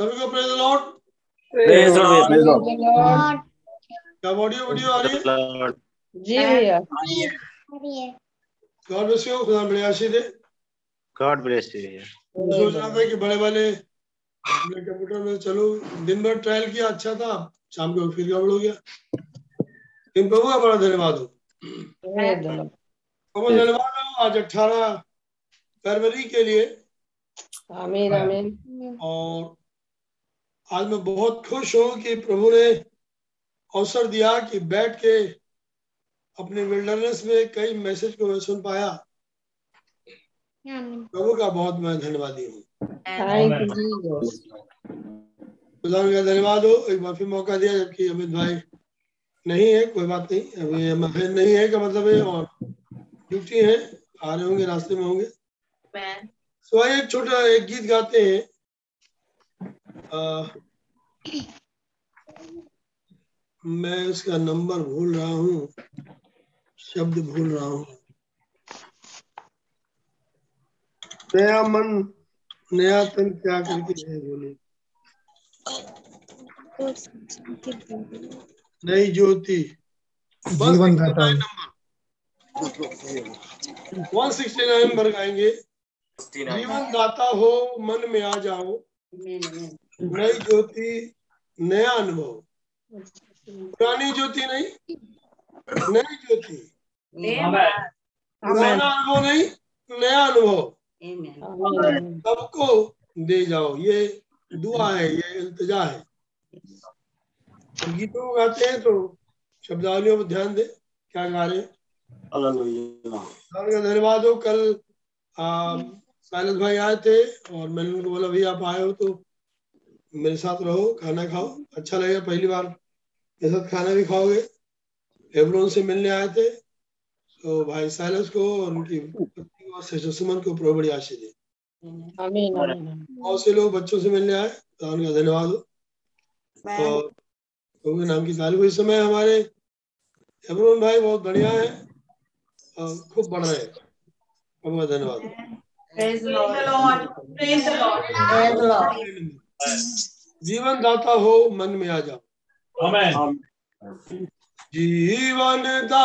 सभी को praise lord praise lord Praise the Lord. क्या ऑडियो वीडियो आ रही है जी भैया गॉड ब्लेस यू खुदा बड़ी आशीष दे। गॉड ब्लेस यू मैं सोच रहा था कि बड़े वाले अपने कंप्यूटर में चलो। दिन भर ट्रायल किया अच्छा था। शाम को फिर गड़बड़ हो गया। लेकिन प्रभु का बड़ा धन्यवाद हो। धन्यवाद आज अठारह फरवरी के लिए आमीन आमीन। और आज मैं बहुत खुश हूँ कि प्रभु ने अवसर दिया कि बैठ के अपने विल्डरनेस में कई मैसेज को मैं सुन पाया। प्रभु का बहुत मैं धन्यवादी हूँ। खुदा का धन्यवाद हो। एक बार फिर मौका दिया जबकि अमित भाई नहीं है कोई बात नहीं। अभी अमित नहीं है का मतलब है और ड्यूटी है। आ रहे होंगे रास्ते में होंगे। सो आइए एक छोटा एक गीत गाते हैं। आ, मैं उसका नंबर भूल रहा हूँ शब्द भूल रहा हूँ। नया मन नया तन क्या करके है बोले? नई ज्योति। जीवन दाता। वन सिक्सटी नाइन नंबर गाएँगे? जीवन दाता हो मन में आ जाओ। नई ज्योति नया अनुभव। पुरानी ज्योति नहीं नई ज्योति। पुराना अनुभव नहीं नया अनुभव। सबको दे जाओ। ये दुआ है ये इल्तिजा है। गीतों को गाते हैं तो शब्दावलियों पर ध्यान दे क्या गा रहे हैं? धन्यवाद हो। कल साइलस भाई आए थे और मैंने उनको बोला भैया आप आए हो तो मेरे साथ रहो खाना खाओ अच्छा लगेगा पहली बार मेरे साथ खाना भी खाओगे। हेब्रोन से मिलने आए थे तो भाई साइलस को और उनकी पत्नी और सिस्टर सुमन को प्रभु बड़ी आशीष दी। बहुत से लोग बच्चों से मिलने आए तो उनका धन्यवाद। हो और प्रभु के नाम की तारीफ़ इस समय हमारे हेब्रोन भाई बहुत बढ़िया है और खूब बढ़ रहे हैं। प्रभु का धन्यवाद। जीवन दाता हो मन में आ जाओ। हमें जीवन दाता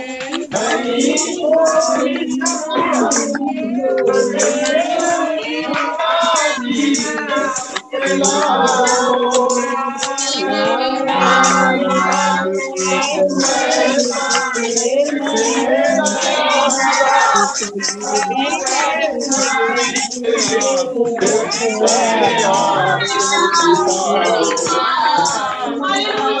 Hallelujah.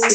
I'm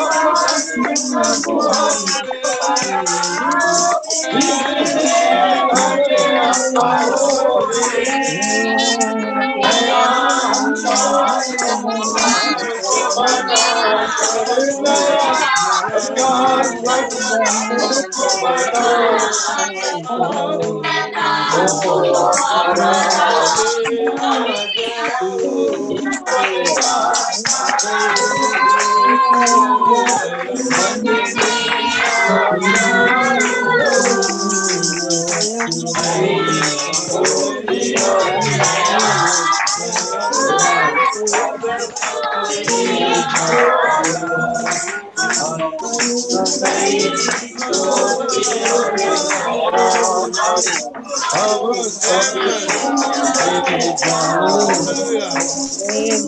Thank नहीं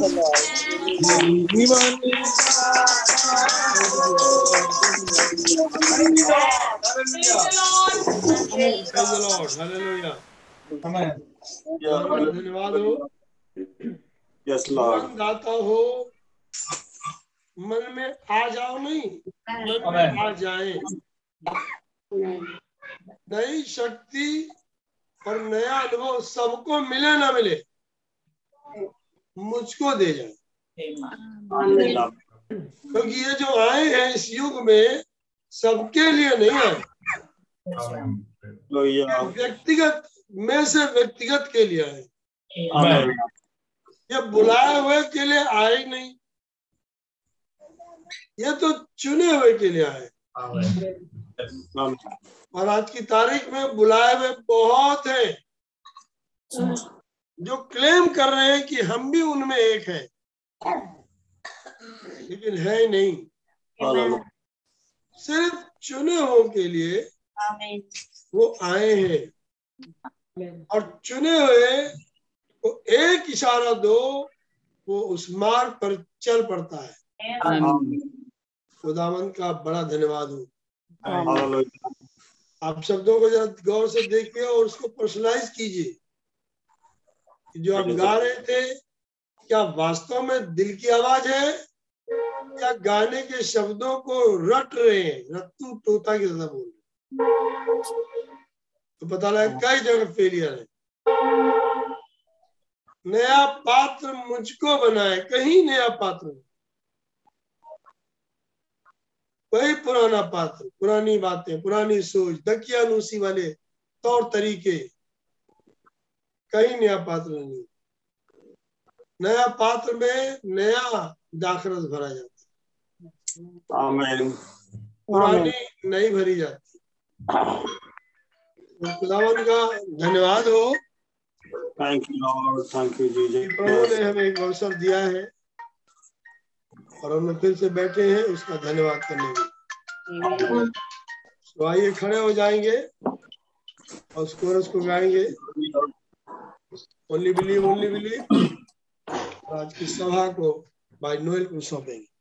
Amen. धन्यवाद हो यस लॉर्ड गाता हो मन में आ जाओ नहीं मन में आ जाए नई शक्ति और नया अनुभव सबको मिले ना मिले मुझको दे जाए। क्योंकि ये जो आए हैं इस युग में सबके लिए नहीं आए। व्यक्तिगत में से व्यक्तिगत के लिए आए। ये बुलाए हुए के लिए आए नहीं। ये तो चुने हुए के लिए आए। और आज की तारीख में बुलाए हुए बहुत हैं जो क्लेम कर रहे हैं कि हम भी उनमें एक है। लेकिन है नहीं। सिर्फ़ चुने हुए के लिए वो आए हैं। और चुने हुए को एक इशारा दो वो उस मार्ग पर चल पड़ता है। खुदावन का बड़ा धन्यवाद हो। आप शब्दों को जरा गौर से देखिए और उसको पर्सनलाइज कीजिए जो आप गा रहे थे क्या वास्तव में दिल की आवाज़ है? या गाने के शब्दों को रट रहे हैं? रत्तू तोता की तरह बोल रहे तो पता लगा कई जगह फेलियर है। नया पात्र मुझको बनाए, कहीं नया पात्र वही पुराना पात्र, पुरानी बातें, पुरानी सोच, दकियानुसी वाले तौर तरीके, कहीं नया पात्र नहीं। नया पात्र में नया दाखरस भरा जाता है। पुरानी नहीं भरी जाती। तो खुदावन का धन्यवाद हो। थैंक यू थैंक यू कि प्रभु ने हमें एक अवसर दिया है और हम फिर से बैठे हैं उसका धन्यवाद करने के तो आइए खड़े हो जाएँगे और उस कोरस को गाएँगे। ओनली बिलीव ओनली बिलीव की सभा को भाई नोएल को सौंपेंगे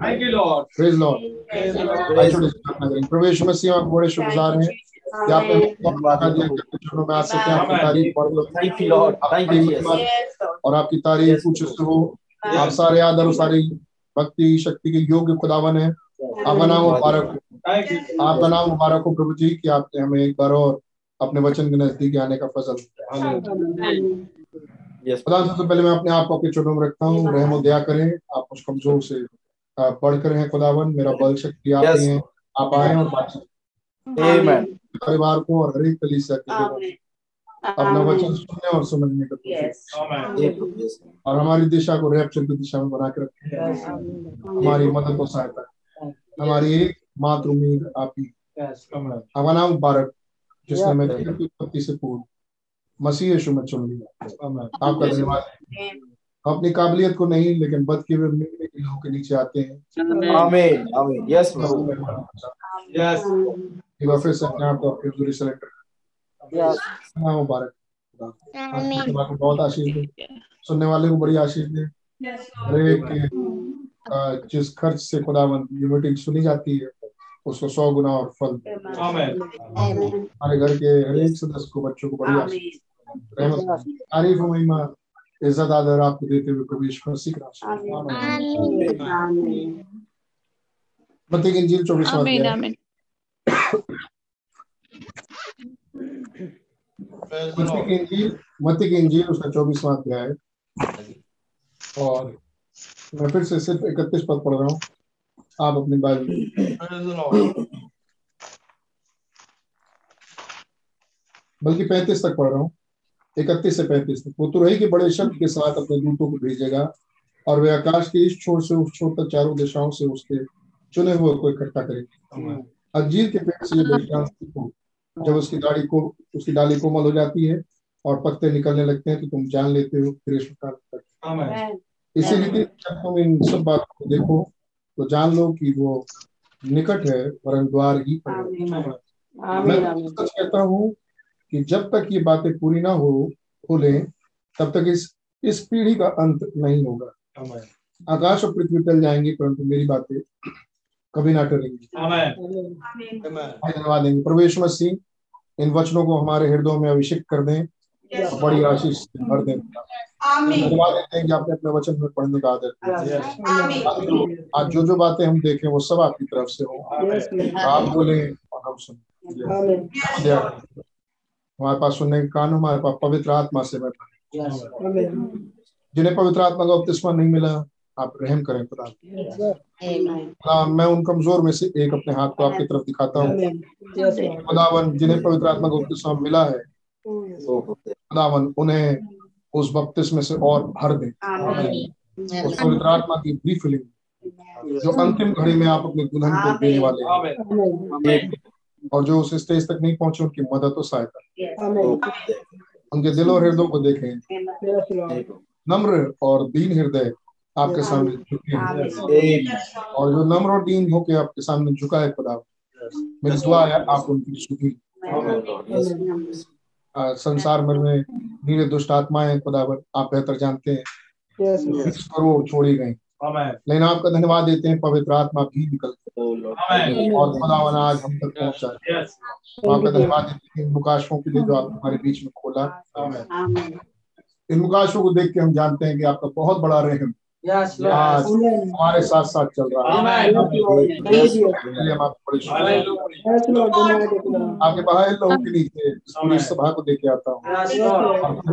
Thank you, Lord. छोटे से प्रार्थना करेंगे मसीह आपको बड़े शुक्रगुजार हैं कि आपने हमें मौका दिया कि चरणों में आ सके आपकी तारीफ़ पढ़ Thank you, Lord. Thank you, और आपकी तारीफ़ उचित हो आप सारे आदर और सारी भक्ति शक्ति के योग्य खुदावन है। आपका नाम मुबारक हो. आपका नाम मुबारक हो प्रभु जी कि आपने हमें एक बार और अपने वचन के नज़दीक आने का फजल खुदा सबसे पहले मैं अपने आप को आपके चरणों में रखता हूँ रहम दया करें। आप मुझ कमज़ोर से बढ़कर हैं खुदावन मेरा बल शक्ति आप Yes. हैं आप आए और बातचीत परिवार को और हर एक कलीसिया के अपना वचन सुनने और समझने का. Yes. और हमारी दिशा को रैप्चर की दिशा में बना के रखें। हमारी मदद और सहायता। हमारी एक मात्र उम्मीद आप ही नाम मुबारक जिसने मैं की उत्पत्ति से पूर्व मसीह यीशु में चुन लिया। आपका धन्यवाद। हम अपनी काबिलियत को नहीं लेकिन बद के हुए मिलने के लोगों के नीचे आते हैं। बचाव। Yes. एक बार फिर से अपने आप को आपके हजूरी सेलेक्टर नाम मुबारक। बहुत आशीष दे। सुनने वाले को बड़ी आशीष दे। हर एक जिस खर्च से खुदावन ये मीटिंग सुनी जाती है उसको सौ गुना और फल हमारे घर के हर एक सदस्य को बच्चों को। रहमत। तारीफ़ और महिमा इज़्ज़त आदर आपको देते हुए प्रभु यीशु मसीह के इंजील चौबीस आमीन आमीन की इंजील मत्ती की इंजील उसका चौबीसवां अध्याय। है और मैं फिर से सिर्फ़ इकतीस पद पढ़ रहा हूँ। आप अपनी बाइबल बल्कि पैंतीस तक पढ़ रहा हूँ। इकतीस से पैंतीस तक। वो तुरही के बड़े शब्द के साथ अपने दूतों को भेजेगा और वे आकाश के इस छोर से उस छोर तक चारों दिशाओं से उसके चुने हुए को इकट्ठा करेंगे अंजीर के पेड़ से सीखो जब उसकी दाढ़ी को उसकी डाली कोमल हो जाती है और पत्ते निकलने लगते हैं तो तुम जान लेते हो काल तक इसी रीति जब तुम इन सब बातों को देखो। तो जान लो कि वो निकट है वरन द्वार ही पर मैं सच कहता हूँ कि जब तक ये बातें पूरी ना हो खुले तब तक इस इस पीढ़ी का अंत नहीं होगा। आकाश और पृथ्वी टल जाएँगे परंतु मेरी बातें कभी ना टलेंगी। धन्यवाद देंगे। प्रभु यीशु मसीह इन वचनों को हमारे हृदयों में अभिषेक कर दें। बड़ी आशीष भर दें। धन्यवाद देते हैं कि आपने अपने वचन में पढ़ने का दिया। आज जो जो बातें हम देखें वो सब आपकी तरफ़ से हो। आप बोले और हम सुने। हमारे पास सुनने के कान हमारे पास पवित्र आत्मा से मैं जिन्हें पवित्र आत्मा का बपतिस्मा नहीं मिला आप रहम करें खुदा खुदा मैं उन कमज़ोर में से एक अपने हाथ को आपकी तरफ़ दिखाता हूँ। खुदावन जिन्हें पवित्र आत्मा का बपतिस्मा मिला है तो खुदावन उन्हें उस बपतिस्मे से और भर दें उस पवित्र आत्मा की रिफिलिंग जो अंतिम घड़ी में आप अपने दुल्हन को देने वाले हैं। और जो उस स्टेज तक नहीं पहुँचे उनकी मदद और सहायता। उनके दिल और हृदयों को देखें। नम्र और दीन हृदय आपके सामने झुके हैं। और जो नम्र और दीन होके आपके सामने झुका है खुदा मेरी दुआ है आप उनकी सुधी आ, संसार भर में नीले दुष्ट आत्माएँ खुदावर आप बेहतर जानते हैं। बीस करोड़ छोड़ी गई। लेकिन आपका धन्यवाद देते हैं पवित्र आत्मा भी निकल गई। और खुदावन आज हम तक पहुँचा तो आपका धन्यवाद देते हैं इन मुकाशों के लिए जो आप हमारे बीच में खोला। इन मुकाशों को देख के हम जानते हैं कि आपका बहुत बड़ा रहम हमारे साथ साथ चल रहा है। आपको बाहर लोगों के नीचे इस पूरी सभा को देख के आता हूँ।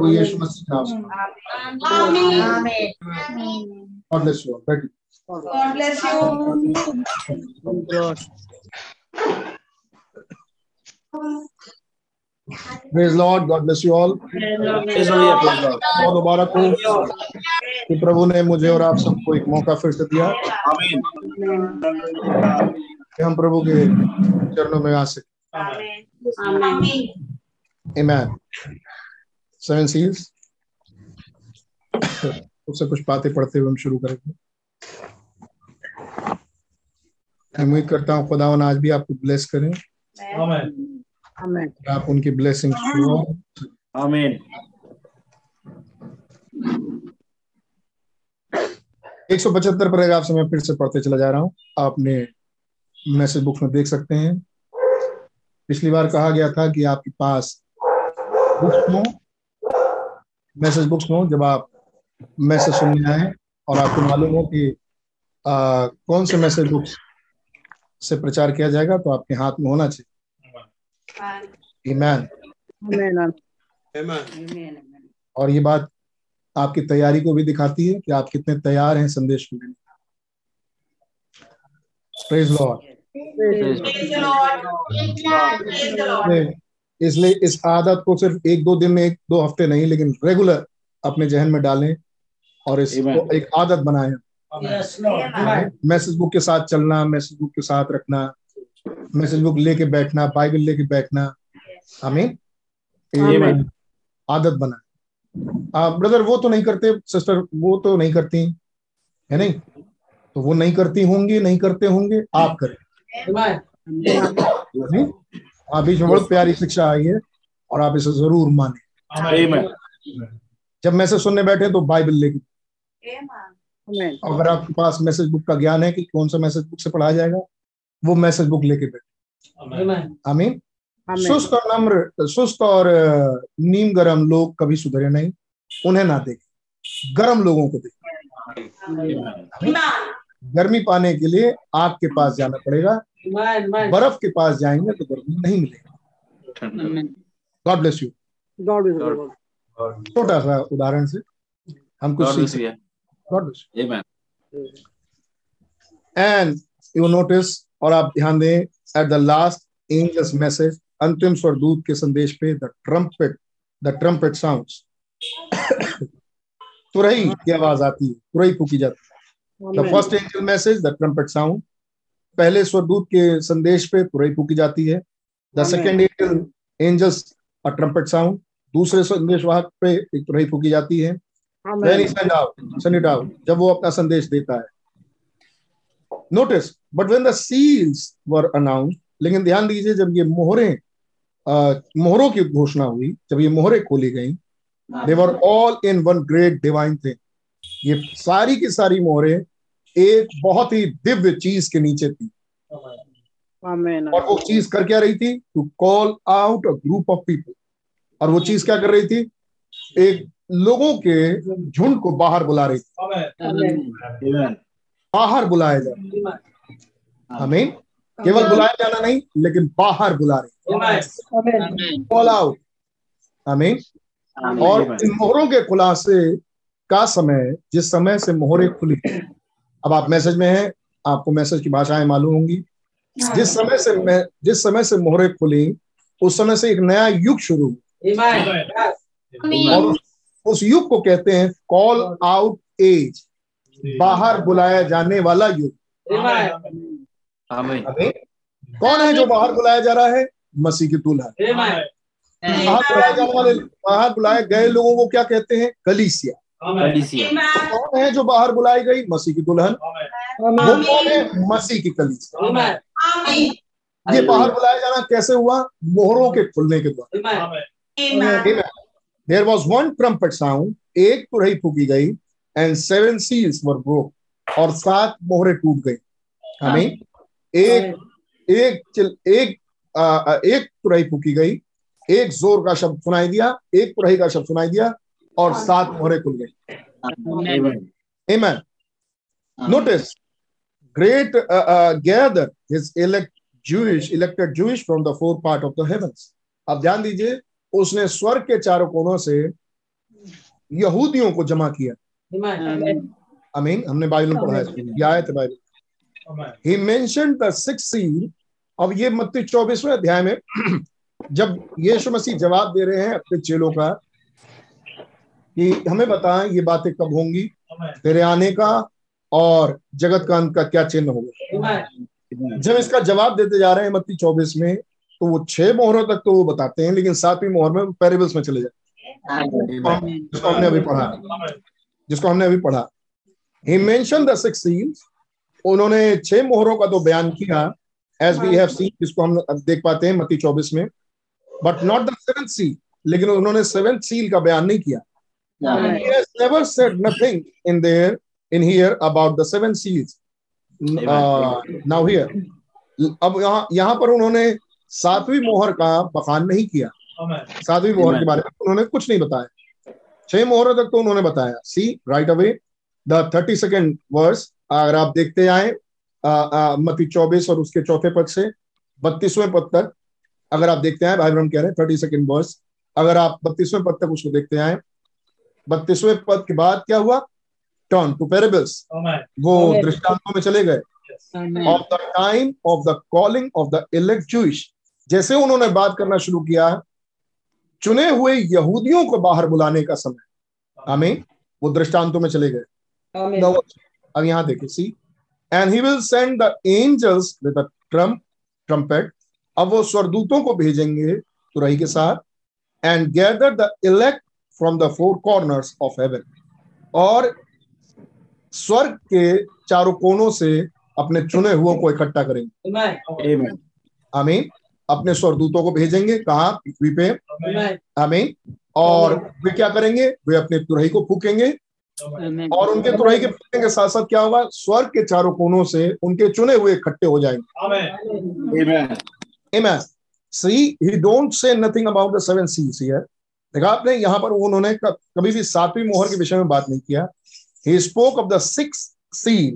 यीशु मसीह के नाम से। गॉड ब्लेस यू बैठिए God bless you. Praise lord God bless you all. बहुत मुबारक हो कि प्रभु ने मुझे और आप सबको एक मौका फिर से दिया Amen. कि हम प्रभु के चरणों में आ सके Amen. Amen. सेवन सील्स उससे कुछ बातें पढ़ते हुए हम शुरू करेंगे मैं उम्मीद करता हूँ खुदावन आज भी आपको ब्लेस करें आमीन आप उनकी ब्लेसिंग Amen. एक सौ पचहत्तर पैराग्राफ से मैं फिर से पढ़ते चला जा रहा हूँ। आपने मैसेज बुक में देख सकते हैं। पिछली बार कहा गया था कि आपके पास बुक्स हो मैसेज बुक्स हो जब आप मैसेज सुनने आए और आपको मालूम हो कि आ, कौन से मैसेज बुक्स से प्रचार किया जाएगा तो आपके हाथ में होना चाहिए। ईमान आमीन और ये बात आपकी तैयारी को भी दिखाती है कि आप कितने तैयार हैं संदेश के लिए praise lord Praise the Praise the Lord. Praise the Lord. इसलिए इस आदत को सिर्फ़ एक दो दिन में एक दो हफ़्ते नहीं लेकिन रेगुलर अपने जहन में डालें और इसको. एक आदत बनाएँ। मैसेज बुक के साथ चलना मैसेज बुक के साथ रखना मैसेज बुक लेके बैठना बाइबल लेके बैठना। हमें आदत बना। आ, ब्रदर वो तो नहीं करते सिस्टर वो तो नहीं करती है नहीं? तो वो नहीं करती होंगी नहीं करते होंगे आप करें। नहीं हाँ बीच में बहुत प्यारी शिक्षा आई है और आप इसे ज़रूर माने। जब मैसेज सुनने बैठे तो बाइबल लेके। अगर आपके पास मैसेज बुक का ज्ञान है कि कौन सा मैसेज बुक से पढ़ाया जाएगा वो मैसेज बुक लेके बैठे। आमीन सुस्त और नम्र सुस्त और नीम गरम लोग कभी सुधरे नहीं उन्हें ना देखें। गरम लोगों को देखें। गर्मी पाने के लिए आग के पास जाना पड़ेगा। बर्फ़ के पास जाएँगे तो गर्मी नहीं मिलेगी। गॉड ब्लेस यू छोटा सा उदाहरण से हम कुछ सीख. God bless and you notice और आप ध्यान दें at the last angels message अंतिम स्वरदूत के संदेश पे the trumpet the trumpet sounds तुरही की आवाज़ आती है तुरही फूकी जाती है। The first angel message the trumpet sound पहले स्वरदूत के संदेश पे तुरही फूकी जाती है। The second angel angels a trumpet sound दूसरे संदेश वाहक पे एक तुरही फूकी जाती है। जब वो अपना संदेश देता है। Notice but when the seals were announce लेकिन ध्यान दीजिए जब ये मोहरें मोहरों की घोषणा हुई जब ये मोहरें खोली गई they were all in one great divine thing ये सारी की सारी मोहरें एक बहुत ही दिव्य चीज़ के नीचे थी। Amen. और वो चीज़ कर क्या रही थी? To call out a group of people और वो चीज़ क्या कर रही थी? एक लोगों के झुंड को बाहर बुला रही थी। Amen. Amen. बाहर बुलाया जा हमें केवल बुलाया जाना नहीं लेकिन बाहर बुला रहे कॉल आउट हमें और इन मोहरों के खुलासे का समय जिस समय से मोहरें खुली। अब आप मैसेज में हैं आपको मैसेज की भाषाएँ मालूम होंगी। जिस समय से मैं जिस समय से मोहरें खुली उस समय से एक नया युग शुरू हुआ। और उस युग को कहते हैं कॉल आउट एज बाहर बुलाया जाने वाला युग। Amen. हमें कौन है जो बाहर बुलाया जा रहा है? मसीह की दुल्हन बाहर बुलाए जाने वाले बाहर बुलाए गए लोगों को क्या कहते हैं? कलीसिया. कौन है जो बाहर बुलाई गई? मसीह की दुल्हन वो कौन है? मसीह की कलीसिया। ये बाहर बुलाया जाना कैसे हुआ? मोहरों के खुलने के द्वारा there was one trumpet sound एक तुरही फूकी गई and seven seals were broke और सात मोहरे टूट गई। हमें एक एक चिल एक आ, एक तुरही फूकी गई। एक ज़ोर का शब्द सुनाई दिया। एक तुरही का शब्द सुनाई दिया। और सात मोहरे खुल गई Amen. Amen. Notice, great uh, uh, gather his elect Jewish, elected Jewish from the four part of the heavens. अब ध्यान दीजिए उसने स्वर्ग के चारों कोनों से यहूदियों को जमा किया। अमीन हमने बाइबल में पढ़ा है। ये आयत Bible. He mention the six seal अब ये मत्ती चौबीसवें अध्याय में जब यीशु मसीह जवाब दे रहे हैं अपने चेलों का कि हमें बताएँ ये बातें कब होंगी तेरे आने का और जगत का अंत का क्या चिन्ह होगा। जब इसका जवाब देते जा रहे हैं मत्ती चौबीस में तो वो छह मोहरों तक तो वो बताते हैं लेकिन सातवीं मोहर में पेरेबल्स में चले जाते हैं। हमने अभी पढ़ा जिसको हमने अभी पढ़ा। He mention the six seals उन्होंने छह मोहरों का तो बयान किया। एज वी हैव सीन जिसको हम देख पाते हैं मती चौबीस में। But not the seventh seal लेकिन उन्होंने सेवेंथ सील का बयान नहीं किया। He has never said nothing in there in here about the seven seals. Uh, now अब यहाँ यहाँ पर उन्होंने सातवीं मोहर का बखान नहीं किया। सातवीं मोहर के बारे में उन्होंने कुछ नहीं बताया। छह मोहरों तक तो उन्होंने बताया। See right away the thirty second verse अगर आप देखते आए मती चौबीस और उसके चौथे पद से बत्तीसवें पद तक अगर आप देखते आए भाई ब्रह्म कह रहे हैं थर्टी सेकेंड वर्स अगर आप बत्तीसवें पद तक उसको देखते आए बत्तीसवें पद के बाद क्या हुआ? टर्न टू पेरेबल्स वो दृष्टांतों में चले गए। Of the time of the calling of the elect Jewish जैसे उन्होंने बात करना शुरू किया चुने हुए यहूदियों को बाहर बुलाने का समय। हमें वो दृष्टांतों में चले गए। अब यहाँ देखिए see and he will send the angels with Trump trumpet अब वो स्वरदूतों को भेजेंगे तुरही के साथ and gather the elect from the four corners of heaven और स्वर्ग के चारों कोनों से अपने चुने हुओं को इकट्ठा करेंगे। Amen. आमीन। अपने स्वरदूतों को भेजेंगे। कहा? पृथ्वी पे। आमीन। और वे क्या करेंगे? वे अपने तुरही को फूकेंगे। और उनके तुरही के फूकने के साथ साथ क्या होगा? स्वर्ग के चारों कोनों से उनके चुने हुए इकट्ठे हो जाएँगे। Amen. Amen. See, he don't say nothing about the seven seals देखा आपने यहाँ पर उन्होंने कभी भी सातवीं मोहर के विषय में बात नहीं किया। He spoke of the sixth seal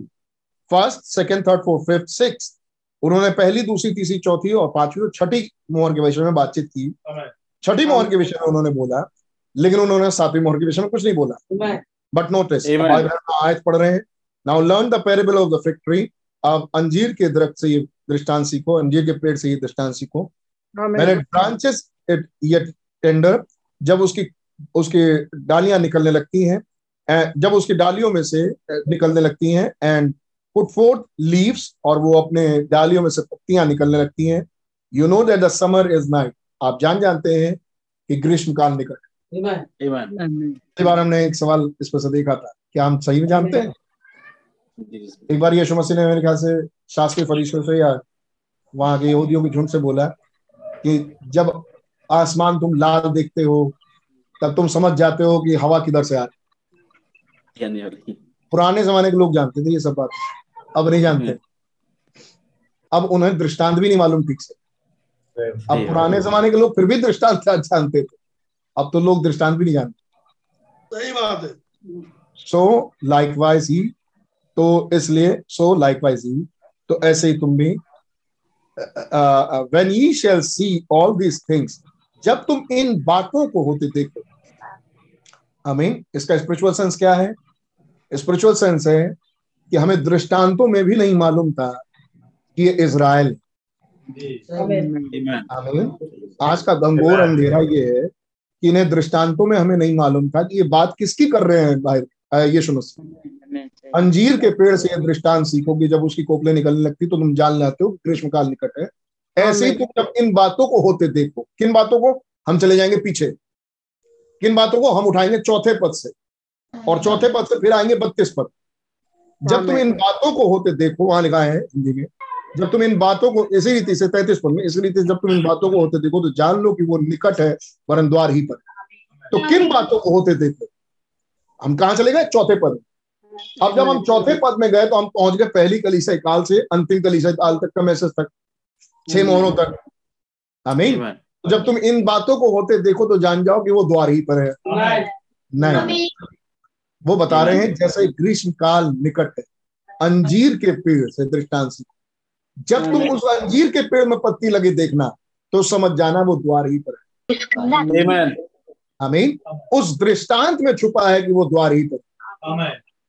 first second third fourth fifth six उन्होंने पहली दूसरी तीसरी चौथी और पांचवी और छठी मोहर के विषय में बातचीत की। छठी मोहर के विषय में उन्होंने बोला लेकिन उन्होंने सातवीं मोहर के विषय में कुछ नहीं बोला। But notice. आयत पढ़ रहे हैं। Now learn the parable of the fig tree अब अंजीर के दरख्त से ये दृष्टांत सीखो अंजीर के पेड़ से ये दृष्टांत सीखो। मैंने ब्रांचेस इट येट टेंडर जब उसकी उसकी डालियाँ निकलने लगती हैं जब उसकी डालियों में से निकलने लगती हैं एंड पुट फोर्थ लीव्स और वो अपने डालियों में से पत्तियाँ निकलने लगती हैं। You know that the summer is nigh आप जान जानते हैं कि ग्रीष्म काल निकट. पिछली बार हमने एक सवाल इस पर से देखा था। क्या हम सही में जानते हैं? एक बार यीशु मसीह ने मेरे ख्याल से शास्त्रीय फरीशों से या वहाँ के यहूदियों के झुंड से बोला कि जब आसमान तुम लाल देखते हो तब तुम समझ जाते हो कि हवा किधर से आ रही। पुराने जमाने के लोग जानते थे ये सब बात। अब नहीं जानते। अब उन्हें दृष्टांत भी नहीं मालूम ठीक से। अब पुराने जमाने के लोग फिर भी दृष्टांत जानते थे। अब तो लोग दृष्टांत भी नहीं जानते। सही बात है। सो लाइकवाइज ही तो इसलिए सो लाइकवाइज ही तो ऐसे ही तुम भी when ye shall see all these things जब तुम इन बातों को होते देखो आई मीन इसका स्पिरिचुअल सेंस क्या है? स्पिरिचुअल सेंस है कि हमें दृष्टांतों में भी नहीं मालूम था कि ये इज़राइल आमीन। आज का गंगोर अंधेरा ये है कि इन्हें दृष्टांतों में हमें नहीं मालूम था कि ये बात किसकी कर रहे हैं भाई ये सुनो अंजीर के पेड़ से ये दृष्टांत सीखोगे जब उसकी कोपले निकलने लगती तो तुम जान लेते हो ग्रीष्म काल निकट है। ऐसे ही तुम जब इन बातों को होते देखो किन बातों को? हम चले जाएँगे पीछे। किन बातों को? हम उठाएँगे चौथे पद से। और चौथे पद से फिर आएँगे बत्तीस पद। जब तुम इन बातों को होते देखो वहाँ लिखा है हिंदी में जब तुम इन बातों को इसी रीति से तैतीस पद में इसी रीति से जब तुम इन बातों को होते देखो तो जान लो कि वो निकट है वरन द्वार ही पर। तो किन बातों को होते देखो? हम कहा चले गए? चौथे पद। अब जब हम चौथे पद में गए तो हम पहुँच गए पहली कलीसा काल से अंतिम कलीसा काल तक का मैसेज तक छह मोहरों तक। आमीन। तो जब तुम इन बातों को होते देखो तो जान जाओ कि वो द्वार ही पर है। नहीं। वो बता रहे हैं जैसे ग्रीष्म काल निकट है अंजीर के पेड़ से दृष्टांत जब तुम उस अंजीर के पेड़ में पत्ती लगी देखना तो समझ जाना वो द्वार ही पर है। आमीन। उस दृष्टांत में छुपा है कि वो द्वार ही पर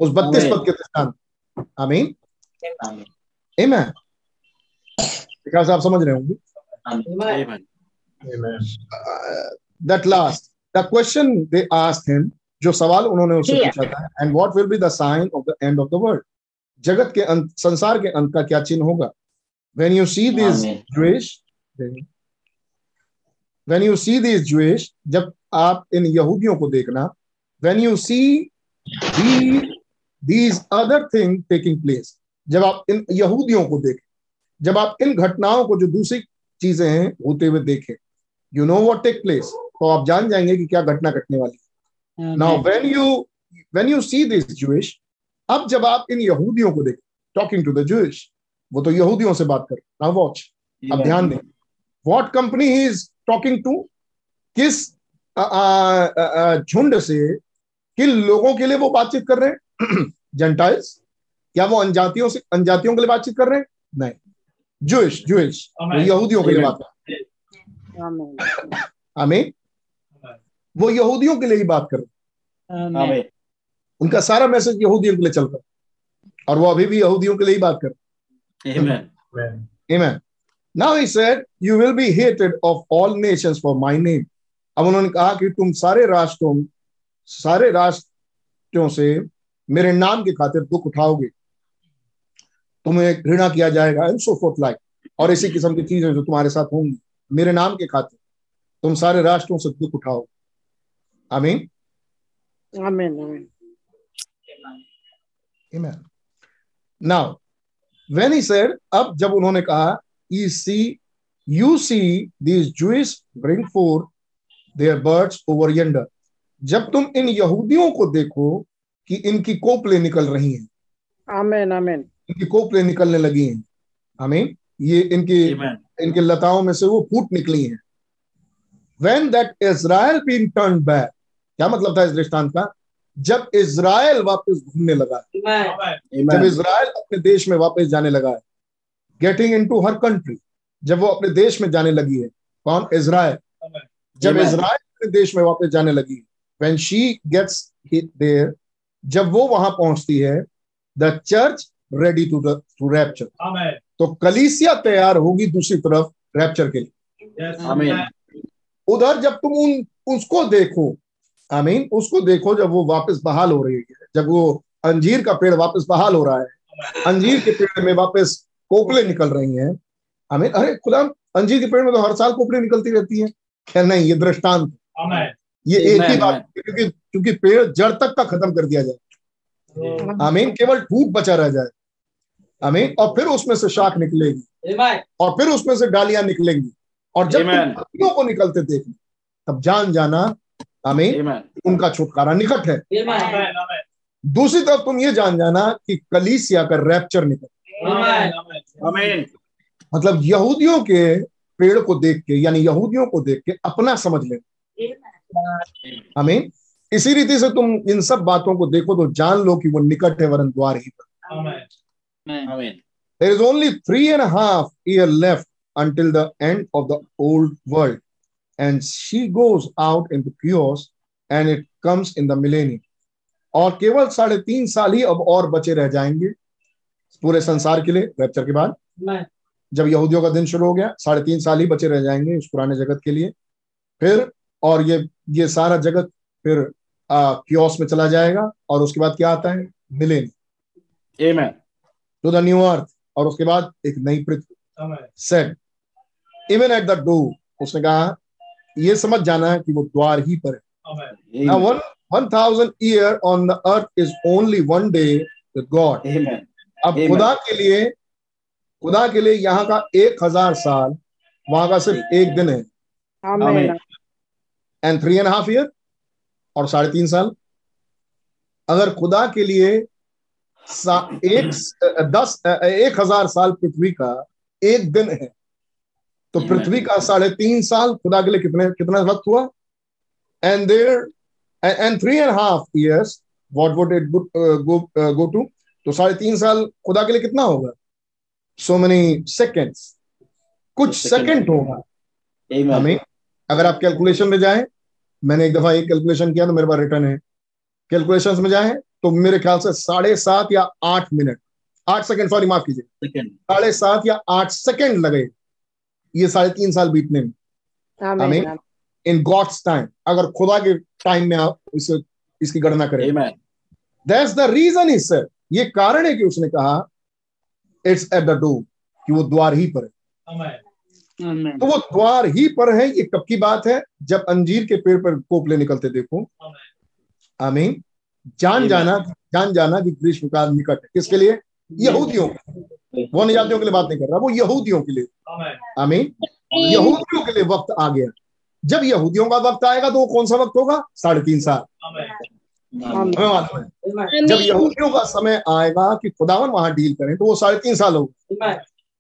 उस बत्तीस पद के दृष्टांत। आमीन। आमीन विकास आप समझ रहे होंगे? That last the question they asked him जो सवाल उन्होंने उससे पूछा था and what will be the sign of the end of the world जगत के अंत संसार के अंत का क्या चिन्ह होगा? When you see these Jewish when you see these Jewish जब आप इन यहूदियों को देखना when you see these, these other thing taking place जब आप इन यहूदियों को देखें जब आप इन घटनाओं को जो दूसरी चीज़ें हैं होते हुए देखें you know what take place तो आप जान जाएँगे कि क्या घटना घटने वाली now when you when you see this Jewish अब जब आप इन यहूदियों को देखें टॉकिंग टू द जूइश वो तो यहूदियों से बात कर। नाउ वॉच अब ध्यान दें। What company he is talking to किस झुंड से किन लोगों के लिए वो बातचीत कर रहे हैं? जेंटाइल्स क्या वो अनजातियों से अनजातियों के लिए बातचीत कर रहे हैं? नहीं। जुइश जुइश यहूदियों के लिए बात कर आमीन वो यहूदियों के लिए ही बात कर रहे हैं। उनका सारा मैसेज यहूदियों के लिए चलता है। और वो अभी भी यहूदियों के लिए ही बात कर रहे Amen. Amen. Now he said, You will be hated of all nations for my name. अब उन्होंने कहा कि तुम सारे राष्ट्रों सारे राष्ट्रों से मेरे नाम के खातिर दुख उठाओगे। तुम्हें घृणा किया जाएगा एंड सो फोर्थ लाइक और इसी किस्म की चीज़ें जो तुम्हारे साथ होंगी मेरे नाम के खातिर। तुम सारे राष्ट्रों से दुख उठाओ आमीन आमीन आमीन Amen. Now, when he said, अब जब उन्होंने कहा you see you see these Jewish bring forth their birds over yonder जब तुम इन यहूदियों को देखो कि इनकी कोपले निकल रही हैं आमीन आमीन इनकी कोपले निकलने लगी हैं आमीन ये इनकी इनके लताओं में से वो फूट निकली हैं when that Israel being turned back क्या मतलब था इस दृष्टांत का? जब इज़राइल वापस घूमने लगा जब इज़राइल अपने देश में वापस जाने लगा है। गेटिंग इनटू हर कंट्री जब वो अपने देश में जाने लगी है। कौन? इज़राइल। जब इज़राइल अपने देश में वापस जाने लगी है। व्हेन शी गेट्स देयर जब वो वहाँ पहुँचती है the church ready to to rapture तो कलीसिया तैयार होगी दूसरी तरफ़ रैप्चर के लिए। उधर जब तुम उन उसको देखो आई मीन उसको देखो जब वो वापस बहाल हो रही है। जब वो अंजीर का पेड़ वापस बहाल हो रहा है अंजीर के पेड़ में वापस कोपले निकल रही हैं। आई मीन अरे खुदा अंजीर के पेड़ में तो हर साल कोपले निकलती रहती हैं। खैर नहीं ये दृष्टांत ये एक ही बात क्योंकि क्योंकि पेड़ जड़ तक का खत्म कर दिया जाए। आमीन केवल ठूट बचा रह जाए। आमीन और फिर उसमें से शाख निकलेगी। और फिर उसमें से डालियाँ निकलेंगी। और जब तुम को निकलते देखना तब जान जाना आमीन। Amen. उनका छुटकारा निकट है। दूसरी तरफ़ तुम ये जान जाना कि कलीसिया का रैप्चर निकट मतलब यहूदियों के पेड़ को देख के यानी यहूदियों को देख के अपना समझ ले हमें इसी रीति से तुम इन सब बातों को देखो तो जान लो कि वो निकट है वरन द्वार ही पर। Amen. There is only three and a half year left until the end of the old world. And she goes out into chaos and it comes in the millennium. और केवल साढ़े तीन साल ही अब और बचे रह जाएँगे पूरे संसार के लिए रैप्चर के बाद। जब यहूदियों का दिन शुरू हो गया साढ़े तीन साल ही बचे रह जाएँगे उस पुराने जगत के लिए। फिर और ये ये सारा जगत फिर क्योस में चला जाएगा और उसके बाद क्या आता है? Amen. To the new earth और उसके बाद एक नई पृथ्वी। Said even at the door उसने कहा ये समझ जाना है कि वो द्वार ही पर है। Now, one one thousand year on the earth is only one day with God. Amen. अब Amen. खुदा के लिए खुदा के लिए यहाँ का एक हज़ार साल वहाँ का सिर्फ़ एक दिन है। And three and half year और साढ़े तीन साल? अगर खुदा के लिए सा- एक दस एक हज़ार साल पृथ्वी का एक दिन है तो पृथ्वी का साढ़े तीन साल खुदा के लिए कितने कितना वक्त हुआ? And there and three and half years what would it go go to तो साढ़े तीन साल खुदा के लिए कितना होगा? सो मेनी सेकेंड्स कुछ Second. सेकंड होगा हमें अगर आप कैलकुलेशन में जाएँ मैंने एक दफ़ा एक कैलकुलेशन किया तो मेरे पास रिटर्न है। कैलकुलेशन में जाएँ तो मेरे ख्याल से साढ़े सात या आठ मिनट आठ सेकंड सॉरी माफ़ कीजिए। साढ़े सात या आठ सेकंड लगे। ये साढ़े तीन साल बीतने में। आमीन आमीन। इन गॉड्स टाइम अगर खुदा के टाइम में आप इसे इसकी गणना करें। Amen. That's the reason is sir ये कारण है कि उसने कहा इट्स एट द डोर कि वो द्वार ही पर है। तो वो द्वार ही पर है ये कब की बात है? जब अंजीर के पेड़ पर कोपले निकलते देखो। आमीन। जान Amen. जाना जान जाना कि ग्रीष्म काल निकट है। किसके लिए? यहूदियों वो निजातियों के लिए बात नहीं कर रहा वो यहूदियों के लिए। आमीन। यहूदियों के लिए वक्त आ गया। जब यहूदियों का वक्त आएगा तो वो कौन सा वक्त होगा? साढ़े तीन साल। हमें मालूम है जब यहूदियों का समय आएगा कि खुदावन वहाँ डील करें तो वो साढ़े तीन साल होगा।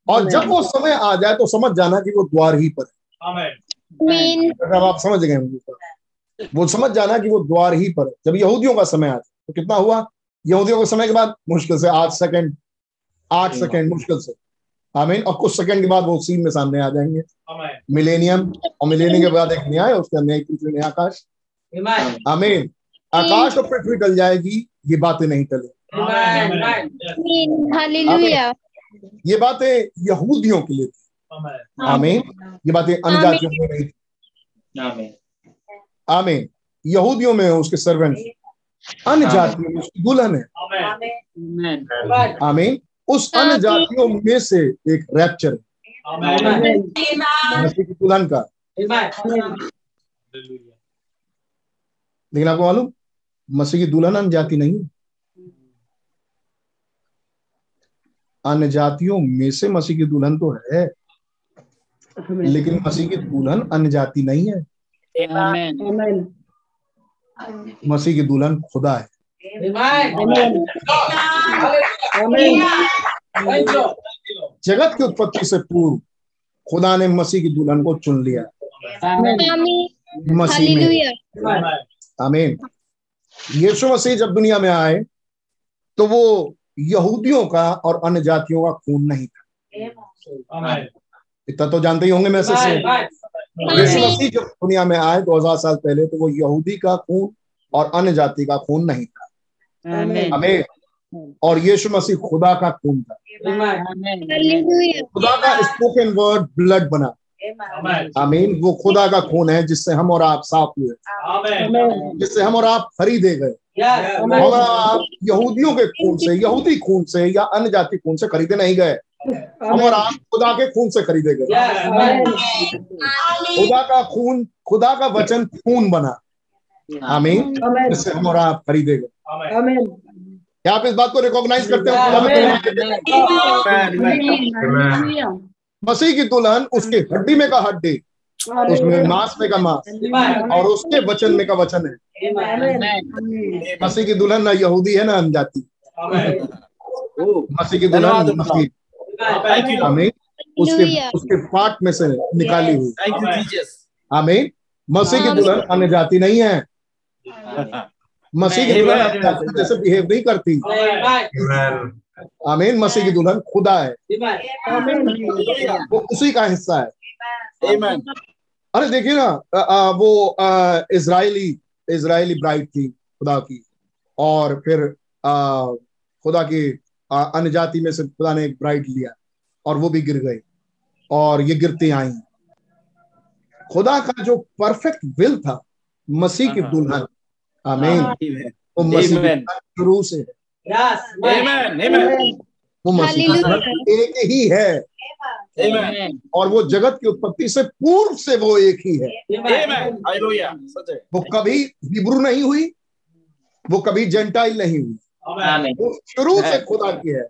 और जब वो समय आ जाए तो समझ जाना कि वो द्वार ही पर है। अगर आप समझ गए होंगे तो। वो समझ जाना कि वो द्वार ही पर है। जब यहूदियों का समय आ जाए तो कितना हुआ? यहूदियों के समय के बाद? मुश्किल से आठ सेकंड। आठ सेकंड मुश्किल से। आमीन। और कुछ सेकंड के बाद वो सीन में सामने आ जाएँगे। मिलेनियम और मिलेनियम के बाद एक न्याय उसके नई पृथ्वी नया आकाश। आमीन। आकाश और पृथ्वी टल जाएगी ये बातें नहीं टले। ये बातें यहूदियों के लिए थी। आमीन। ये बातें अन्य जातियों में नहीं थी। Amen. आमीन। यहूदियों में उसके सर्वेंट अन्य जातियों में उसकी दुल्हन है। आमीन। उस अन्य जातियों में से एक रैप्चर है मसीह दुल्हन का। लेकिन आपको मालूम मसीह की दुल्हन अन्य जाति नहीं है। अन्य जातियों में से मसीह की दुल्हन तो है लेकिन मसीह की दुल्हन अन्य जाति नहीं है। मसीह की दुल्हन खुदा है। जगत की उत्पत्ति से पूर्व खुदा ने मसीह की दुल्हन को चुन लिया। मसीह में। आमीन यीशु मसीह जब दुनिया में आए तो वो यहूदियों का और अन्य जातियों का खून नहीं था। इतना तो जानते ही होंगे मैसेज से। यीशु मसीह जब दुनिया में आए 2000 साल पहले तो वो यहूदी का खून और अन्य जाति का खून नहीं था। आमीन। आमीन। और यीशु मसीह खुदा का खून था। खुदा का स्पोकन वर्ड ब्लड बना। आमीन। वो खुदा का खून है जिससे हम और आप साफ़ हुए। जिससे हम और आप खरीदे गए। हम और आप यहूदियों के खून से यहूदी खून से या अन्य जाति खून से खरीदे नहीं गए। हम और आप खुदा के खून से खरीदे गए। खुदा का खून खुदा का वचन खून बना। आमीन? जिससे हम और आप खरीदेगा। आमीन क्या आप इस बात को रिकॉग्नाइज करते हो. मसीह की दुल्हन उसके हड्डी में का हड्डी उसमें मांस में का मांस और उसके वचन में का वचन है। मसीह की दुल्हन ना यहूदी है ना अनजाति। मसीह की दुल्हन मसीह। Thank you, Lord. हमें उसके उसके फाट में से निकाली हुई. हमें मसीह की दुल्हन अन्य जाति नहीं है। मसीह की दुल्हन जैसे बिहेव नहीं करती। आमीन मसीह की दुल्हन खुदा है। वो उसी का हिस्सा है। अरे देखिए ना अ, वो इसराइली इसराइली इजरायली ब्राइड थी खुदा की। और फिर अ, खुदा की अन्य जाति में से खुदा ने एक ब्राइड लिया और वो भी गिर गई और ये गिरती आई। खुदा का जो परफेक्ट विल था मसीह की। दुल्हन। आमीन। वो मसीह शुरू से। Amen. Amen. वो मसीह एक ही है। और वो जगत की उत्पत्ति से पूर्व से वो एक ही है। है. वो कभी हिब्रू नहीं हुई वो कभी जेंटाइल नहीं हुई। वो शुरू से खुदा की है.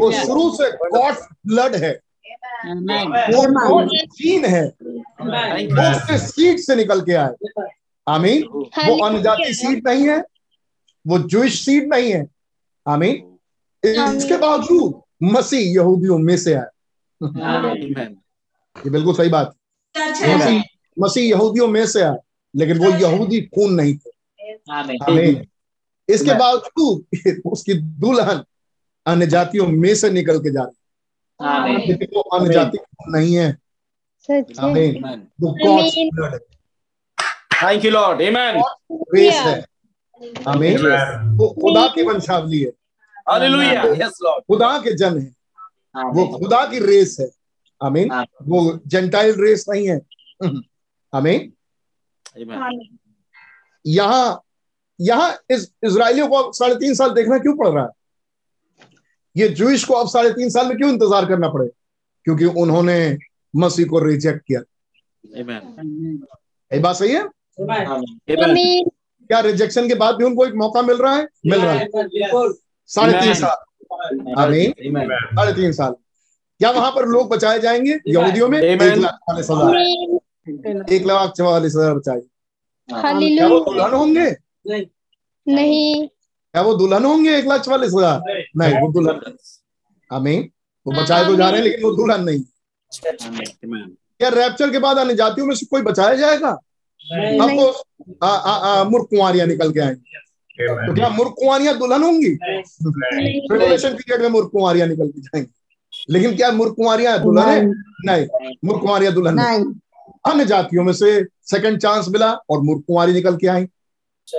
वो शुरू से गॉड ब्लड है। वो जीन है। वो. उसके सीड से निकल के आए। आमीन। वो अनजाति सीट नहीं है। वो जूश सीट नहीं है। आमीन। इसके बावजूद मसीह यहूदियों में से आए। ये बिल्कुल सही बात। मसीह मसीह यहूदियों में से आए लेकिन वो यहूदी खून नहीं थे। आमीन। इसके बावजूद उसकी दुल्हन अन्य जातियों में से निकल के जा रही है वो अन्य जाति नहीं है। है। Amen. वो गॉड्स आमीन। ब्लड है Thank you, Lord. Amen. Race है। आमीन वो खुदा की वंशावली है। Hallelujah. Yes, Lord. खुदा के जन है। वो खुदा की रेस है। आमीन वो जेंटाइल रेस नहीं है। आमीन यहाँ यहाँ इस इसराइलियों को साढ़े तीन साल देखना क्यों पड़ रहा है? ये जूइश को अब साढ़े तीन साल में क्यों इंतज़ार करना पड़े? क्योंकि उन्होंने मसीह को रिजेक्ट किया। Amen. ये बात सही है? Amen. आमीन क्या रिजेक्शन के बाद भी उनको एक मौका मिल रहा है? मिल रहा है। साढ़े तीन साल। आमीन। साढ़े तीन साल। क्या वहाँ पर लोग बचाए जाएँगे? यहूदियों में? एक लाख चालीस हज़ार। एक लाख चवालीस हज़ार बचाए। क्या वो दुल्हन होंगे? नहीं। क्या वो दुल्हन होंगे एक लाख चवालीस हज़ार? नहीं। वो दुल्हन। आमीन। वो बचाए तो जा रहे हैं लेकिन वो दुल्हन नहीं। क्या रैप्चर के बाद अन्य जातियों में से कोई बचाया जाएगा? अब वो आ, आ, आ, मूर्ख कुंवारियाँ निकल के आएँगी। तो क्या मूर्ख कुंवारियाँ दुल्हन होंगी? ट्रिबुलेशन पीरियड में मूर्ख कुंवारियाँ निकल के जाएँगी। लेकिन क्या मूर्ख कुंवारियाँ दुल्हन है? नहीं। मूर्ख कुंवारियाँ दुल्हन अन्य जातियों में से सेकंड चांस मिला और मूर्ख कुंवारी निकल के आई।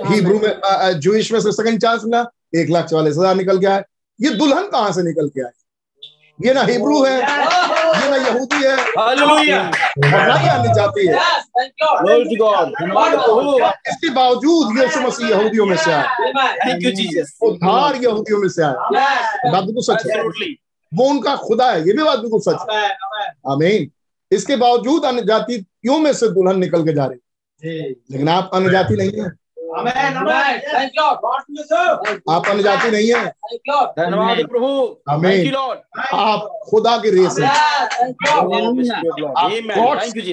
हिब्रू में जूइश में से सेकंड चांस मिला एक लाख चवालीस हज़ार निकल के आए ये दुल्हन कहाँ से निकल के आए? ये ना हिब्रू है ये ना यहूदी है। ही। अन्य जाति है। प्रभु. इसके बावजूद यीशु मसीह यहूदियों में से आया Thank उद्धार यहूदियों में से आया बात बिल्कुल सच है। वो उनका खुदा है ये भी बात बिल्कुल सच है। आमीन। इसके बावजूद अन्य जातियों में से दुल्हन निकल के जा रही है। लेकिन आप अन्य जाति नहीं है। आप अन्य जाति नहीं है। धन्यवाद प्रभु. Lord. आप खुदा की रेस है.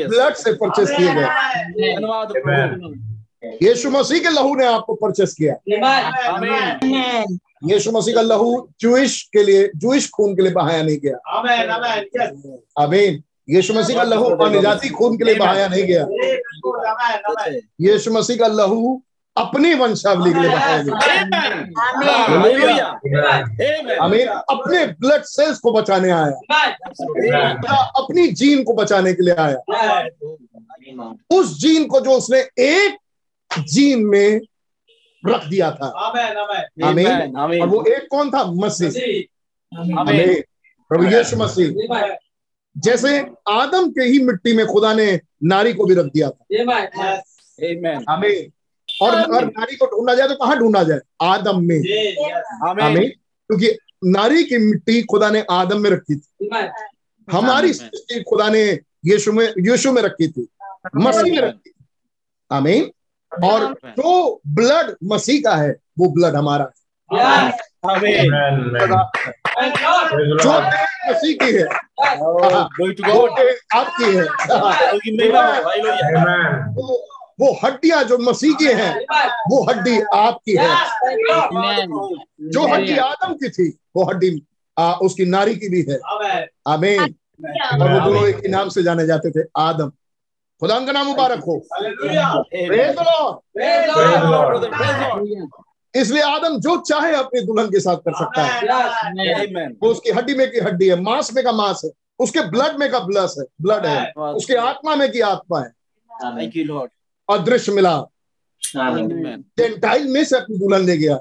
ब्लड से परचेस किए गए। धन्यवाद यीशु मसीह के लहू ने आपको परचेस किया। Amen. यीशु मसीह का लहू जूइश के लिए जूइश खून के लिए बहाया नहीं गया। अमीन यीशु मसीह का लहू अन्य जाति खून के लिए बहाया नहीं गया। यीशु मसीह का लहू अपनी वंशावली के लिए बहाया गया। अपने ब्लड सेल्स को बचाने आया। अपनी जीन को बचाने के लिए आया। उस जीन को जो उसने एक जीन में रख दिया था। आमीन. Amen. और वो एक कौन था? मसीह. आमीन प्रभु यीशु मसीह। जैसे आदम के ही मिट्टी में खुदा ने नारी को भी रख दिया था। Amen. आमीन और अगर नारी को ढूंढा जाए तो कहाँ ढूंढा जाए? आदम में। Amen. आमीन। क्योंकि नारी की मिट्टी खुदा ने आदम में रखी थी। हमारी सृष्टि खुदा ने यीशु में यीशु में रखी थी। मसीह में रखी थी। आमीन। और जो ब्लड मसीह का है वो ब्लड हमारा है। जो मसीह की है। आपकी है। वो हड्डियाँ जो मसीह की हैं वो हड्डी आपकी है। जो हड्डी आदम की थी वो हड्डी आ, उसकी नारी की भी है। आमीन। और वो दोनों एक ही नाम से जाने जाते थे आदम। खुदा का नाम मुबारक हो. इसलिए आदम जो चाहे अपनी दुल्हन के साथ कर सकता है। वो उसकी हड्डी में की हड्डी है मांस में का मांस है उसके ब्लड में का ब्लस है ब्लड है। उसके आत्मा में की आत्मा है. अदृश्य मिला। जेंटाइल में से अपनी दुल्हन ले गया।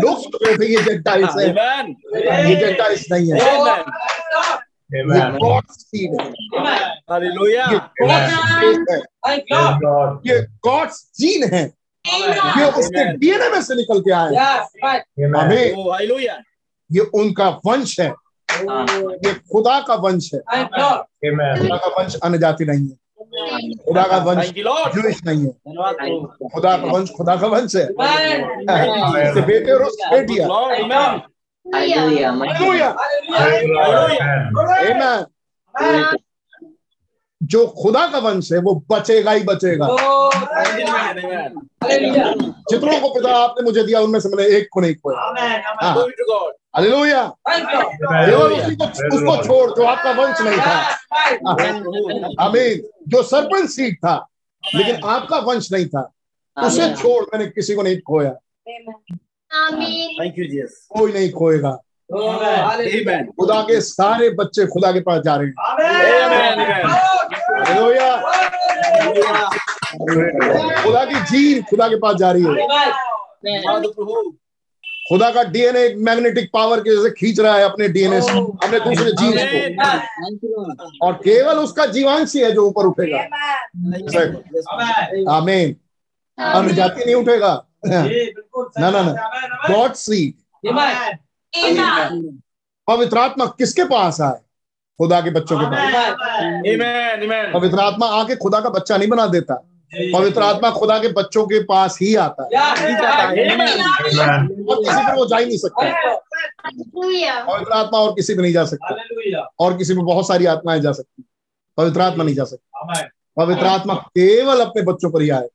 लोग सोच रहे थे ये जेंटाइल्स है। ये जेंटाइल्स नहीं है। ये गॉड्स जीन है। ये उसके डीएनए में से निकल के आए। आमीन Oh, ये उनका वंश है। ये खुदा का वंश है। खुदा का वंश अन्य जाति नहीं है। खुदा का वंश जूश नहीं है। खुदा का वंश खुदा का वंश है। बेटे और बेटियाँ। जो खुदा का वंश है वो बचेगा ही बचेगा. Amen. जितनों को पिता आपने मुझे दिया उनमें से मैंने एक को नहीं खोया। हालेलुया केवल उसी को उसको छोड़ जो आपका वंश नहीं था आमीन जो सरपंच सीट था लेकिन आपका वंश नहीं था उसे छोड़ मैंने किसी को नहीं खोया Thank you, Jesus. कोई नहीं खोएगा खुदा के सारे बच्चे खुदा के पास जा रहे हैं. खुदा की जीन खुदा के पास जा रही है. खुदा का डीएनए एक मैग्नेटिक पावर के जैसे खींच रहा है अपने डीएनए से। अपने दूसरे जीन्स को। और केवल उसका जीवांश ही है जो ऊपर उठेगा। आमीन अन्य जाति नहीं उठेगा। ना ना ना। गॉड सीड पवित्र आत्मा किसके पास आए? खुदा के बच्चों के पास. पवित्र आत्मा आके खुदा का बच्चा नहीं बना देता। पवित्र आत्मा खुदा के बच्चों के पास ही आता है। और किसी पर वो जा ही नहीं सकता। पवित्र आत्मा और किसी पर नहीं जा सकता। और किसी में बहुत सारी आत्माएँ जा सकती पवित्र आत्मा नहीं जा सकती। पवित्र आत्मा केवल अपने बच्चों पर ही आए।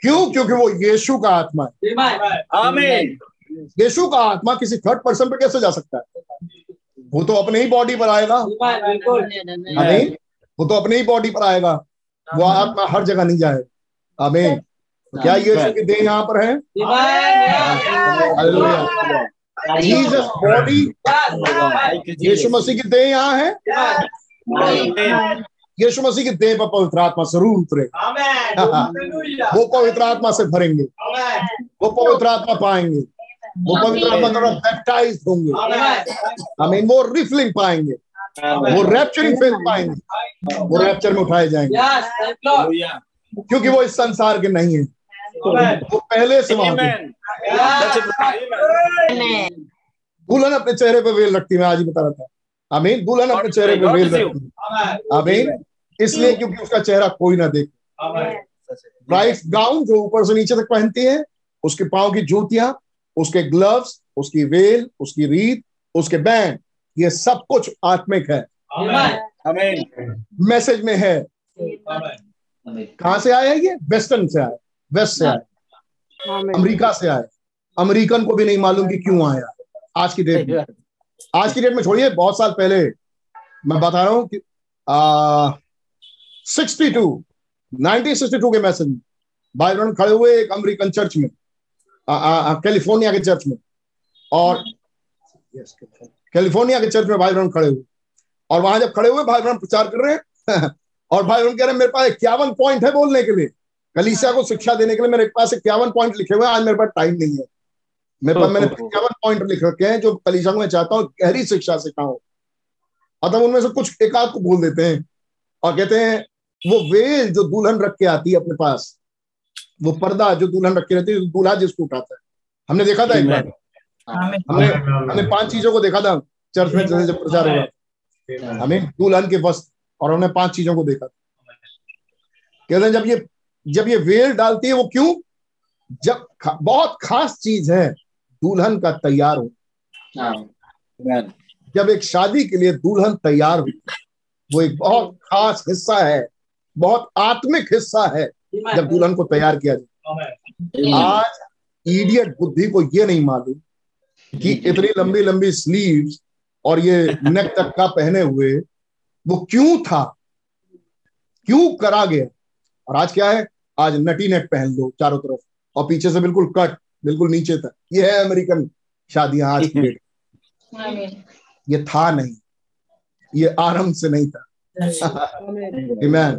क्यों? क्योंकि वो यीशु का आत्मा है। Amen. यीशु का आत्मा किसी थर्ड पर्सन पर कैसे जा सकता है? वो तो अपने ही बॉडी पर आएगा। आमीन वो तो अपने ही बॉडी पर आएगा। वो आत्मा हर जगह नहीं जाए। आमीन। तो क्या यीशु की देह यहाँ पर है? जीसस बॉडी यीशु मसीह की देह यहाँ है? Amen. यीशु मसीह की देह पर पवित्र आत्मा ज़रूर उतरे। वो पवित्र आत्मा से भरेंगे। वो पवित्र आत्मा पाएँगे। वो पवित्र आत्मा द्वारा बैप्टाइज होंगे। आमीन। वो रिफिलिंग पाएँगे। वो रैप्चरिंग फेथ पाएँगे। वो रैप्चर में उठाए जाएँगे। क्योंकि वो इस संसार के नहीं है। वो पहले से वहाँ. दुल्हन अपने चेहरे पर वेल रखती है मैं आज ही बता रहा था। आमीन। दुल्हन अपने चेहरे पे वेल रखती है। आमीन। इसलिए क्योंकि उसका चेहरा कोई ना देखे। ब्राइट गाउन जो ऊपर से नीचे तक पहनती है उसके पाँव की जूतियाँ उसके ग्लव्स उसकी वेल उसकी रीत उसके बैंड। ये सब कुछ आत्मिक है। मैसेज में है। कहा से आया ये? वेस्टर्न से आया वेस्ट से आया अमेरिका से आया अमेरिकन को भी नहीं मालूम कि क्यों आया आज की डेट में। आज की डेट में छोड़िए बहुत साल पहले। मैं बता रहा हूँ कि sixty two nineteen sixty two के मैसेज में भाई ब्रहण खड़े हुए एक अमेरिकन चर्च में कैलिफ़ोर्निया के चर्च में। और yes, कैलिफ़ोर्निया के चर्च में भाई ब्रहण खड़े हुए। और वहाँ जब खड़े हुए भाई ब्रहण प्रचार कर रहे हैं और भाई ब्रहण कह रहे हैं मेरे पास इक्यावन पॉइंट है बोलने के लिए। कलीसिया को शिक्षा देने के लिए मेरे पास इक्यावन पॉइंट लिखे हुए हैं। आज मेरे पास टाइम नहीं है। मेरे पास मैंने इक्यावन पॉइंट लिख रखे हैं जो कलीसिया को मैं चाहता हूँ गहरी शिक्षा सिखाऊं। अतः उनमें से कुछ एक आध को बोल देते हैं और कहते हैं वो वेल जो दुल्हन रख के आती है अपने पास वो पर्दा जो दुल्हन रख के रहती है दूल्हा जिसको उठाता है। हमने देखा था एक बार। हमने हमने पाँच चीज़ों को देखा था चर्च में जैसे जब प्रचार हो। रहा हमें दुल्हन के वस्त्र और हमने पाँच चीज़ों को देखा। था कहते हैं जब ये जब ये वेल डालती है वो क्यों? जब खा, बहुत खास चीज़ है दुल्हन का तैयार हो। जब एक शादी के लिए दुल्हन तैयार हो वो एक बहुत खास हिस्सा है बहुत आत्मिक हिस्सा है जब दुल्हन को तैयार किया जाए। आज इडियट बुद्धि को ये नहीं मालूम कि इतनी लंबी लंबी स्लीव्स और ये नेक तक का पहने हुए वो क्यों था? क्यों करा गया? और आज क्या है? आज नटी नेक पहन लो चारों तरफ़ और पीछे से बिल्कुल कट बिल्कुल नीचे तक। ये है अमेरिकन शादियाँ आज की डेट। ये था नहीं। ये आरंभ से नहीं था। Amen.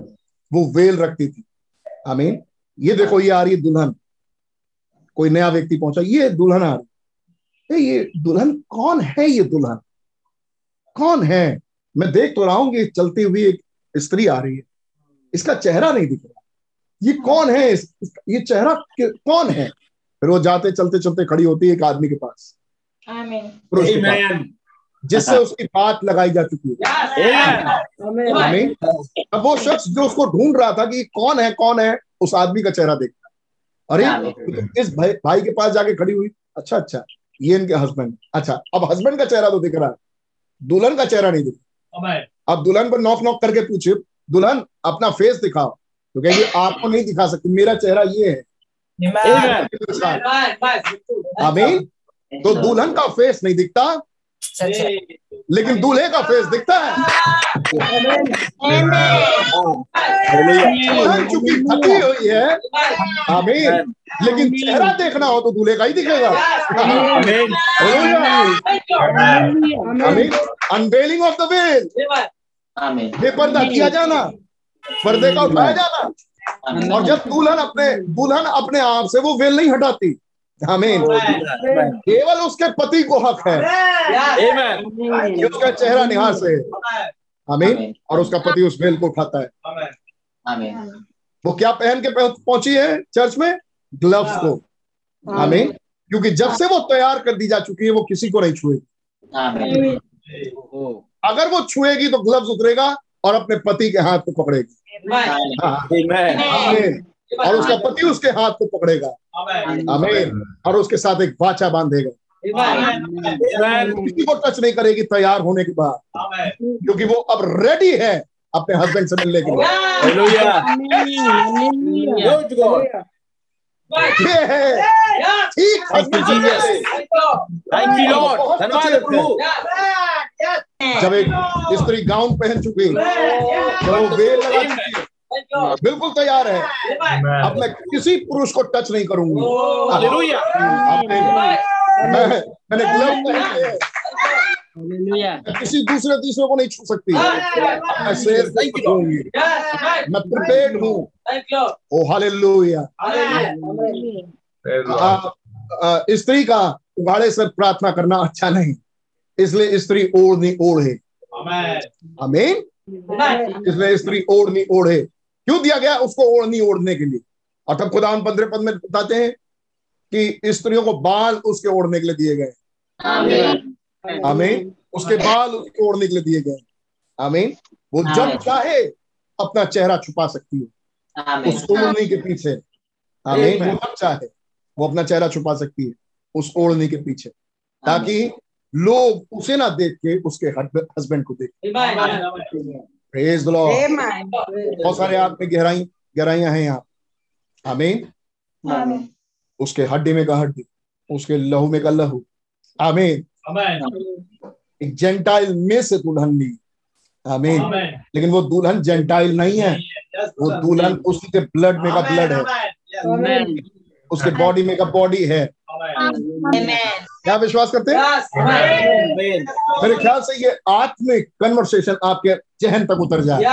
वो वेल रखती थी। आमीन ये देखो ये आ रही है दुल्हन। कोई नया व्यक्ति पहुँचा। ये दुल्हन आ रही है। ये दुल्हन कौन है ये दुल्हन? कौन है? मैं देख तो रहा हूँ कि चलती हुई एक स्त्री आ रही है। इसका चेहरा नहीं दिख रहा। ये कौन है ये चेहरा कौन है? फिर वो जाते चलते चलते खड़ी होती है एक आदमी के पास. जिससे उसकी बात लगाई जा चुकी है। अब वो शख्स जो उसको ढूंढ रहा था कि कौन है कौन है उस आदमी का चेहरा देखता। अरे तो इस भाई भाई के पास जाके खड़ी हुई। अच्छा अच्छा। ये इनके हस्बैंड अच्छा अब हस्बैंड का चेहरा तो दिख रहा है दुल्हन का चेहरा नहीं दिख रहा अब दुल्हन पर नॉक नॉक करके पूछे दुल्हन अपना फेस दिखाओ तो कहेगी आपको नहीं दिखा सकते मेरा चेहरा ये है अभी आमीन तो दुल्हन का फेस नहीं दिखता लेकिन दूल्हे का फेस दिखता है। दुल्हन चूँकि थकी हुई है। आमीन। लेकिन चेहरा देखना हो तो दूल्हे का ही दिखेगा। Amen. Unveiling of the veil बेपर्दा किया जाना। पर्दे का उठाया जाना। और जब दुल्हन अपने दुल्हन अपने आप से वो वेल नहीं हटाती आमीन Amen. केवल उसके पति को हक है कि उसका चेहरा निहार से है आमीन और उसका पति उस वेल को उठाता है वो क्या पहन के पहुँची है चर्च में ग्लव्स को आमीन क्योंकि जब से वो तैयार कर दी जा चुकी है वो किसी को नहीं छुएगी Oh. अगर वो छुएगी तो ग्लव्स उतरेगा और अपने पति के हाथ को पकड़ेगी हाँ, और उसका पति उसके हाथ को पकड़ेगा। आमीन। और उसके साथ एक वाचा बांधेगा। किसी को टच नहीं करेगी तैयार होने के बाद। क्योंकि वो अब रेडी है अपने हस्बैंड से मिलने के लिए. ये है ठीक. धन्यवाद प्रभु। जब एक स्त्री गाउन पहन चुकी जब वो वेल लगा चुकी है बिल्कुल तैयार है। अब मैं किसी पुरुष को टच नहीं करूँगी। मैंने ग्लव हैं। किसी दूसरे तीसरे को नहीं छू सकती। मैं शेर से छूँगी मैं प्रिपेयर्ड हूँ। ओ हालेलुया आ, स्त्री का उगाड़े से प्रार्थना करना अच्छा नहीं। इसलिए स्त्री ओढ़नी ओढ़े। हमें इसलिए स्त्री ओढ़नी ओढ़े। क्यों दिया गया उसको ओढ़नी ओढ़ने के लिए? और तब खुदा पंद्रह पद में बताते हैं कि स्त्रियों को बाल उसके ओढ़ने के लिए दिए गए। आमीन। उसके बाल उसके ओढ़ने के लिए दिए गए। आमीन। वो जब चाहे अपना चेहरा छुपा सकती है। उस ओढ़नी के पीछे। आमीन। वो जब चाहे वो अपना चेहरा छुपा सकती है। उस ओढ़नी के पीछे। ताकि लोग उसे ना देख के उसके हस्बैंड को देख। प्रेज द बहुत सारे आग में गहराई गहराइयाँ हैं यहाँ। आमीन उसके हड्डी में का हड्डी उसके लहू में का लहू। आमीन एक जेंटाइल में से दुल्हन ली। आमीन लेकिन वो दुल्हन जेंटाइल नहीं है। वो दुल्हन उसके ब्लड में का ब्लड है। उसके बॉडी में का बॉडी है। क्या विश्वास करते हैं? मेरे ख्याल से ये आत्मिक कन्वर्सेशन आपके जहन तक उतर जाए.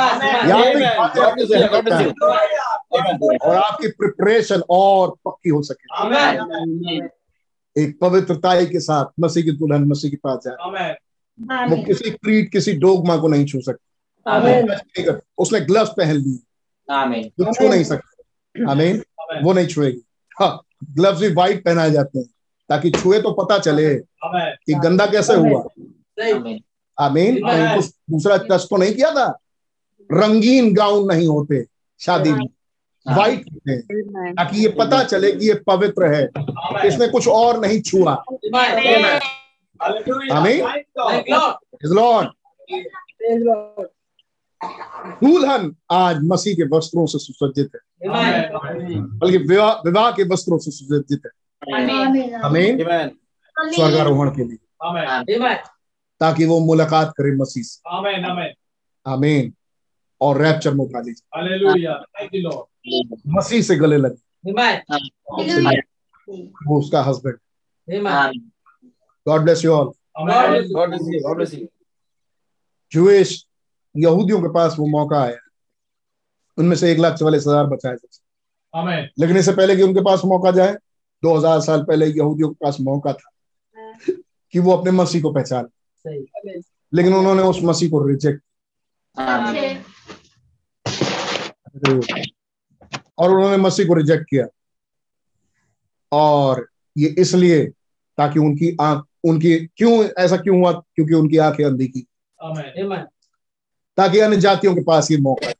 और आपकी प्रिपरेशन और पक्की हो सके। एक पवित्रताई के साथ मसीह की दुल्हन मसीह के पास जाए। वो किसी क्रीड किसी डोगमा को नहीं छू सकते। उसने ग्लव्स पहन लिए वो छू नहीं सकते। आमीन वो नहीं छुएगी। हाँ ग्लव्स भी वाइट पहनाए जाते हैं। ताकि छुए तो पता चले कि गंदा कैसे हुआ। आमीन। दूसरा टच तो नहीं किया था? रंगीन गाउन नहीं होते शादी में। वाइट होते। ताकि ये पता चले कि ये पवित्र है। इसने कुछ और नहीं छुआ। आमीन। Lord. दुल्हन आज मसीह के वस्त्रों से सुसज्जित है। बल्कि विवाह विवाह के वस्त्रों से सुसज्जित है। आमीन। Amen. स्वर्गारोहण के लिए। ताकि वो मुलाकात करे मसीह से। आमीन। और रैप्चर में उठा लीजिए। मसीह से गले लगे। वो उसका husband God bless you all God bless you. God bless you. Jewish यहूदियों के पास वो मौका आया उनमें से एक लाख चवालीस हज़ार बचाए जा सकते लेकिन इससे पहले कि उनके पास मौका जाए दो हज़ार साल पहले यहूदियों के पास मौका था कि वो अपने मसीह को पहचान। लेकिन उन्होंने उस मसीह को रिजेक्ट और उन्होंने मसीह को रिजेक्ट किया। और ये इसलिए ताकि उनकी आँख उनकी क्यों ऐसा क्यों हुआ? क्योंकि उनकी आँखें अंधी की। ताकि अन्य जातियों के पास ये मौका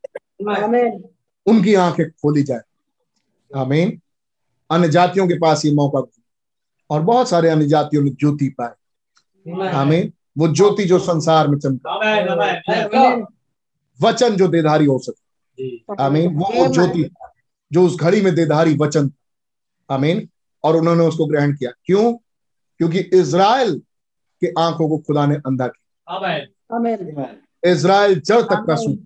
उनकी आँखें खोली जाए। आमीन अन्य जातियों के पास ये मौका और बहुत सारे अन्य जातियों ने ज्योति पाए हमें वो ज्योति जो संसार में चमका। वचन जो देधारी हो सके। आमीन। वो वो ज्योति जो उस घड़ी में देधारी वचन। आमीन। और उन्होंने उसको ग्रहण किया। क्यों? क्योंकि इज़राइल के आँखों को खुदा ने अंधा किया। Amen. इज़राइल जड़ तक का सूख।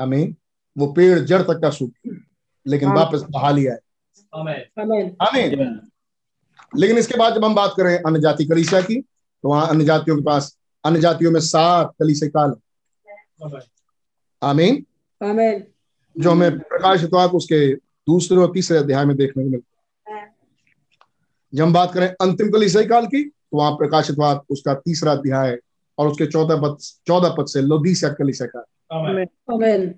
आमीन। वो पेड़ जड़ तक का सूख। लेकिन। वापस बहाली आए. आमीन लेकिन इसके बाद जब हम बात करें अन्य जाति कलीसिया की तो वहाँ अन्य जातियों के पास अन्य जातियों में सात कलीसिया काल। हैं। आमीन जो हमें प्रकाश वाक उसके दूसरे और तीसरे अध्याय में देखने को मिलता है। जब हम बात करें अंतिम कलीसियाई काल की तो वहाँ प्रकाशित वाक उसका तीसरा अध्याय और उसके चौदह पद चौदह पद से लोदीसिया कलीसिया काल। Amen. Amen.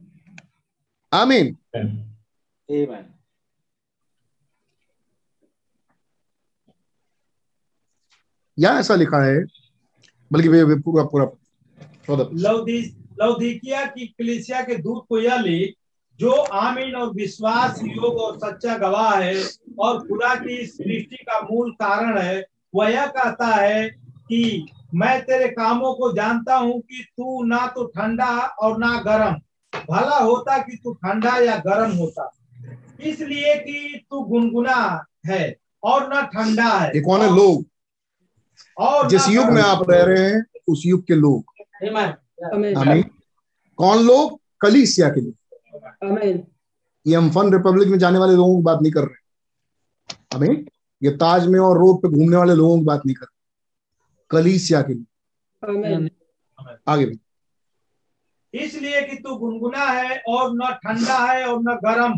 आमीन यहाँ ऐसा लिखा है? बल्कि वे, वे पूरा पूरा लौदीकिया की कलीसिया के दूत को यह लिख जो आमीन और विश्वास योग और सच्चा गवाह है और खुदा की सृष्टि का मूल कारण है वह यह कहता है कि मैं तेरे कामों को जानता हूँ कि तू ना तो ठंडा और ना गर्म। भला होता कि तू ठंडा या गर्म होता। इसलिए कि तू गुनगुना है और ना ठंडा है। ये कौन है? लोग। और जिस युग में आप रह रहे हैं उस युग के लोग। Amen. आमीन कौन लोग? कलीसिया के लोग। ये हम फन रिपब्लिक में जाने वाले लोगों की बात नहीं कर रहे। हमें ये ताज में और रोड पे घूमने वाले लोगों की बात नहीं कर रहे। कलीसिया के लिए आगे भी। इसलिए कि तू गुनगुना है और न ठंडा है और न गर्म।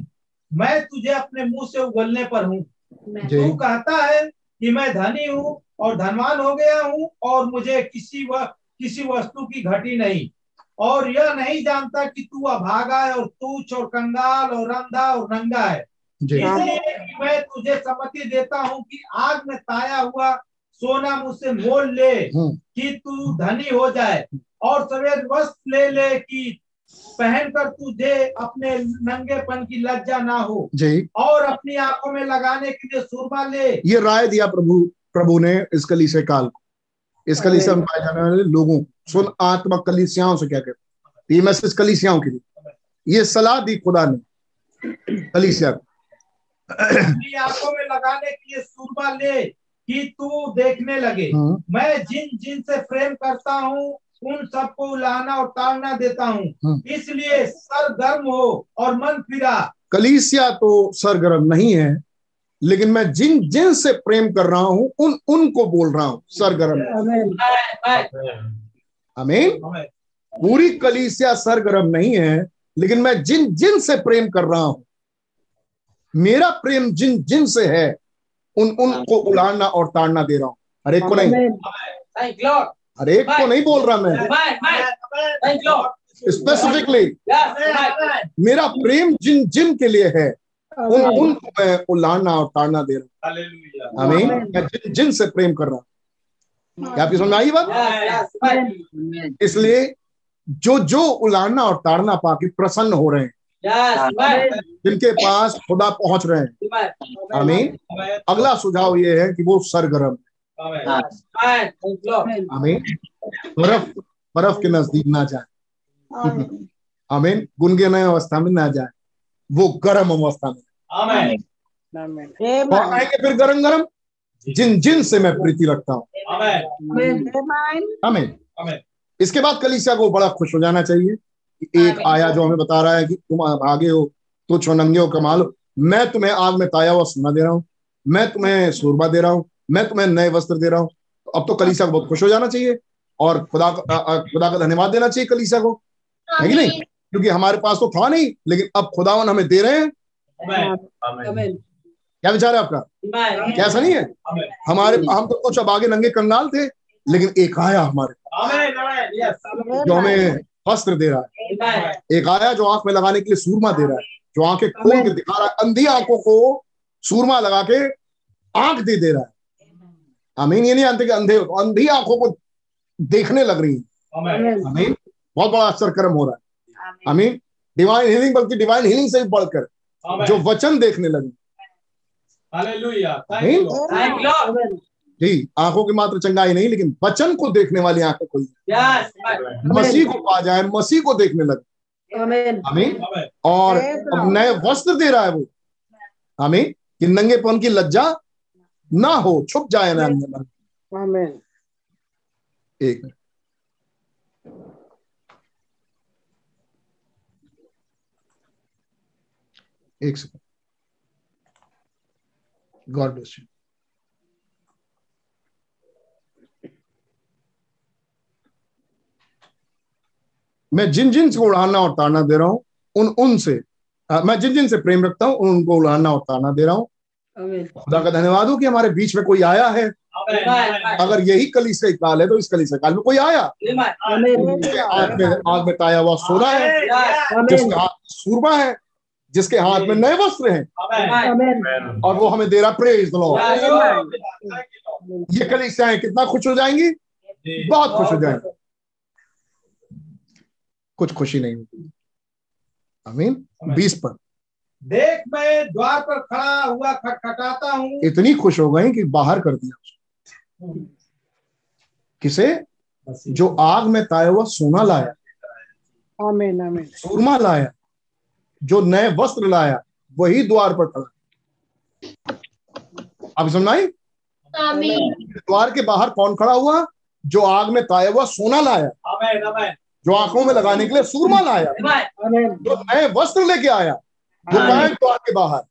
मैं तुझे अपने मुँह से उगलने पर हूँ। तू कहता है कि मैं धनी हूँ और धनवान हो गया हूँ और मुझे किसी व किसी वस्तु की घटी नहीं। और यह नहीं जानता कि तू अभागा है और तुच्छ और कंगाल और अंधा और नंगा है। इसलिए मैं तुझे सम्मति देता हूँ कि आग में ताया हुआ सोना मुझसे मोल ले हम्म, कि तू धनी हो जाए। और सवेर वस्त्र ले ले कि पहनकर तुझे अपने नंगेपन की लज्जा ना हो। जी। और अपनी आँखों में लगाने के लिए सुरमा ले। ये राय दिया प्रभु। प्रभु ने इस कलीसिया काल को इस कलीसिया में पाए जाने वाले लोगों सुन आत्मा कलीसियाओं से क्या कहते ये मैसेज कलीसियाओं के लिए। ये सलाह दी खुदा ने कलीसिया को। आँखों में लगाने के सुरमा ले कि तू देखने लगे। हम्म, मैं जिन जिन से प्रेम करता हूँ उन सबको लाना और ताड़ना देता हूँ। हम्म। इसलिए सर गर्म हो और मन फिरा। कलीसिया तो सरगर्म नहीं है लेकिन मैं जिन जिन से प्रेम कर रहा हूँ उन उनको बोल रहा हूँ सरगर्म। हमें पूरी कलीसिया सरगर्म नहीं है लेकिन मैं जिन जिन से प्रेम कर रहा हूँ मेरा प्रेम जिन जिन से है उन उनको उलाड़ना और ताड़ना दे रहा हूँ। हर एक को नहीं। Amen. हर एक को नहीं बोल रहा मैं। स्पेसिफिकली मेरा प्रेम जिन जिन के लिए है उन उनको मैं उलाड़ना और ताड़ना दे रहा हूँ। हूँ आमीन मैं जिन जिन से प्रेम कर रहा हूँ। क्या आपकी समझ में आई बात? इसलिए जो जो उलाड़ना और ताड़ना पाके प्रसन्न हो रहे हैं जिनके पास खुदा पहुँच रहे हैं. आमीन अगला सुझाव ये है कि वो सरगर्म. आमीन बर्फ़ बर्फ़ के नज़दीक ना जाए। आमीन गुनगुने अवस्था में ना जाए। वो गर्म अवस्था में। कौन आएँगे फिर गरम गरम जिन जिन से मैं प्रीति रखता हूँ। हमें इसके बाद कलीसिया को बड़ा खुश हो जाना चाहिए एक आया जो हमें बता रहा है कि तुम आगे हो तो छो नंगे हो कमाल हो। मैं तुम्हें आग में ताया हुआ सोना दे रहा हूँ। मैं तुम्हें सूरमा दे रहा हूँ। मैं तुम्हें नए वस्त्र दे रहा हूँ। तो अब तो कलीसिया को बहुत खुश हो जाना चाहिए। और खुदा का- खुदा का धन्यवाद देना चाहिए कलीसिया को। है कि नहीं? क्योंकि हमारे पास तो था नहीं लेकिन अब खुदावन हमें दे रहे हैं. क्या विचार है आपका. क्या ऐसा नहीं है? हमारे हम तो कुछ अब आगे नंगे कंगाल थे लेकिन एक आया हमारे Amen. Amen. Yes. जो हमें वस्त्र दे रहा है। एक आया जो आँख में लगाने के लिए सूरमा दे रहा है। जो आँखें खोल के दिखा रहा है अंधी आँखों को सूरमा लगा के आँख दे दे रहा है। आमीन ये नहीं जानते कि अंधे अंधी आँखों को देखने लग रही है। Amen. आमीन बहुत बड़ा अवसर कर्म हो रहा है। आमीन डिवाइन हीलिंग बल्कि डिवाइन हीलिंग से भी बढ़कर जो वचन देखने लगे। Hallelujah. Thank you, Lord. Thank you, Lord. जी आँखों की मात्र चंगाई नहीं लेकिन वचन को देखने वाली आँखें खुल. मसीह को पा जाए मसीह को देखने लगे. आमीन और अब नए वस्त्र दे रहा है वो। आमीन कि नंगेपन की लज्जा ना हो छुप जाए ना अंदर। एक मिनट। एक सेकंड गॉड ब्लेस यू मैं जिन जिन को उड़ाना और ताड़ना दे रहा हूँ उन उन से अ, मैं जिन जिन से प्रेम रखता हूँ उन उनको उड़ाना और ताड़ना दे रहा हूँ। खुदा का धन्यवाद हो कि हमारे बीच में कोई आया है. अगर यही कलीस का काल है तो इस कलीस काल में कोई आया? हाथ में आग में ताया हुआ सोना है. जिसके. हाथ सूरमा है। जिसके हाथ में नए वस्त्र हैं. और वो हमें दे रहा प्रेज द लॉर्ड. ये कलीसियाएँ कितना खुश हो जाएँगी? बहुत खुश हो जाएँगे। कुछ खुशी नहीं होती। आमीन Amen. बीस पर। देख मैं द्वार पर खड़ा हुआ खटखटाता हूँ। इतनी खुश हो गई कि बाहर कर दिया उसको किसे? जो आग में ताया हुआ सोना लाया. सूरमा लाया। जो नए वस्त्र लाया वही द्वार पर खड़ा अब समझ आई? द्वार के बाहर कौन खड़ा हुआ? जो आग में ताया हुआ सोना लाया। Amen. Amen. जो आँखों में लगाने के लिए सूरमा लाया. जो नए वस्त्र लेके आया वो कहा द्वार के बाहर।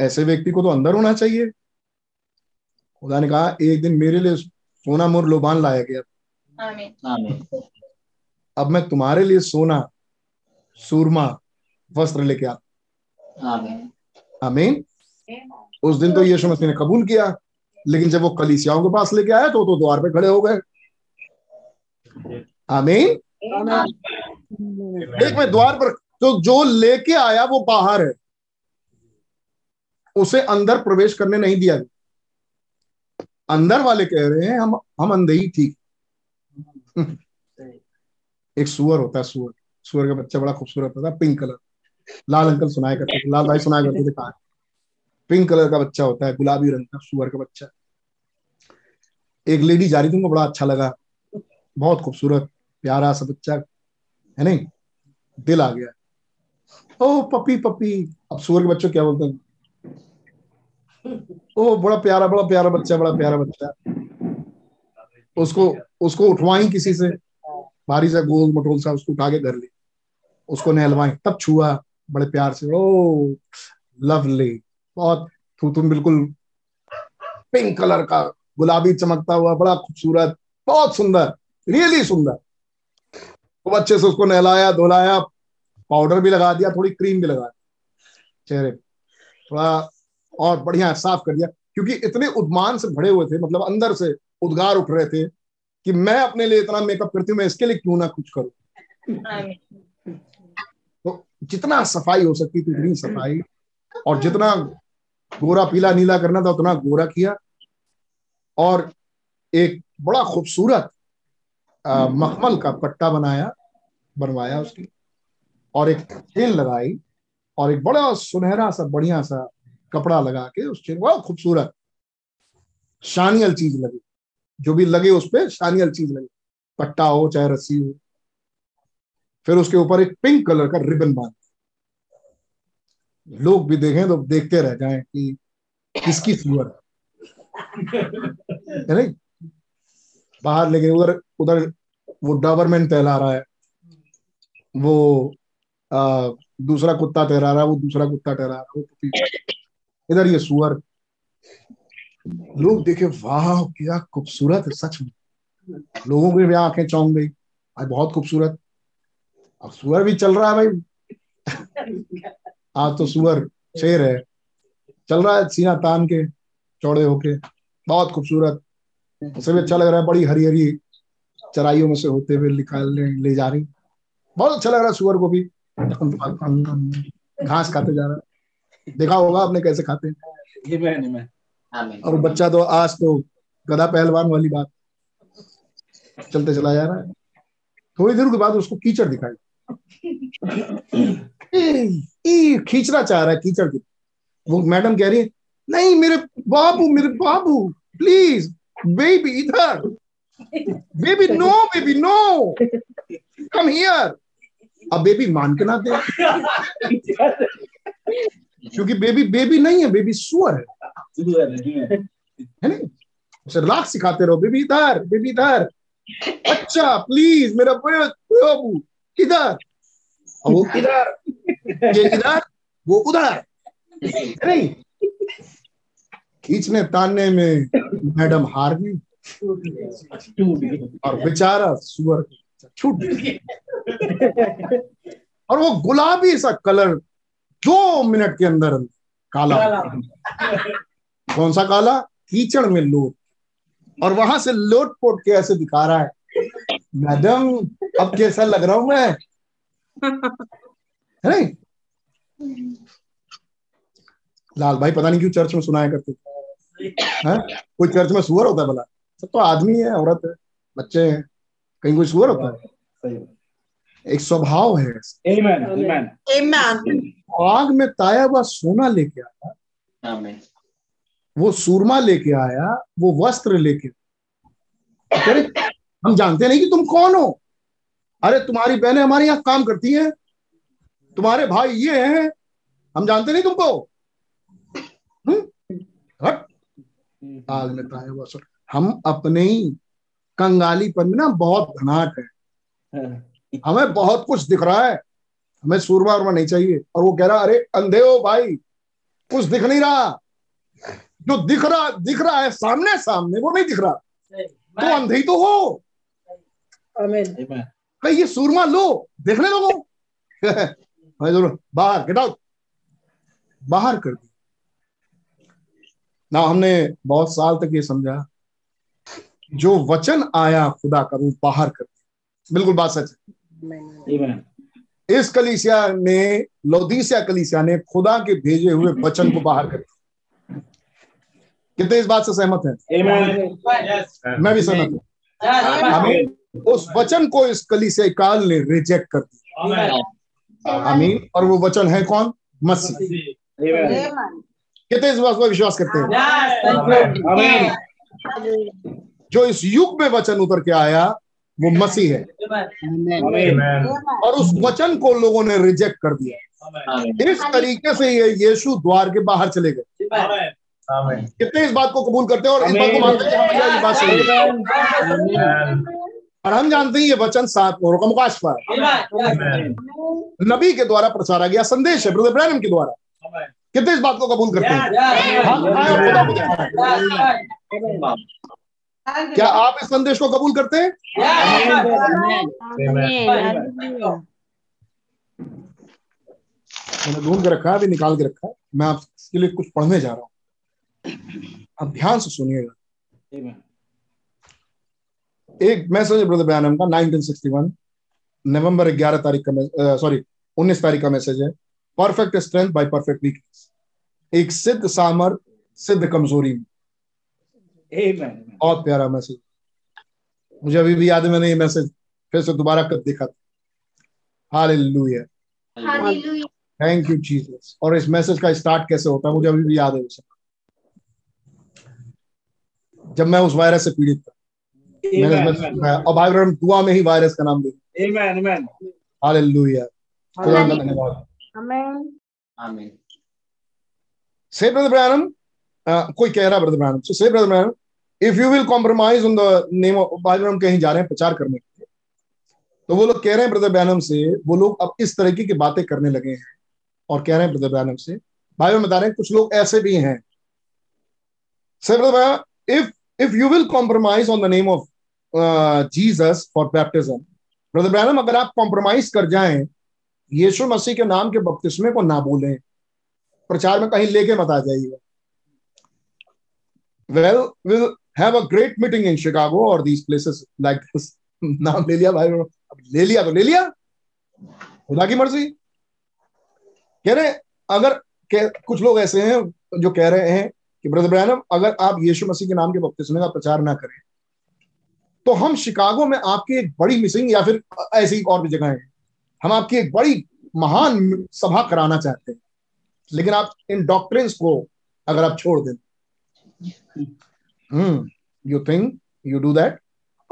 ऐसे व्यक्ति को तो अंदर होना चाहिए। खुदा ने कहा एक दिन मेरे लिए सोना मोर लोबान लाया गया। आमीन। अब मैं तुम्हारे लिए सोना सूरमा वस्त्र लेके आ। आमीन। आमीन। उस दिन तो यीशु मसीह ने कबूल किया लेकिन जब वो कलीसियाओं के पास लेके आया तो तो द्वार पे खड़े हो गए। आमीन। देख मैं द्वार पर तो जो लेके आया वो बाहर है। उसे अंदर प्रवेश करने नहीं दिया गया। अंदर वाले कह रहे हैं हम हम अंधे ही ठीक। एक सुअर होता है सुअर। सुअर का बच्चा बड़ा खूबसूरत होता है पिंक कलर लाल अंकल सुनाया करते थे, लाल भाई सुनाया करते थे कहा पिंक कलर का बच्चा होता है, गुलाबी रंग का सुअर का बच्चा। एक लेडी जा रही थी, उनको बड़ा अच्छा लगा। बहुत खूबसूरत, प्यारा सा बच्चा, है नहीं? दिल आ गया। ओ, पपी पपी। अब सुअर के बच्चों क्या बोलते हैं? ओ, बड़ा प्यारा बड़ा प्यारा बच्चा, बड़ा प्यारा बच्चा। उसको उसको उठवाई किसी से। भारी सा गोल मटोल सा उसको उठा के घर ले। उसको नहलवाई तब छुआ बड़े प्यार से, ओ लवली बहुत तू तुम बिल्कुल पिंक कलर का गुलाबी चमकता हुआ, बड़ा खूबसूरत, बहुत सुंदर रियली सुंदर। खूब अच्छे से उसको नहलाया, धुलाया पाउडर भी लगा दिया, थोड़ी क्रीम भी लगा दी चेहरे थोड़ा और बढ़िया, साफ़ कर दिया। क्योंकि इतने उद्मान से भरे हुए थे मतलब अंदर से उद्गार उठ रहे थे कि मैं अपने लिए इतना मेकअप करती हूँ, मैं इसके लिए क्यों ना कुछ करूँ? तो जितना सफ़ाई हो सकती थी उतनी सफ़ाई। और जितना गोरा पीला नीला करना था उतना गोरा किया। और एक बड़ा खूबसूरत मखमल का पट्टा बनाया बनवाया उसकी और एक चेन लगाई और एक बड़ा सुनहरा सा बढ़िया सा कपड़ा लगा के उस चेन बहुत खूबसूरत शानियल चीज़ लगी। जो भी लगे उस पर शानियल चीज़ लगी। पट्टा हो चाहे रस्सी हो। फिर उसके ऊपर एक पिंक कलर का रिबन बाँध लोग भी देखें तो देखते रह जाएँ कि किसकी सुअर है। नहीं? बाहर लेके उधर उधर वो डॉबरमैन टहला रहा है। वो आ, दूसरा कुत्ता टहरा रहा है वो दूसरा कुत्ता टहरा रहा है वो इधर ये सुअर। लोग देखे वाह क्या खूबसूरत है सच में। लोगों की भी आँखें चौंक गई। आज बहुत खूबसूरत। अब सुअर भी चल रहा है भाई। आज तो सुअर शेर है। चल रहा है सीना तान के चौड़े होके। बहुत खूबसूरत। उसे भी अच्छा लग रहा है बड़ी हरी हरी चराइयों में से होते हुए निकाल ले, जा रही। बहुत अच्छा लग रहा है सुअर को भी। घास खाते जा रहा है। देखा होगा आपने कैसे खाते हैं। और बच्चा तो आज तो गधा पहलवान वाली बात। चलते चला जा रहा है। थोड़ी देर के बाद उसको कीचड़ दिखाई। खींचना चाह रहा है कीचड़ की वो मैडम कह रही है नहीं मेरे बाबू मेरे बाबू प्लीज़ बेबी इधर। Baby no baby no come here अब बेबी मान के ना दे। क्योंकि बेबी बेबी नहीं है बेबी सुअर है। है नहीं उसे राग सिखाते रहो बेबी इधर बेबी इधर। अच्छा प्लीज़ मेरा बाबू और वो इधर। ये इधर वो उधर नहीं खींचने तानने में मैडम हार गई। और बेचारा सुअर छूट। और वो गुलाबी सा कलर दो मिनट के अंदर काला। कौन सा काला? कीचड़ में लोट। और वहाँ से लोट पोट के ऐसे दिखा रहा है। मैडम अब कैसा लग रहा हूँ मैं? है नहीं? लाल भाई पता नहीं क्यों चर्च में सुनाया करते हैं? कोई चर्च में सुअर होता है भला? सब तो आदमी है औरत है बच्चे हैं। कहीं कोई सुअर होता है? एक स्वभाव है। आग में ताया हुआ सोना लेके आया। आमीन वो सूरमा लेके आया वो वस्त्र लेके हम जानते नहीं कि तुम कौन हो। अरे तुम्हारी बहनें हमारे यहाँ काम करती हैं। तुम्हारे भाई ये हैं। हम जानते नहीं तुमको। हम्म? हट। आग में ताया हुआ सोना हम अपने ही कंगालीपन में ना बहुत घनाट है। हमें बहुत कुछ दिख रहा है। हमें सूरमा उरमा नहीं चाहिए। और वो कह रहा अरे अंधे हो भाई। कुछ दिख नहीं रहा। जो दिख रहा दिख रहा है सामने सामने वो नहीं दिख रहा। तो अंधे ही तो हो। आमीन कहीं ये सूरमा लो देखने लोगो। भाई दोनों बाहर गेट आउट बाहर कर दी। ना हमने बहुत साल तक ये समझा। जो वचन आया खुदा का वो बाहर कर दिया। बिल्कुल बात सच है। इस कलीसिया ने लोदीसिया कलीसिया ने खुदा के भेजे हुए वचन को बाहर कर दिया। कितने इस बात से सहमत हैं. मैं भी सहमत हूँ। आमीन। उस वचन को इस कलीसिया काल ने रिजेक्ट कर दिया. आमीन। और वो वचन है कौन? मसीह। कितने इस बात पर विश्वास करते हैं? जो इस युग में वचन उतर के आया वो मसीह है। और उस वचन को लोगों ने रिजेक्ट कर दिया। इस तरीके से ये यीशु द्वार के बाहर चले गए। कितने इस बात को कबूल करते हैं? और इस बात को मानते हैं कि हाँ भैया ये बात सही है। और हम जानते हैं ये वचन सात मोहरों का मुकाशफा है। नबी के द्वारा प्रचारा गया संदेश है ब्रदर ब्रैनम के द्वारा। कितने इस बात को कबूल करते हैं? हम और खुदा को क्या आप इस संदेश को कबूल करते हैं? मैंने ढूंढ के रखा है अभी निकाल के रखा है। मैं आपके लिए कुछ पढ़ने जा रहा हूँ। अब ध्यान से सुनिएगा। एक मैसेज है ब्रदर बयानम का 1961 नवंबर 11 तारीख का सॉरी 19 तारीख का मैसेज है। Perfect strength by perfect weakness एक सिद्ध सामर्थ सिद्ध कमज़ोरी। में बहुत प्यारा मैसेज मुझे अभी भी याद है मैंने ये मैसेज फिर से दोबारा कब देखा था। Hallelujah Hallelujah. Thank you Jesus और इस मैसेज का स्टार्ट कैसे होता है मुझे अभी भी याद है उसे। जब मैं उस वायरस से पीड़ित था और भाई ब्रदर दुआ में ही वायरस का नाम. Amen. हालेलुया खुदा का धन्यवाद Amen. Amen. Say, Brother Branham, uh, कोई कह रहा brother Branham so say brother Branham if you will compromise on the name of भाई ब्रैनम कहीं जा रहे हैं प्रचार करने के लिए तो वो लोग कह रहे हैं ब्रदर ब्रैनम से वो लोग अब इस तरीके की बातें करने लगे हैं और कह रहे हैं ब्रदर ब्रैनम से भाई बता रहे हैं कुछ लोग ऐसे भी हैं say brother Branham, if if you will compromise on the name of for for brother Branham अगर आप कॉम्प्रोमाइज कर जाएँ यीशु मसीह के नाम के बपतिस्मे को ना बोलें प्रचार में कहीं लेके मत आ जाइएगा well will have a great meeting in Chicago और दीज प्लेसेस लाइक दिस नाम ले लिया भाई अब ले लिया तो ले लिया। खुदा की मर्ज़ी। कह रहे अगर कह, कुछ लोग ऐसे हैं जो कह रहे हैं कि ब्रदर ब्रैनम अगर आप यीशु मसीह के नाम के बपतिस्मे का प्रचार ना करें तो हम शिकागो में आपकी एक बड़ी मिसिंग या फिर ऐसी और भी जगह है। हम आपकी एक बड़ी महान सभा कराना चाहते हैं। लेकिन आप इन डॉक्ट्रिन्स को अगर आप छोड़ दें। You think you do that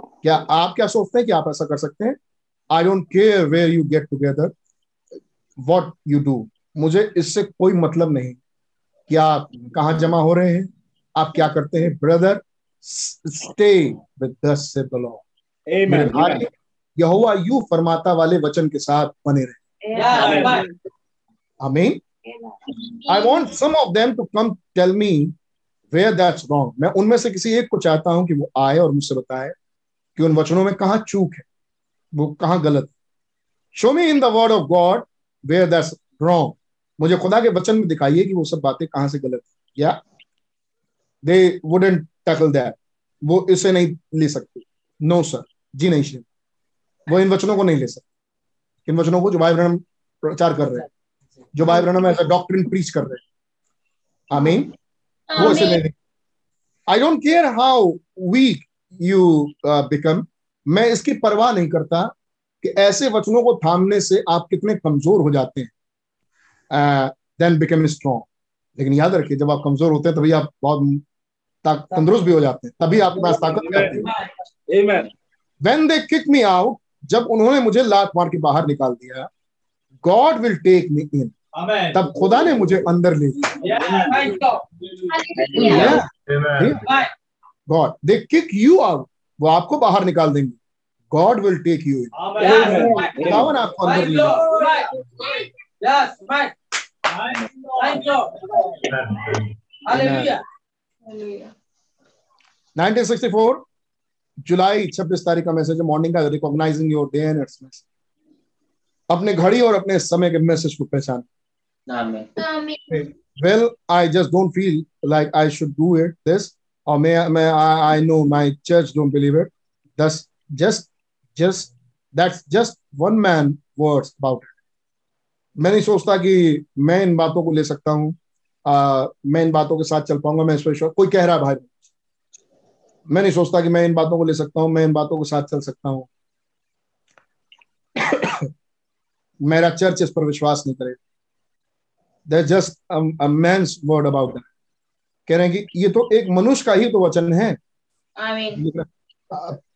क्या आप क्या सोचते हैं कि आप ऐसा कर सकते हैं? I don't care where you get together what you do मुझे इससे कोई मतलब नहीं। कि आप कहाँ जमा हो रहे हैं? आप क्या करते हैं ब्रदर विद दस से द लॉर्ड मेरे भाई यहोवा यू फरमाता वाले वचन के साथ बने रहे. Amen. आमीन I want some of them to come tell me where that's wrong. मैं उनमें से किसी एक को चाहता हूँ कि वो आए और मुझसे बताए कि उन वचनों में कहाँ चूक है वो कहाँ गलत है। Show me in the word of God where that's wrong मुझे खुदा के वचन में दिखाइए कि वो सब बातें कहाँ से गलत है। या दे वुडेंट टैकल दैट वो इसे नहीं ले सकते। नो सर जी नहीं शेर वो इन वचनों को नहीं ले सकते। इन वचनों को जो भाई ब्रहण प्रचार कर रहे हैं। जो भाई ब्रहण ऐसा डॉक्ट्रिन प्रीच कर रहे हैं। आमीन वो ऐसे नहीं I don't care how weak you become मैं इसकी परवाह नहीं करता कि ऐसे वचनों को थामने से आप कितने कमज़ोर हो जाते हैं। देन बिकम स्ट्रॉन्ग लेकिन याद रखिए जब आप कमज़ोर होते हैं तभी आप बहुत तंदुरुस्त भी हो जाते हैं। तभी आपके पास ताकत है. When they kick me out जब उन्होंने मुझे लात मार के बाहर निकाल दिया God will take me in तब खुदा ने मुझे अंदर ले लिया. God they kick you out वो आपको बाहर निकाल देंगे। God will take you in खुदावन आपको अंदर ले जाएगा 1964 जुलाई 26 तारीख का मैसेज मॉर्निंग का recognising your day and its message अपने घड़ी और अपने समय के मैसेज को पहचान। Well I just don't feel like I should do it this और मैं मैं I know my church don't believe it thus just just that's just one man words about it मैं नहीं सोचता कि मैं इन बातों को ले सकता हूँ। आ, मैं इन बातों के साथ चल पाऊँगा मैं इस पर कोई कह रहा है भाई? मैं नहीं सोचता कि मैं इन बातों को ले सकता हूँ मैं इन बातों के साथ चल सकता हूँ। मेरा चर्च इस पर विश्वास नहीं करेगा। Just a, a man's word कह रहे हैं कि ये तो एक मनुष्य का ही तो वचन है।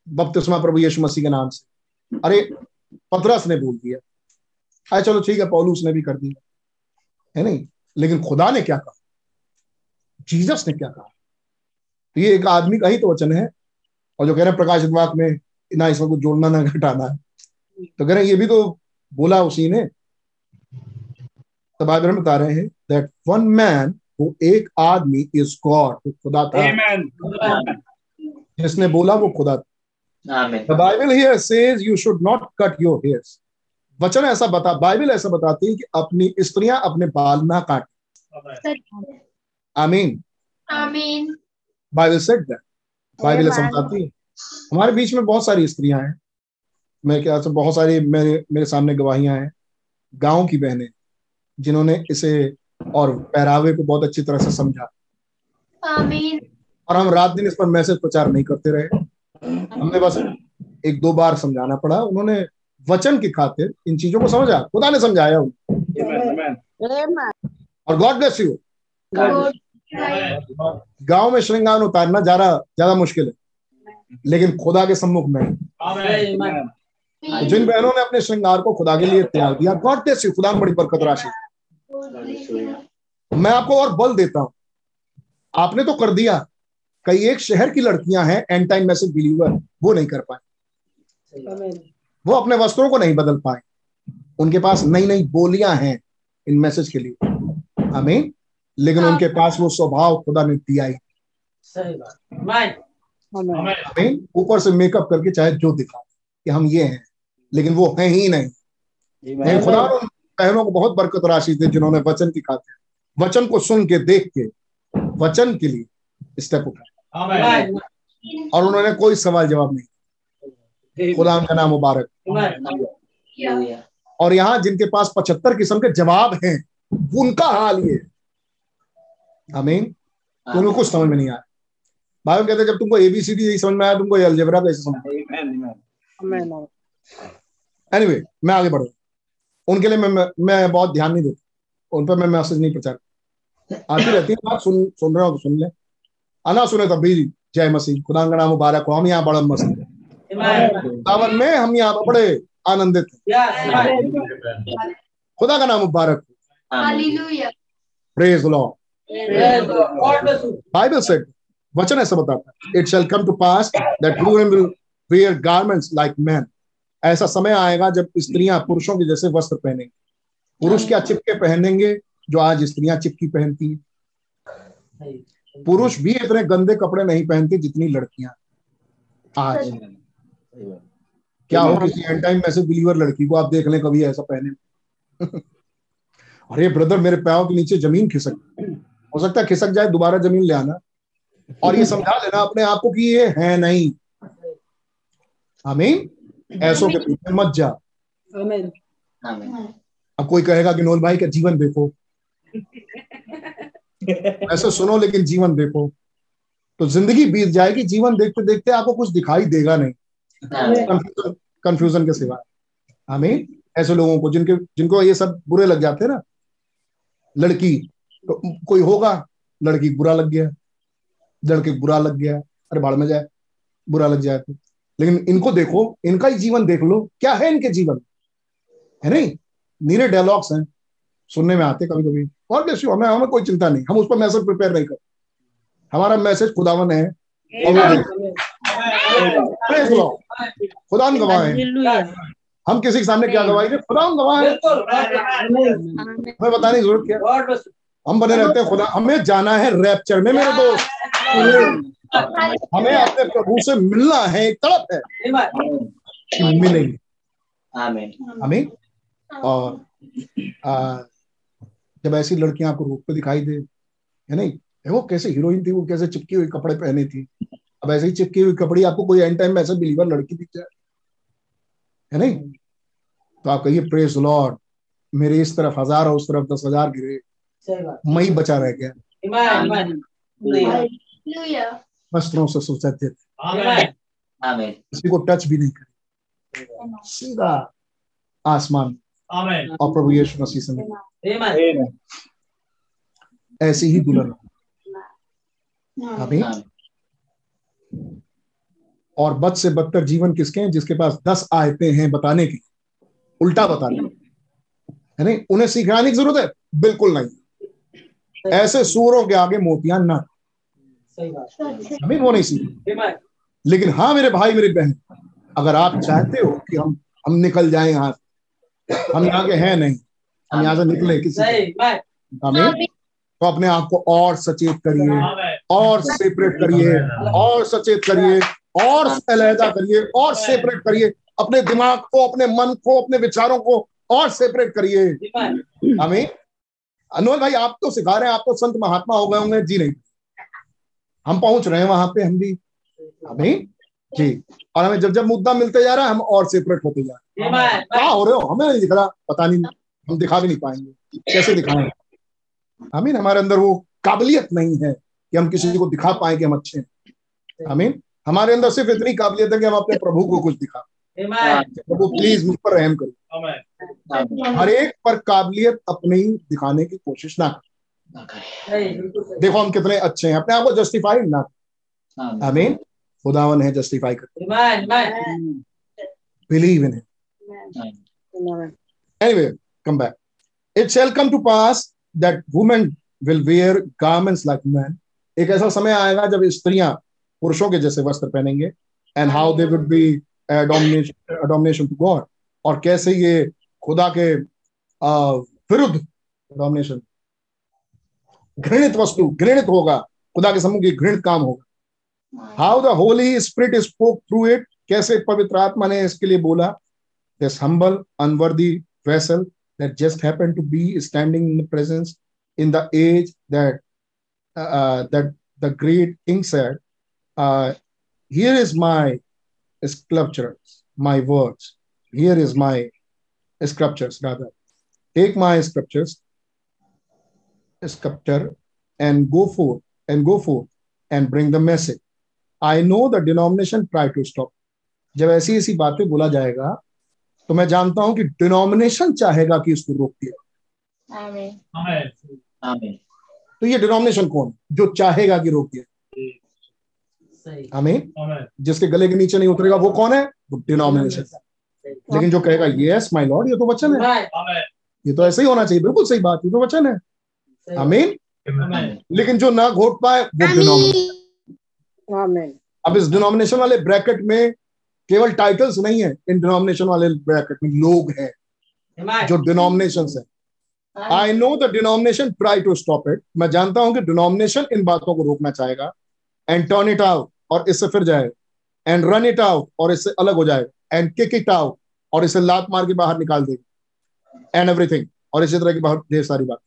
बपतिस्मा प्रभु यीशु मसीह के नाम से। अरे पतरस ने बोल दिया। अरे चलो ठीक है पौलूस ने भी कर दिया। है नहीं? लेकिन खुदा ने क्या कहा? जीसस ने क्या कहा? तो ये एक आदमी का ही तो वचन है। और जो कह रहे हैं प्रकाशित वाक में ना इसमें कुछ जोड़ना ना घटाना है। तो कह रहे हैं ये भी तो बोला उसी ने। तो बाइबल में बता रहे हैं दैट वन मैन वो एक आदमी इज़ गॉड वो खुदा था। Amen. जिसने बोला वो खुदा था। Amen. The Bible here says you should not cut your hairs. वचन ऐसा बता बाइबल ऐसा बताती है कि अपनी स्त्रियाँ अपने बाल ना काट। I mean Amen. Bible said that Bible ऐसा बताती है। हमारे बीच में बहुत सारी स्त्रियाँ हैं। मेरे ख्याल से बहुत सारी मेरे मेरे सामने गवाहियाँ हैं गाँव की बहनें जिन्होंने इसे और पहरावे को बहुत अच्छी तरह से समझा। Amen. और हम रात दिन इस पर मैसेज प्रचार नहीं करते रहे। हमने बस एक दो बार समझाना पड़ा। उन्होंने वचन की खातिर इन चीज़ों को समझा। खुदा ने समझाया उनको। और गॉड ब्लेस यू गाँव में श्रृंगार उतारना ज़्यादा ज़्यादा मुश्किल है। लेकिन खुदा के सम्मुख में। जिन बहनों ने अपने श्रृंगार को खुदा के लिए त्याग दिया गॉड ब्लेस यू खुदा बड़ी बरकत राशि। मैं आपको और बल देता हूँ। आपने तो कर दिया। कई एक शहर की लड़कियाँ हैं एंड टाइम मैसेज बिलीवर वो नहीं कर पाए। वो अपने वस्त्रों को नहीं बदल पाए। उनके पास नई नई बोलियाँ हैं इन मैसेज के लिए। हमें लेकिन हाँ। उनके पास वो स्वभाव खुदा ने दिया ही। सही बात। आमेन। आमीन। आमेन। हमें ऊपर से मेकअप करके चाहे जो दिखा कि हम ये हैं लेकिन वो हैं ही नहीं। नहीं खुदा उन बहनों को बहुत बरकत राशि दी जिन्होंने वचन की खातिर वचन को सुन के देख के वचन के लिए स्टेप उठाया और उन्होंने कोई सवाल जवाब नहीं खुदा का नाम मुबारक। हालेलुया और यहाँ जिनके पास पचहत्तर किस्म के जवाब हैं उनका हाल ये। हमें तो उनको कुछ समझ में नहीं आया। भाई कहते हैं जब तुमको एबीसीडी यही समझ में आया तुमको अलजेब्रा कैसे समझ आमीन एनीवे मैं आगे बढ़ू। उनके लिए मैं मैं, बहुत ध्यान नहीं देता। उन पर मैं मैसेज नहीं प्रचार आती रहती है बात सुन सुन रहे हो तो सुन ले। आना सुने तब भी। जय मसीह। खुदा का नाम मुबारक हो। हम यहाँ बड़ा मस्त दावन में हम यहाँ पर बड़े आनंदित हैं। खुदा का नाम मुबारक प्रेज लॉर्ड बाइबल सेड वचन ऐसा बताता है it shall come to pass that women will wear garments like men. ऐसा समय आएगा जब स्त्रियाँ पुरुषों के जैसे वस्त्र पहनेंगे। पुरुष क्या चिपके पहनेंगे जो आज स्त्रियाँ चिपकी पहनती हैं? पुरुष भी इतने गंदे कपड़े नहीं पहनते जितनी लड़कियाँ आज। क्या हो किसी एंड टाइम मैसेज बिलीवर लड़की को आप देख लें कभी ऐसा पहने। अरे ब्रदर मेरे पैरों के नीचे ज़मीन खिसक हो सकता है खिसक जाए दोबारा ज़मीन ले आना। और ये समझा लेना अपने आप को कि ये है नहीं। हमें ऐसों के पीछे मत जा। आमीन। आमीन। अब कोई कहेगा कि नोल भाई का जीवन देखो? ऐसे सुनो लेकिन जीवन देखो। तो ज़िंदगी बीत जाएगी जीवन देखते देखते आपको कुछ दिखाई देगा नहीं। कंफ्यूजन कंफ्यूजन के सिवा। हमें ऐसे लोगों को जिनके जिनको ये सब बुरे लग जाते हैं ना लड़की तो कोई होगा लड़की बुरा लग गया लड़के बुरा लग गया अरे बाढ़ में जाए बुरा लग जाए तो। लेकिन इनको देखो इनका ही जीवन देख लो क्या है इनके जीवन? है नहीं? नीरे डायलॉग्स हैं सुनने में आते कभी कभी और बेसी हमें हमें कोई चिंता नहीं हम उस पर मैसेज प्रिपेयर नहीं करते। हमारा मैसेज खुदावन है। खुदा गवाह है। हम किसी के सामने क्या गवाही खुदा गवाह है। हमें बताने की ज़रूरत क्या। हम बने रहते हैं खुदा। हमें जाना है रैप्चर में मेरे दोस्त। हमें अपने प्रभु से मिलना है एक तड़प है। मिलेंगे। आमीन। हमें और आ, जब ऐसी लड़कियाँ आपको रूप पे दिखाई दे है नहीं? वो कैसे हीरोइन थी वो कैसे चिपकी हुई कपड़े पहने थी। अब ऐसे ही चिपकी हुई कपड़ी आपको कोई एंड टाइम में ऐसा बिलीवर लड़की दिख जाए? है नहीं? तो आप कहिए प्रेस लॉर्ड मेरे इस तरफ़ हज़ार और उस तरफ़ दस हज़ार गिरे। मैं ही बचा रह गया। वस्त्रों से सुसज्जित आमीन। किसी को टच भी नहीं करे। सीधा आसमान। और प्रभु यीशु मसीह से मिले। ऐसी ही दुल्हन अभी और बद से बदतर जीवन किसके हैं? जिसके पास दस आयतें हैं बताने की। उल्टा बताने है नहीं उन्हें सिखाने की ज़रूरत है? बिल्कुल नहीं। ऐसे सूरों के आगे मोतियाँ ना। हमें वो नहीं सीखी लेकिन हाँ मेरे भाई मेरी बहन अगर आप चाहते हो कि हम हम निकल जाए यहाँ से, हम यहाँ के हैं नहीं हम यहाँ से निकले किसी हमें तो अपने आप को और सचेत करिए और सेपरेट करिए और सचेत करिए। और अलहदा करिए और सेपरेट करिए अपने दिमाग को अपने मन को अपने विचारों को और सेपरेट करिए। हमें अनोल भाई आप तो सिखा रहे हैं आप तो संत महात्मा हो गए होंगे। जी नहीं। हम पहुँच रहे हैं वहाँ पे हम भी। हमें जी। और हमें जब जब मुद्दा मिलते जा रहा है हम और सेपरेट होते जा रहे हैं। क्या हो रहे हो? हमें नहीं दिख रहा। पता नहीं। हम दिखा भी नहीं पाएँगे। कैसे दिखाएँ? हमीन हमारे अंदर वो काबिलियत नहीं है कि हम किसी को दिखा पाए कि हम अच्छे हैं। हमें हमारे अंदर सिर्फ़ इतनी काबिलियत है कि हम अपने प्रभु को कुछ दिखा। प्रभु प्लीज़ मुझ पर रहम करो। हर एक पर काबिलियत अपनी दिखाने की कोशिश ना ना करें। देखो हम कितने अच्छे हैं। अपने आप को जस्टिफाई ना आमीन आमीन खुदावन है जस्टिफाई कर। Believe in anyway come back. It shall come to pass that women will wear garments like men. एक ऐसा समय आएगा जब स्त्रियाँ पुरुषों के जैसे वस्त्र पहनेंगे and how they would be domination to God और कैसे ये खुदा के विरुद्ध डोमिनेशन घृणित वस्तु घृणित होगा खुदा के सम्मुख ये घृणित काम होगा। How the holy spirit spoke through it कैसे पवित्र आत्मा ने इसके लिए बोला? Humble, unworthy vessel that just happened to be standing in the presence in the age that uh, that the great king said, uh, "Here is my sculptures, my words. Here is my sculptures. Rather, take my sculptures, sculpture, and go forth and go forth and bring the message. I know the denomination try to stop. जब ऐसी ऐसी बातें बोला जाएगा तो मैं जानता हूँ कि डिनोमिनेशन चाहेगा कि इसको रोक दिया तो ये डिनोमिनेशन कौन जो चाहेगा कि रोक दिया हमें जिसके गले के नीचे नहीं उतरेगा वो कौन है? डिनोमिनेशन लेकिन जो कहेगा यस माय लॉर्ड ये तो वचन है। ये तो ऐसे ही होना चाहिए। बिल्कुल सही बात ये तो वचन है। आमीन। लेकिन जो ना घोट पाए वो डिनोमिनेशन अब इस डिनोमिनेशन वाले ब्रैकेट में केवल टाइटल्स नहीं है। इन डिनोमिनेशन वाले ब्रैकेट में लोग हैं जो डिनोमिनेशन है। I know the denomination try to stop it मैं जानता हूँ कि डिनोमिनेशन इन बातों को रोकना चाहेगा। एंड टर्न इट आउट और इससे फिर जाए। एंड रन इट आउट और इससे अलग हो जाए। एंड किक इट आउट और इसे लात मार के बाहर निकाल देगा एंड एवरीथिंग और इसी तरह की बहुत ढेर सारी बात।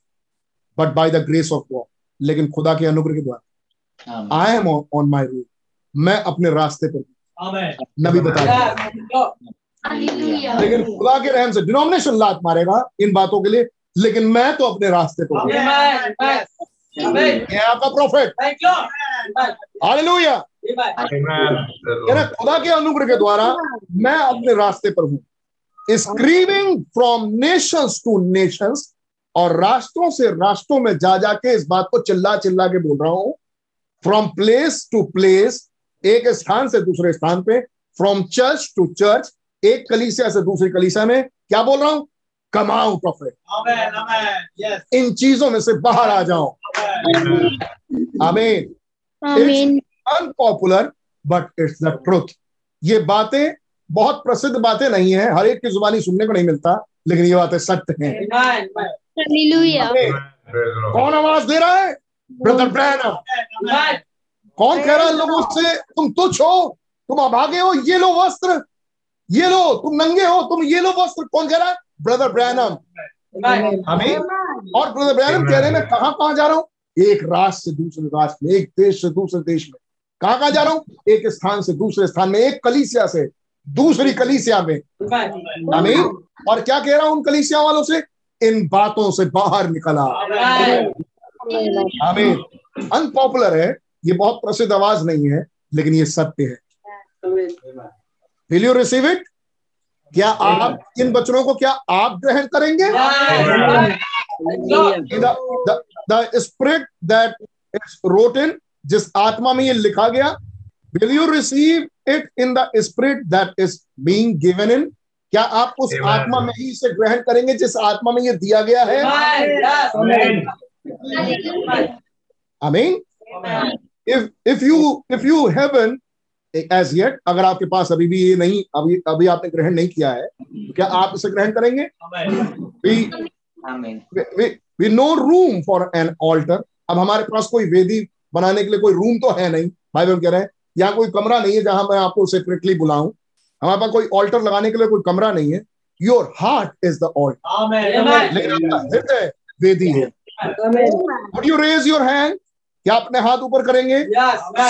But by the grace of God लेकिन खुदा के अनुग्रह के द्वारा। I am on my route मैं अपने रास्ते पर नबी बता रहे लेकिन खुदा के रहम से डिनोमिनेशन लात मारेगा इन बातों के लिए। लेकिन मैं तो अपने रास्ते पर आपका प्रॉफिट हालेलुया खुदा के अनुग्रह के द्वारा मैं अपने रास्ते पर हूँ। Screaming from nations to nations और राष्ट्रों से राष्ट्रों में जा जाके इस बात को चिल्ला चिल्ला के बोल रहा हूँ। फ्रॉम प्लेस टू प्लेस एक स्थान से दूसरे स्थान पे फ्रॉम चर्च टू चर्च एक कलीसिया से दूसरी कलीसिया में क्या बोल रहा हूँ? Come out of it amen amen yes इन चीज़ों में से बाहर आ जाओ आमीन Amen. Unpopular but it's the truth ये बातें बहुत प्रसिद्ध बातें नहीं है। हर एक की जुबानी सुनने को नहीं मिलता लेकिन ये बातें सत्य हैं। कौन आवाज़ दे रहा है? ब्रदर ब्रैनम कौन कह रहा है लोगों से तुम तुच्छ हो तुम अभागे हो ये लो वस्त्र ये लो तुम नंगे हो तुम ये लो वस्त्र। कौन कह रहा है? ब्रदर ब्रैनम आमीन और ब्रदर ब्रैनम कह रहे हैं मैं कहाँ कहाँ जा रहा हूँ? एक राष्ट्र से दूसरे राष्ट्र में एक देश से दूसरे देश में। कहाँ कहाँ जा रहा हूँ? एक स्थान से दूसरे स्थान में एक कलीसिया से दूसरी कलीसिया में। आमीन। और क्या कह रहा हूँ उन कलीसिया वालों से? इन बातों से बाहर निकला। आमीन। अनपॉपुलर है ये बहुत प्रसिद्ध आवाज़ नहीं है लेकिन ये सत्य है। विल यू रिसीव इट क्या आप इन वचनों को क्या आप ग्रहण करेंगे? The spirit that is wrote in जिस आत्मा में ये लिखा गया will you receive it in the spirit that is being given in क्या आप उस Amen. आत्मा में ही इसे ग्रहण करेंगे जिस आत्मा में ये दिया गया है? आमीन if if you if you haven't as yet अगर आपके पास अभी भी ये नहीं अभी अभी आपने ग्रहण नहीं किया है तो क्या आप इसे ग्रहण करेंगे? We आमीन we, we no room for an altar. अब हमारे पास कोई वेदी बनाने के लिए कोई रूम तो है नहीं। भाई बहन कह रहे हैं यहाँ कोई कमरा नहीं है जहाँ मैं आपको सेपरेटली बुलाऊं। हमारे पास कोई ऑल्टर लगाने के लिए कोई कमरा नहीं है। Your heart is the altar लेकिन आपका हृदय वेदी है। Would you raise your hand क्या अपने हाथ ऊपर करेंगे?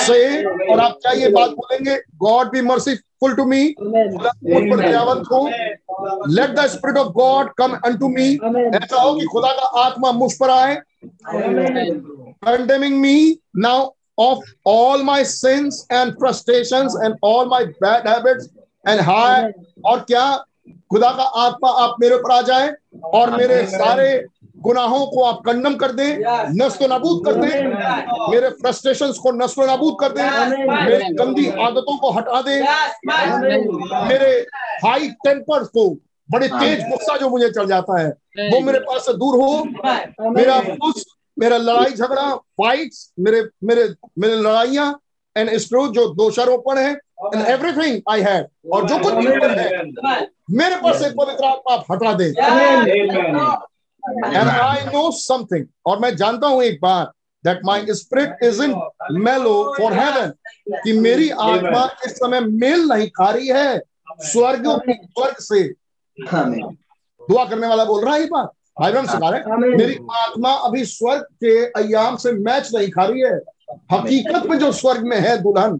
से और आप क्या ये बात बोलेंगे? God be merciful to me मुझ पर दयावंत हो। Let the spirit of God come unto me ऐसा हो कि खुदा का आत्मा मुझ पर आए। Condemning me now of all my sins and frustrations and all my bad habits and hi और क्या? खुदा का आत्मा आप मेरे ऊपर आ जाए और मेरे सारे गुनाहों को आप कंडम कर दें नस्ल नाबूद कर दें मेरे फ्रस्ट्रेशंस को नस्ल नाबूद कर दें मेरी गंदी आदतों को हटा दें मेरे हाई टेम्पर को बड़े तेज गुस्सा जो मुझे चढ़ जाता है वो मेरे पास से दूर हो। मेरा मेरा लड़ाई झगड़ा फाइट्स मेरे मेरे मेरे लड़ाइयाँ एंड स्ट्रोक जो दोषारोपण है एंड एवरीथिंग आई हैड और जो कुछ भी है मेरे पास से पवित्र आत्मा आप हटा दे। एंड आई नो समथिंग और मैं जानता हूँ एक बात that my spirit is in mellow for heaven कि मेरी आत्मा इस समय मेल नहीं खा रही है स्वर्ग स्वर्ग से। दुआ करने वाला बोल रहा है ये बात भाई बहन सिखा रहे मेरी आत्मा अभी स्वर्ग के अयाम से मैच नहीं खा रही है। हकीकत में जो स्वर्ग में है दुल्हन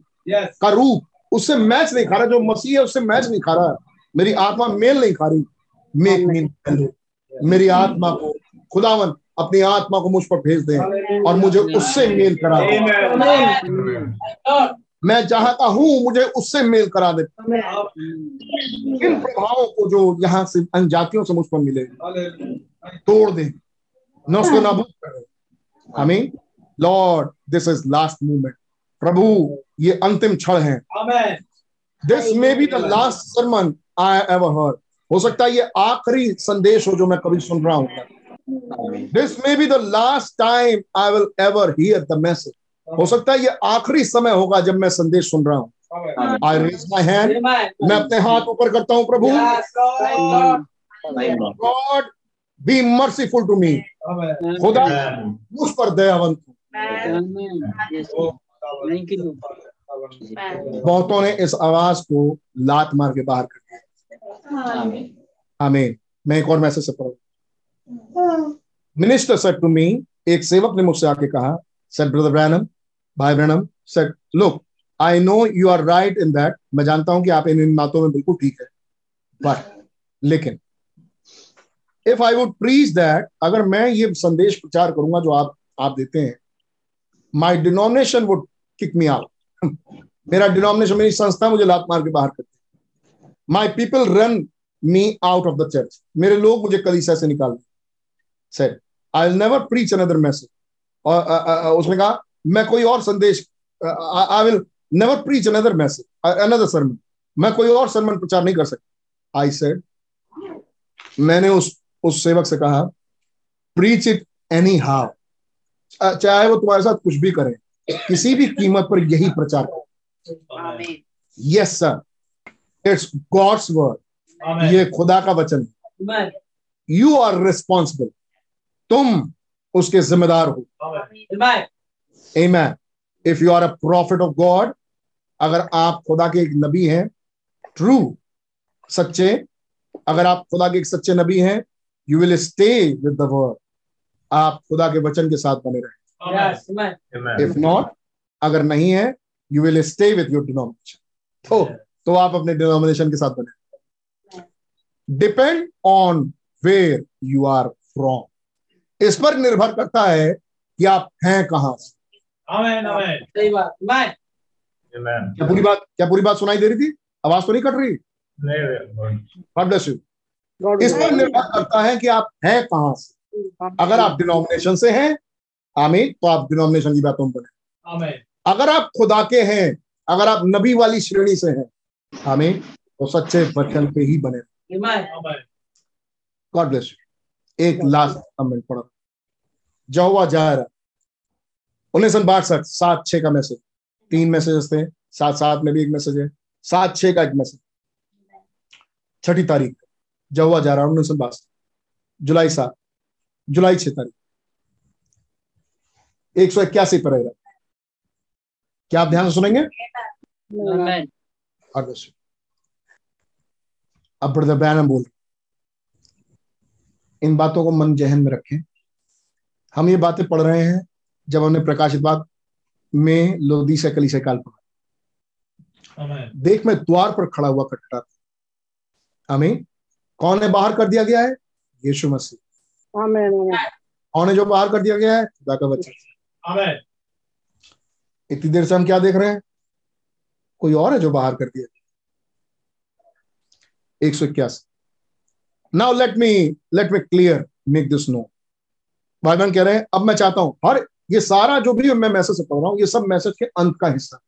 का रूप उससे मैच नहीं खा रहा जो मसीह है उससे मैच नहीं खा रहा। मेरी आत्मा मेल नहीं खा रही मेक मी मेरी आत्मा को खुदावन अपनी आत्मा को मुझ पर भेज दे और मुझे उससे मेल करा दे। मैं जहाँ का हूँ मुझे उससे मेल करा दे। इन प्रभावों को जो यहाँ से अनजातियों से मुझ पर मिले? तोड़ दे। न उसको नाबूद कर आमीन। Lord this is last movement प्रभु ये अंतिम क्षण है। This may be the last sermon I ever heard हो सकता है ये आखिरी संदेश हो जो मैं कभी सुन रहा हूँ। This may be the last time I will ever hear the message हो सकता है ये आखिरी समय होगा जब मैं संदेश सुन रहा हूँ। आई रेज माई हैंड मैं अपने हाथ ऊपर करता हूँ प्रभु। God be merciful to me खुदा मुझ पर दयावंत हो बहुतों ने इस आवाज़ को लात मार के बाहर कर दिया। आमीन आमीन मैं एक और मैसेज से पढ़ू। मिनिस्टर सेड टू मी एक सेवक ने मुझसे आके कहा सेड ब्रदर ब्रैनम भाई Branham said look I know you are right in that मैं जानता हूँ कि आप इन इन बातों में बिल्कुल ठीक है। बट लेकिन if I would preach that अगर मैं ये संदेश प्रचार करूँगा जो आप आप देते हैं my denomination would kick me out मेरा डिनोमिनेशन मेरी संस्था मुझे लात मार के बाहर करती my people run me out of the church मेरे लोग मुझे कलीसिया से निकाल said I never preach another message और उसने कहा, मैं कोई और संदेश I will never preach another message another sermon मैं कोई और सरमन प्रचार नहीं कर सकता. आई सेड मैंने उस उस सेवक से कहा प्रीच इट एनी हाउ चाहे वो तुम्हारे साथ कुछ भी करे किसी भी कीमत पर यही प्रचार करो। Yes sir it's God's word ये खुदा का वचन है। यू आर रिस्पॉन्सिबल तुम उसके जिम्मेदार हो। Amen. If you are a prophet of God, अगर आप खुदा के एक नबी हैं ट्रू सच्चे अगर आप खुदा के एक सच्चे नबी हैं you will stay with the word आप खुदा के वचन के साथ बने रहे। इफ़ नॉट अगर नहीं है you will stay with your denomination तो तो आप अपने डिनोमिनेशन के साथ बने depend on where you are from इस पर निर्भर करता है कि आप हैं कहाँ से। आमेन आमेन सही बात क्या पूरी बात क्या पूरी बात सुनाई दे रही थी? आवाज़ तो नहीं कट रही? God bless you. इस पर निर्भर करता है कि आप हैं कहाँ से। अगर आप डिनोमिनेशन से हैं आमीन तो आप डिनोमिनेशन की बातों में बने। अगर आप खुदा के हैं अगर आप नबी वाली श्रेणी से हैं आमीन तो सच्चे वचन पे ही बने। गॉड ब्लेस यू एक लास्ट कमेंट पढ़ो। जहुआ जायरा उन्नीस सौ बासठ सात छह का मैसेज तीन मैसेजेस थे सात सात में भी एक मैसेज है। सात छह का एक मैसेज छठी तारीख। जहुआ जा रहा उन्नीस सौ बासठ जुलाई सात। जुलाई छह तारीख। एक सौ इक्यासी पर रहेगा। क्या आप ध्यान से सुनेंगे. अब ब्रदर ब्रैनम बोल। इन बातों को मन जहन में रखें। हम ये बातें पढ़ रहे हैं जब हमने प्रकाशित बाग में लोदी से कली से काल पढ़ा। देख मैं द्वार पर खड़ा हुआ खटखटाता हमें कौन है बाहर कर दिया गया है? यीशु मसीह। आमेन कौन है जो बाहर कर दिया गया है खुदा का बच्चा इतनी देर से हम क्या देख रहे हैं? कोई और है जो बाहर कर दिया? एक सौ इक्यासी। Now let me let me clear make this no भाई बहन कह रहे हैं अब मैं चाहता हूँ हर ये सारा जो भी मैं मैसेज पढ़ रहा हूँ ये सब मैसेज के अंत का हिस्सा।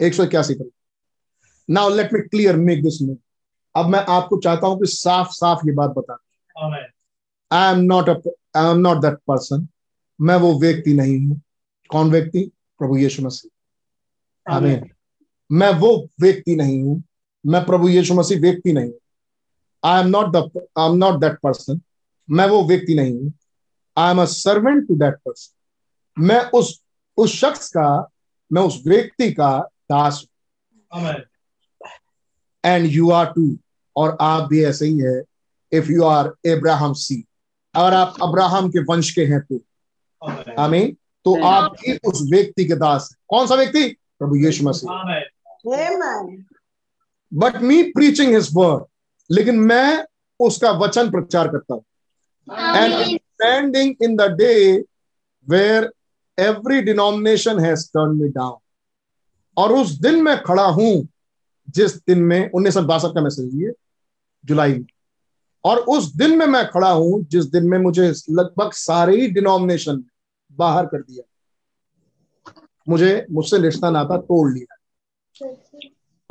एक सौ इक्यासी पर। Now let me clear make this no अब मैं आपको चाहता हूँ कि साफ़ साफ़ ये बात बता। Amen. I am not I am not that person मैं वो व्यक्ति नहीं हूँ। कौन व्यक्ति? प्रभु यीशु मसीह। आमीन मैं वो व्यक्ति नहीं हूँ। मैं प्रभु यीशु मसीह व्यक्ति नहीं हूँ। I am not the I am not that person मैं वो व्यक्ति नहीं हूँ। I am a servant to that person मैं उस उस शख्स का मैं उस व्यक्ति का दास हूँ। एंड यू आर टू और आप भी ऐसे ही है। If you are Abraham see अगर आप अब्राहम के वंश के हैं तो. आमीन। तो आप भी उस व्यक्ति के दास हैं। कौन सा व्यक्ति? प्रभु यीशु मसीह। But me preaching his word लेकिन मैं उसका वचन प्रचार करता हूँ। And. Standing in the day where every denomination has turn me down और उस दिन मैं खड़ा हूँ जिस दिन में उन्नीस सौ बासठ का मैसेज ये जुलाई में। और उस दिन में मैं खड़ा हूँ जिस दिन में मुझे लगभग सारे ही डिनोमिनेशन बाहर कर दिया। मुझे मुझसे रिश्ता नाता तोड़ लिया।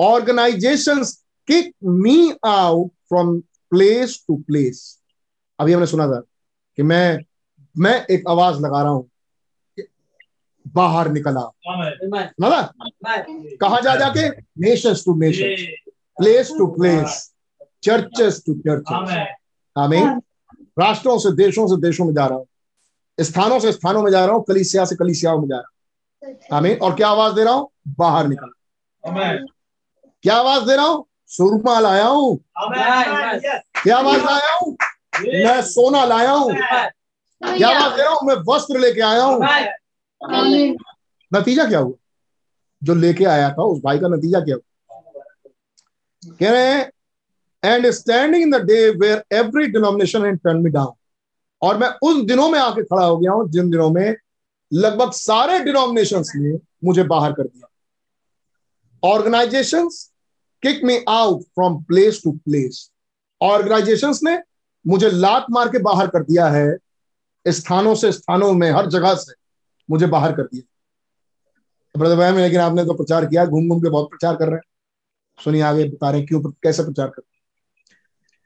Organisations kick me out from place to place अभी हमने सुना था कि मैं मैं एक आवाज़ लगा रहा हूँ कि बाहर निकला. ना कहा जा जाके? Nations to nation place to place churches to churches. आमीन राष्ट्रों से देशों से देशों में जा रहा हूँ। स्थानों से स्थानों में जा रहा हूँ कलिसिया से कलिसियाओं में जा रहा हूँ। आमीन और क्या आवाज़ दे रहा हूँ? बाहर निकल। क्या आवाज़ दे रहा हूँ? सुरमा लाया हूँ. क्या आवाज़ लाया हूँ? मैं सोना लाया हूँ। क्या आवाज़ दे रहा हूँ? मैं वस्त्र लेके आया हूँ. नतीजा क्या हुआ? जो लेके आया था उस भाई का नतीजा क्या हुआ? कह रहे हैं and standing in the day where every denomination and turn me down और मैं उन दिनों में आके खड़ा हो गया हूँ, जिन दिनों में लगभग सारे डिनोमिनेशन ने मुझे बाहर कर दिया। Organisation kick me out from place to place organisation ने मुझे लात मार के बाहर कर दिया है, स्थानों से स्थानों में, हर जगह से मुझे बाहर कर दिया। ब्रदर भाई लेकिन आपने तो प्रचार किया घूम घूम के बहुत प्रचार कर रहे हैं। सुनिए आगे बता रहे हैं, क्यों, कैसे प्रचार कर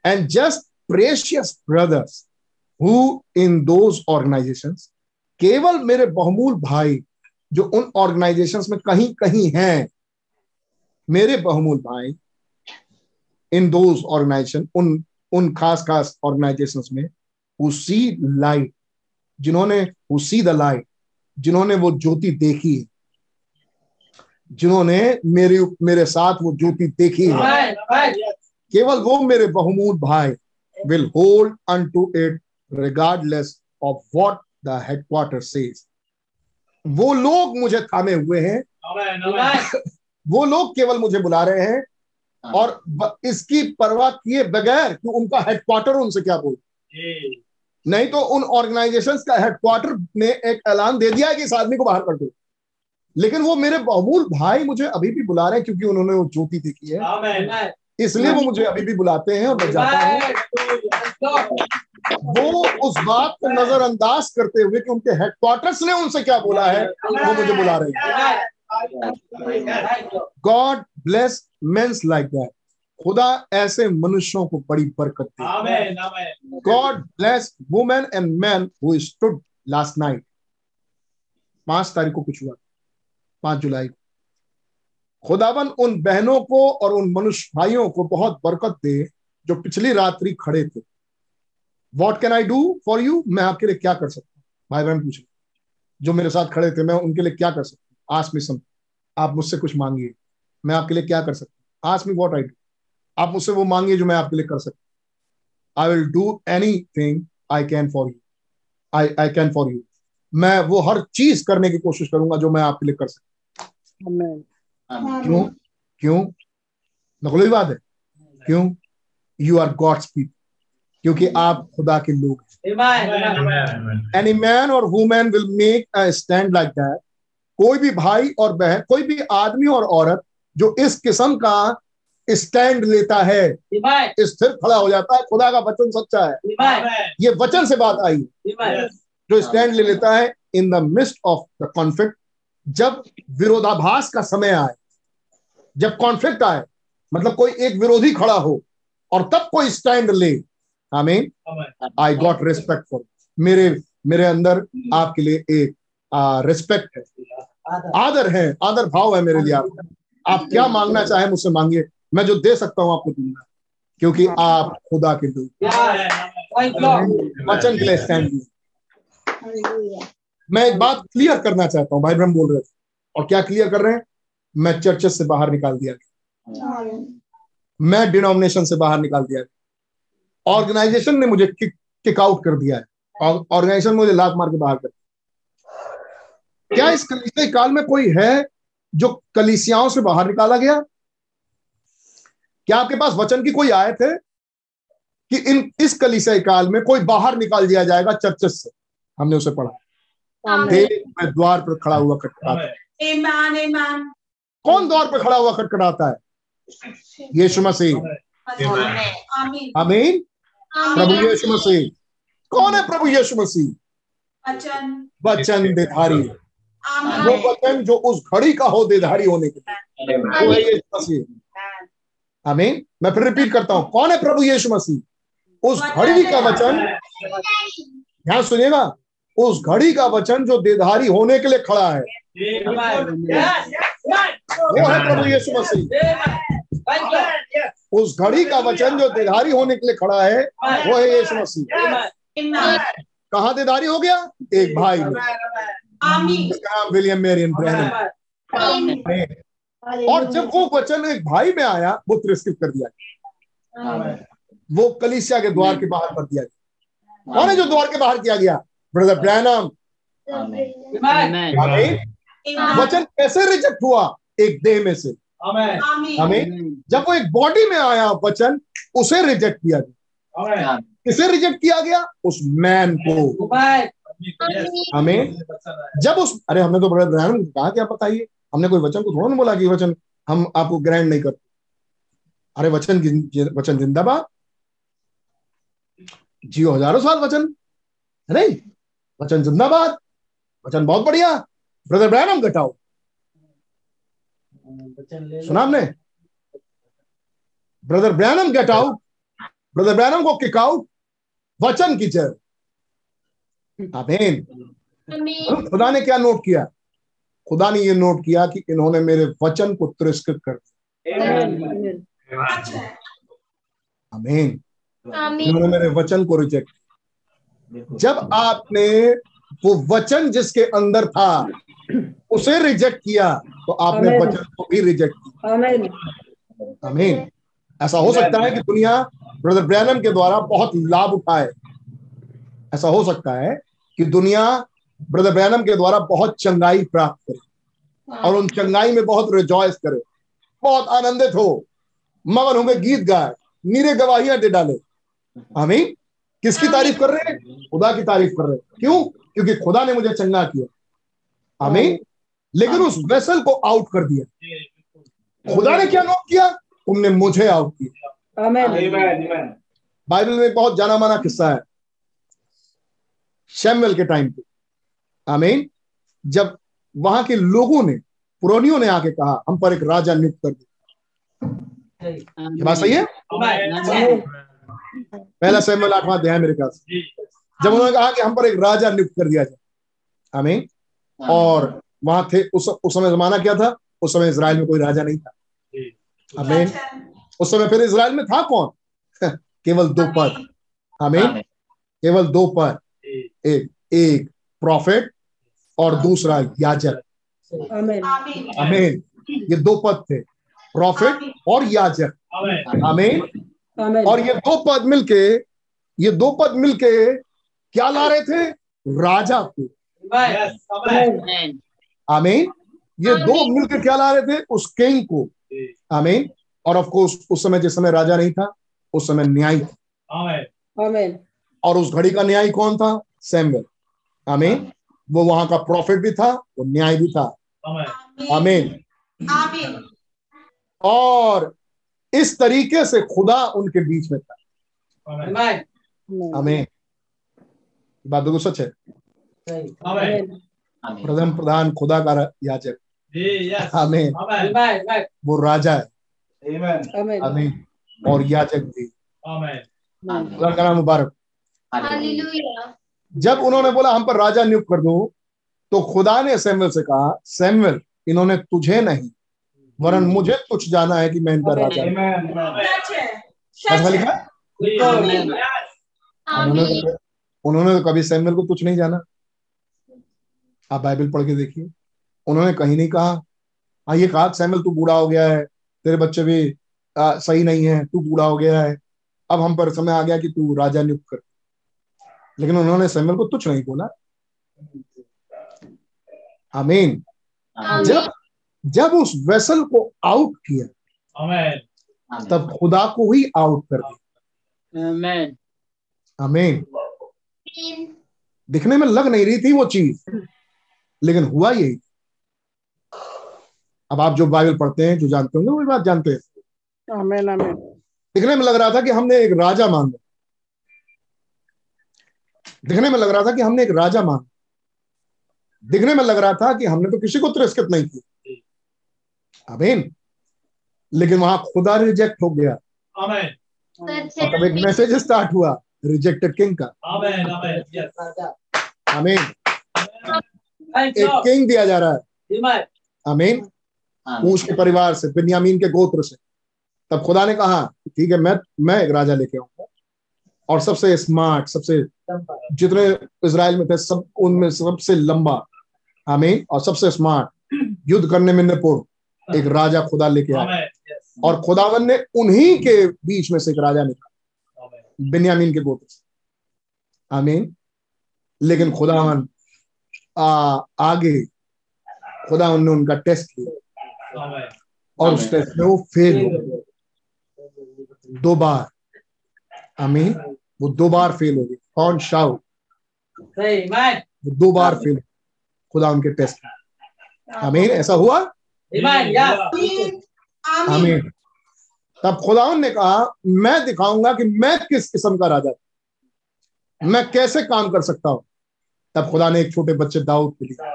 and just precious brothers who in those organisations केवल मेरे बहुमूल भाई जो उन ऑर्गेनाइजेशंस में कहीं कहीं हैं, मेरे बहुमूल भाई इन दोज ऑर्गेनाइजेशन उन उन खास खास ऑर्गेनाइजेशंस में हु सी लाइट जिन्होंने हु सी द लाइट जिन्होंने वो ज्योति देखी है, जिन्होंने मेरे मेरे साथ वो ज्योति देखी है. केवल वो मेरे बहुमूल भाई will hold on to it regardless of what the headquarter says वो लोग मुझे थामे हुए हैं. वो लोग केवल मुझे बुला रहे हैं और इसकी परवाह किए बगैर कि उनका हेडक्वार्टर उनसे क्या बोल? नहीं तो उन ऑर्गेनाइजेशंस का हेडक्वार्टर ने एक ऐलान दे दिया है कि इस आदमी को बाहर कर दो। लेकिन वो मेरे बहुमूल भाई मुझे अभी भी बुला रहे हैं क्योंकि उन्होंने वो ज्योति देखी है. इसलिए वो मुझे अभी भी बुलाते हैं और मैं जाता हूँ। वो उस बात को नजरअंदाज करते हुए कि उनके हेडक्वार्टर्स ने उनसे क्या बोला है वो मुझे बुला रहे हैं। God bless mens like that खुदा ऐसे मनुष्यों को बड़ी बरकत दे. God bless women and man who stood last night पाँच तारीख को कुछ हुआ। पाँच जुलाई को। खुदावन उन बहनों को और उन मनुष्य भाइयों को बहुत बरकत दे, जो पिछली रात्रि खड़े थे। What can I do for you मैं आपके लिए क्या कर सकता हूँ? भाई बहन पूछ जो मेरे साथ खड़े थे, मैं उनके लिए क्या कर सकता हूँ? आस मी सम आप मुझसे कुछ मांगिए। मैं आपके लिए क्या कर सकता हूँ? आस मी वॉट आई डू आप मुझसे वो मांगिए जो मैं आपके लिए कर सकता हूँ। I will do anything I can for you I I can for you मैं वो हर चीज़ करने की कोशिश करूँगा जो मैं आपके लिए कर सकता क्यों? क्यों? नकली बात है। क्यों? यू आर गॉड्स पीपल क्योंकि आप खुदा के लोग हैं. एनी मैन और women will make a stand like that कोई भी भाई और बहन कोई भी आदमी और औरत जो इस किस्म का स्टैंड लेता है स्थिर खड़ा हो जाता है खुदा का वचन सच्चा है। ये वचन से बात आई। जो स्टैंड ले लेता है in the midst of the conflict जब विरोधाभास का समय आए जब कॉन्फ्लिक्ट आए मतलब कोई एक विरोधी खड़ा हो और तब कोई स्टैंड ले। आमीन आई गॉट रिस्पेक्ट फॉर मेरे मेरे अंदर आपके लिए एक रिस्पेक्ट है। आदर। है आदर भाव है मेरे लिए आपका। आप क्या मांगना चाहे मुझसे मांगिए। मैं जो दे सकता हूँ आपको दूँगा। क्योंकि आप खुदा के लोग. वचन के लिए स्टैंड मैं एक बात क्लियर करना चाहता हूँ भाई ब्रह्म बोल रहे थे। और क्या क्लियर कर रहे हैं? मैं चर्चेस से बाहर निकाल दिया गया। मैं डिनोमिनेशन से बाहर निकाल दिया गया। ऑर्गेनाइजेशन ने मुझे किक किक आउट कर दिया है। ऑर्गेनाइजेशन मुझे लात मार के बाहर कर दिया। क्या इस कलीसिया काल में कोई है जो कलीसियाओं से बाहर निकाला गया? क्या आपके पास वचन की कोई आयत है कि इन इस कलीसिया काल में कोई बाहर निकाल दिया जाएगा चर्चेस से? हमने उसे पढ़ा। मैं द्वार पर खड़ा हुआ खटखटाता amen. कौन द्वार पर खड़ा हुआ खटखटाता है? यीशु मसीह. आमीन। प्रभु यीशु मसीह। कौन है प्रभु यीशु मसीह? वचन देधारी। वो वचन जो उस घड़ी का हो, देधारी होने के लिए। वो है यीशु मसीह। आमीन। मैं फिर रिपीट करता हूँ। कौन है प्रभु यीशु मसीह? उस घड़ी का वचन। ध्यान सुनिएगा। उस घड़ी का वचन जो देधारी होने के लिए खड़ा है. वो है प्रभु यीशु मसीह. उस घड़ी का वचन जो देधारी होने के लिए खड़ा है वो है यीशु मसीह. कहाँ देधारी हो गया? एक भाई। विलियम मेरियन। और जब वो वचन एक भाई में आया वो तिरस्कृत कर दिया। गया। वो कलीसिया के द्वार के बाहर कर दिया। गया कौन है जो द्वार के बाहर किया गया? ब्रदर ब्रैनम वचन कैसे रिजेक्ट हुआ? एक देह में से। आमीन जब वो एक बॉडी में आया वचन उसे रिजेक्ट किया गया। किसे रिजेक्ट किया गया? उस मैन को। हमें जब उस अरे हमने तो ब्रदर ब्रैनम कहा क्या बताइए। हमने कोई वचन को थोड़ा ना बोला कि वचन हम आपको ग्रैंड नहीं करते। अरे वचन वचन जिंदाबाद। जियो हज़ारों साल वचन। है नहीं। वचन जिंदाबाद। वचन बहुत बढ़िया। ब्रदर ब्रैनम घटाओ। सुना हमने? Brother Branham get out brother Branham को किक आउट वचन की जय। आमीन खुदा ने क्या नोट किया? खुदा ने ये नोट किया कि इन्होंने मेरे वचन को तिरस्कृत कर दिया। आमीन आमीन इन्होंने मेरे वचन को रिजेक्ट जब आपने वो वचन जिसके अंदर था उसे रिजेक्ट किया तो आपने वचन को भी रिजेक्ट किया। आमीन ऐसा हो सकता है कि दुनिया ब्रदर ब्रैनम के द्वारा बहुत लाभ उठाए। ऐसा हो सकता है कि दुनिया ब्रदर ब्रैनम के द्वारा बहुत चंगाई प्राप्त करे और उन चंगाई में बहुत रिजॉयस करे। बहुत आनंदित हो। मगन होंगे गीत गाए नीरे गवाहियाँ दे डाले। आमीन किसकी तारीफ़ कर रहे हैं? खुदा की तारीफ़ कर रहे हैं। क्यों? क्योंकि खुदा ने मुझे चंगा किया। आमीन। लेकिन उस वेसल को आउट कर दिया। खुदा ने क्या नोट किया? तुमने मुझे आउट किया। आमीन। बाइबल में बहुत जाना माना किस्सा है। शैमुएल के टाइम पे। आमीन। जब वहाँ के लोगों ने पुरानियों ने आके कहा हम पर एक राजा नियुक्त कर दिया बात सही है. पहला शैमुएल आठवां अध्याय मेरे ख्याल से जब उन्होंने कहा कि हम पर एक राजा नियुक्त कर दिया जाए। हमें और वहाँ थे उस उस समय जमाना क्या था? उस समय इसराइल में कोई राजा नहीं था। आमीन। उस समय फिर इसराइल में था कौन? केवल दो पद। हमें केवल दो पद। एक एक प्रॉफिट और दूसरा याजक। आमीन। आमीन। आमीन। ये दो पद थे। प्रॉफिट और याजक। आमीन। आमीन। और ये दो पद मिलके ये दो पद मिलके क्या ला रहे थे? राजा को। आमीन आमीन। ये दो मिलके क्या ला रहे थे? उस किंग को। आमीन। और ऑफ़ कोर्स उस समय जिस समय राजा नहीं था उस समय न्याय था। आमीन। और उस घड़ी का न्याय कौन था? सैमुएल। आमीन। वो वहाँ का प्रॉफिट भी था वो न्याय भी था। आमीन। और इस तरीके से खुदा उनके बीच में था। हमें बात बिल्कुल सच है। प्रथम प्रधान खुदा का याजक Yes. हमें वो राजा है। Amen. हमें और याजक भी। खुदा का नाम मुबारक। जब उन्होंने बोला हम पर राजा नियुक्त कर दो तो खुदा ने सैमुअल से कहा सैमुअल इन्होंने तुझे नहीं वरन मुझे तुझ जाना है कि मैं इनका राजा हूँ। है। लिखा है. उन्होंने तो उन्होंने तो कभी सैमुअल को तुझ नहीं जाना। आप बाइबल पढ़ के देखिए। उन्होंने कहीं नहीं कहा हाँ ये कहा सैमुअल तू बूढ़ा हो गया है। तेरे बच्चे भी आ, सही नहीं है। तू बूढ़ा हो गया है। अब हम पर समय आ गया कि तू राजा नियुक्त कर। लेकिन उन्होंने सैमुअल को तुच्छ नहीं बोला। आमीन। आमीन। जब जब उस वेसल को आउट किया Amen. तब खुदा को ही आउट कर दिया Amen. आमीन आमीन दिखने में लग नहीं रही थी वो चीज़ लेकिन हुआ यही अब आप जो बाइबल पढ़ते हैं जो जानते होंगे वही बात जानते हैं Amen. Amen. दिखने में लग रहा था कि हमने एक राजा मांगा दिखने में लग रहा था कि हमने एक राजा मांगा दिखने में लग रहा था कि हमने तो किसी को तिरस्कृत नहीं किया आमीन लेकिन वहाँ खुदा रिजेक्ट हो गया। Amen. और तब एक मैसेज स्टार्ट हुआ रिजेक्टेड किंग का। Amen. Amen. Yes. एक किंग दिया जा रहा है। अमीन आमीन ऊश के परिवार से बिन्यामीन के गोत्र से। तब खुदा ने कहा ठीक है मैं मैं एक राजा लेके आऊँगा। और सबसे स्मार्ट सबसे जितने इज़राइल में थे सब उनमें सबसे लंबा। आमीन और सबसे स्मार्ट युद्ध करने में निपुण। एक राजा खुदा लेके आया। और खुदावन ने उन्हीं के बीच में से एक राजा निकाला. बिन्यामीन के गोत्र से। आमीन। लेकिन खुदावन आ, आगे खुदावन ने उनका टेस्ट लिया Amen. और उस टेस्ट में वो फेल हो गए। दो बार। आमीन। वो दो बार फेल हो गए। कौन. वो दो बार फेल खुदा उनके टेस्ट में। आमीन ऐसा हुआ. आमीन तब खुदावन ने कहा मैं दिखाऊँगा कि मैं किस किस्म का राजा हूँ। मैं कैसे काम कर सकता हूँ? तब खुदा ने एक छोटे बच्चे दाऊद को लिया।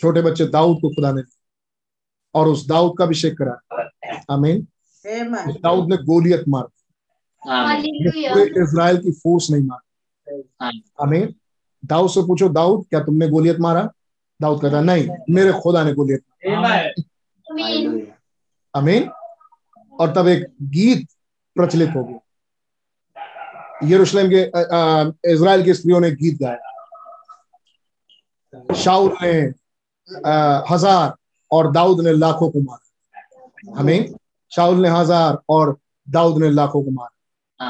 छोटे बच्चे दाऊद को खुदा ने दिया और उस दाऊद का अभिषेक करा। आमीन दाऊद ने गोलियत मार इज़राइल की फोर्स नहीं मार। आमीन दाऊद से पूछो दाऊद क्या तुमने गोलियत मारा? दाऊद कहता नहीं मेरे खुदा ने गोलियत आमीन। और तब एक गीत प्रचलित हो गया। यरूशलेम के इज़राइल की स्त्रियों ने गीत गाया। शाऊल ने अ, हज़ार और दाऊद ने लाखों को मारा। आमीन। शाऊल ने हज़ार और दाऊद ने लाखों को मारा।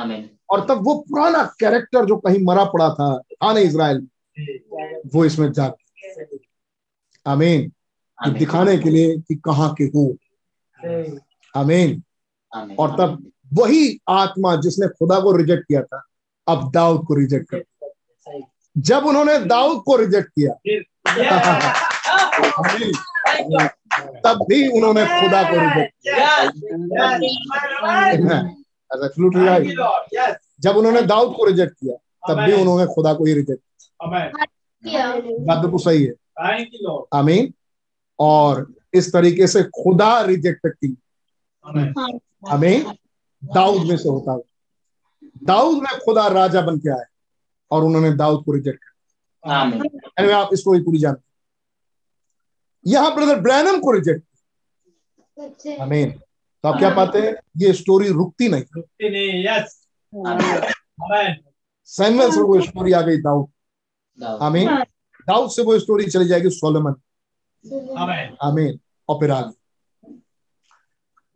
और तब वो पुराना कैरेक्टर जो कहीं मरा पड़ा था नहीं इसराइल वो इसमें जाग। आमीन कि दिखाने के लिए कि कहाँ के हो। आमीन और तब वही आत्मा जिसने खुदा को रिजेक्ट किया था अब दाऊद को रिजेक्ट कर। जब उन्होंने दाऊद को रिजेक्ट किया तब भी उन्होंने खुदा को रिजेक्ट. किया. जब उन्होंने दाऊद को रिजेक्ट किया तब भी उन्होंने खुदा को ही रिजेक्ट किया। बात बिल्कुल सही है. आमीन। और इस तरीके से खुदा रिजेक्ट की Amen. हमें दाऊद में से होता है। दाऊद में खुदा राजा बन के आए और उन्होंने दाऊद को रिजेक्ट किया Amen. Anyway, आप स्टोरी पूरी जानते हैं। यहाँ ब्रदर ब्रैनम को रिजेक्ट है आमीन। तो आप क्या पाते हैं? ये स्टोरी रुकती नहीं। Ruktini, Yes. Amen. सैमुअल से वो स्टोरी आ गई दाऊद. आमीन। दाऊद से वो स्टोरी चली जाएगी सोलमन Amen. आमीन और फिर आगे।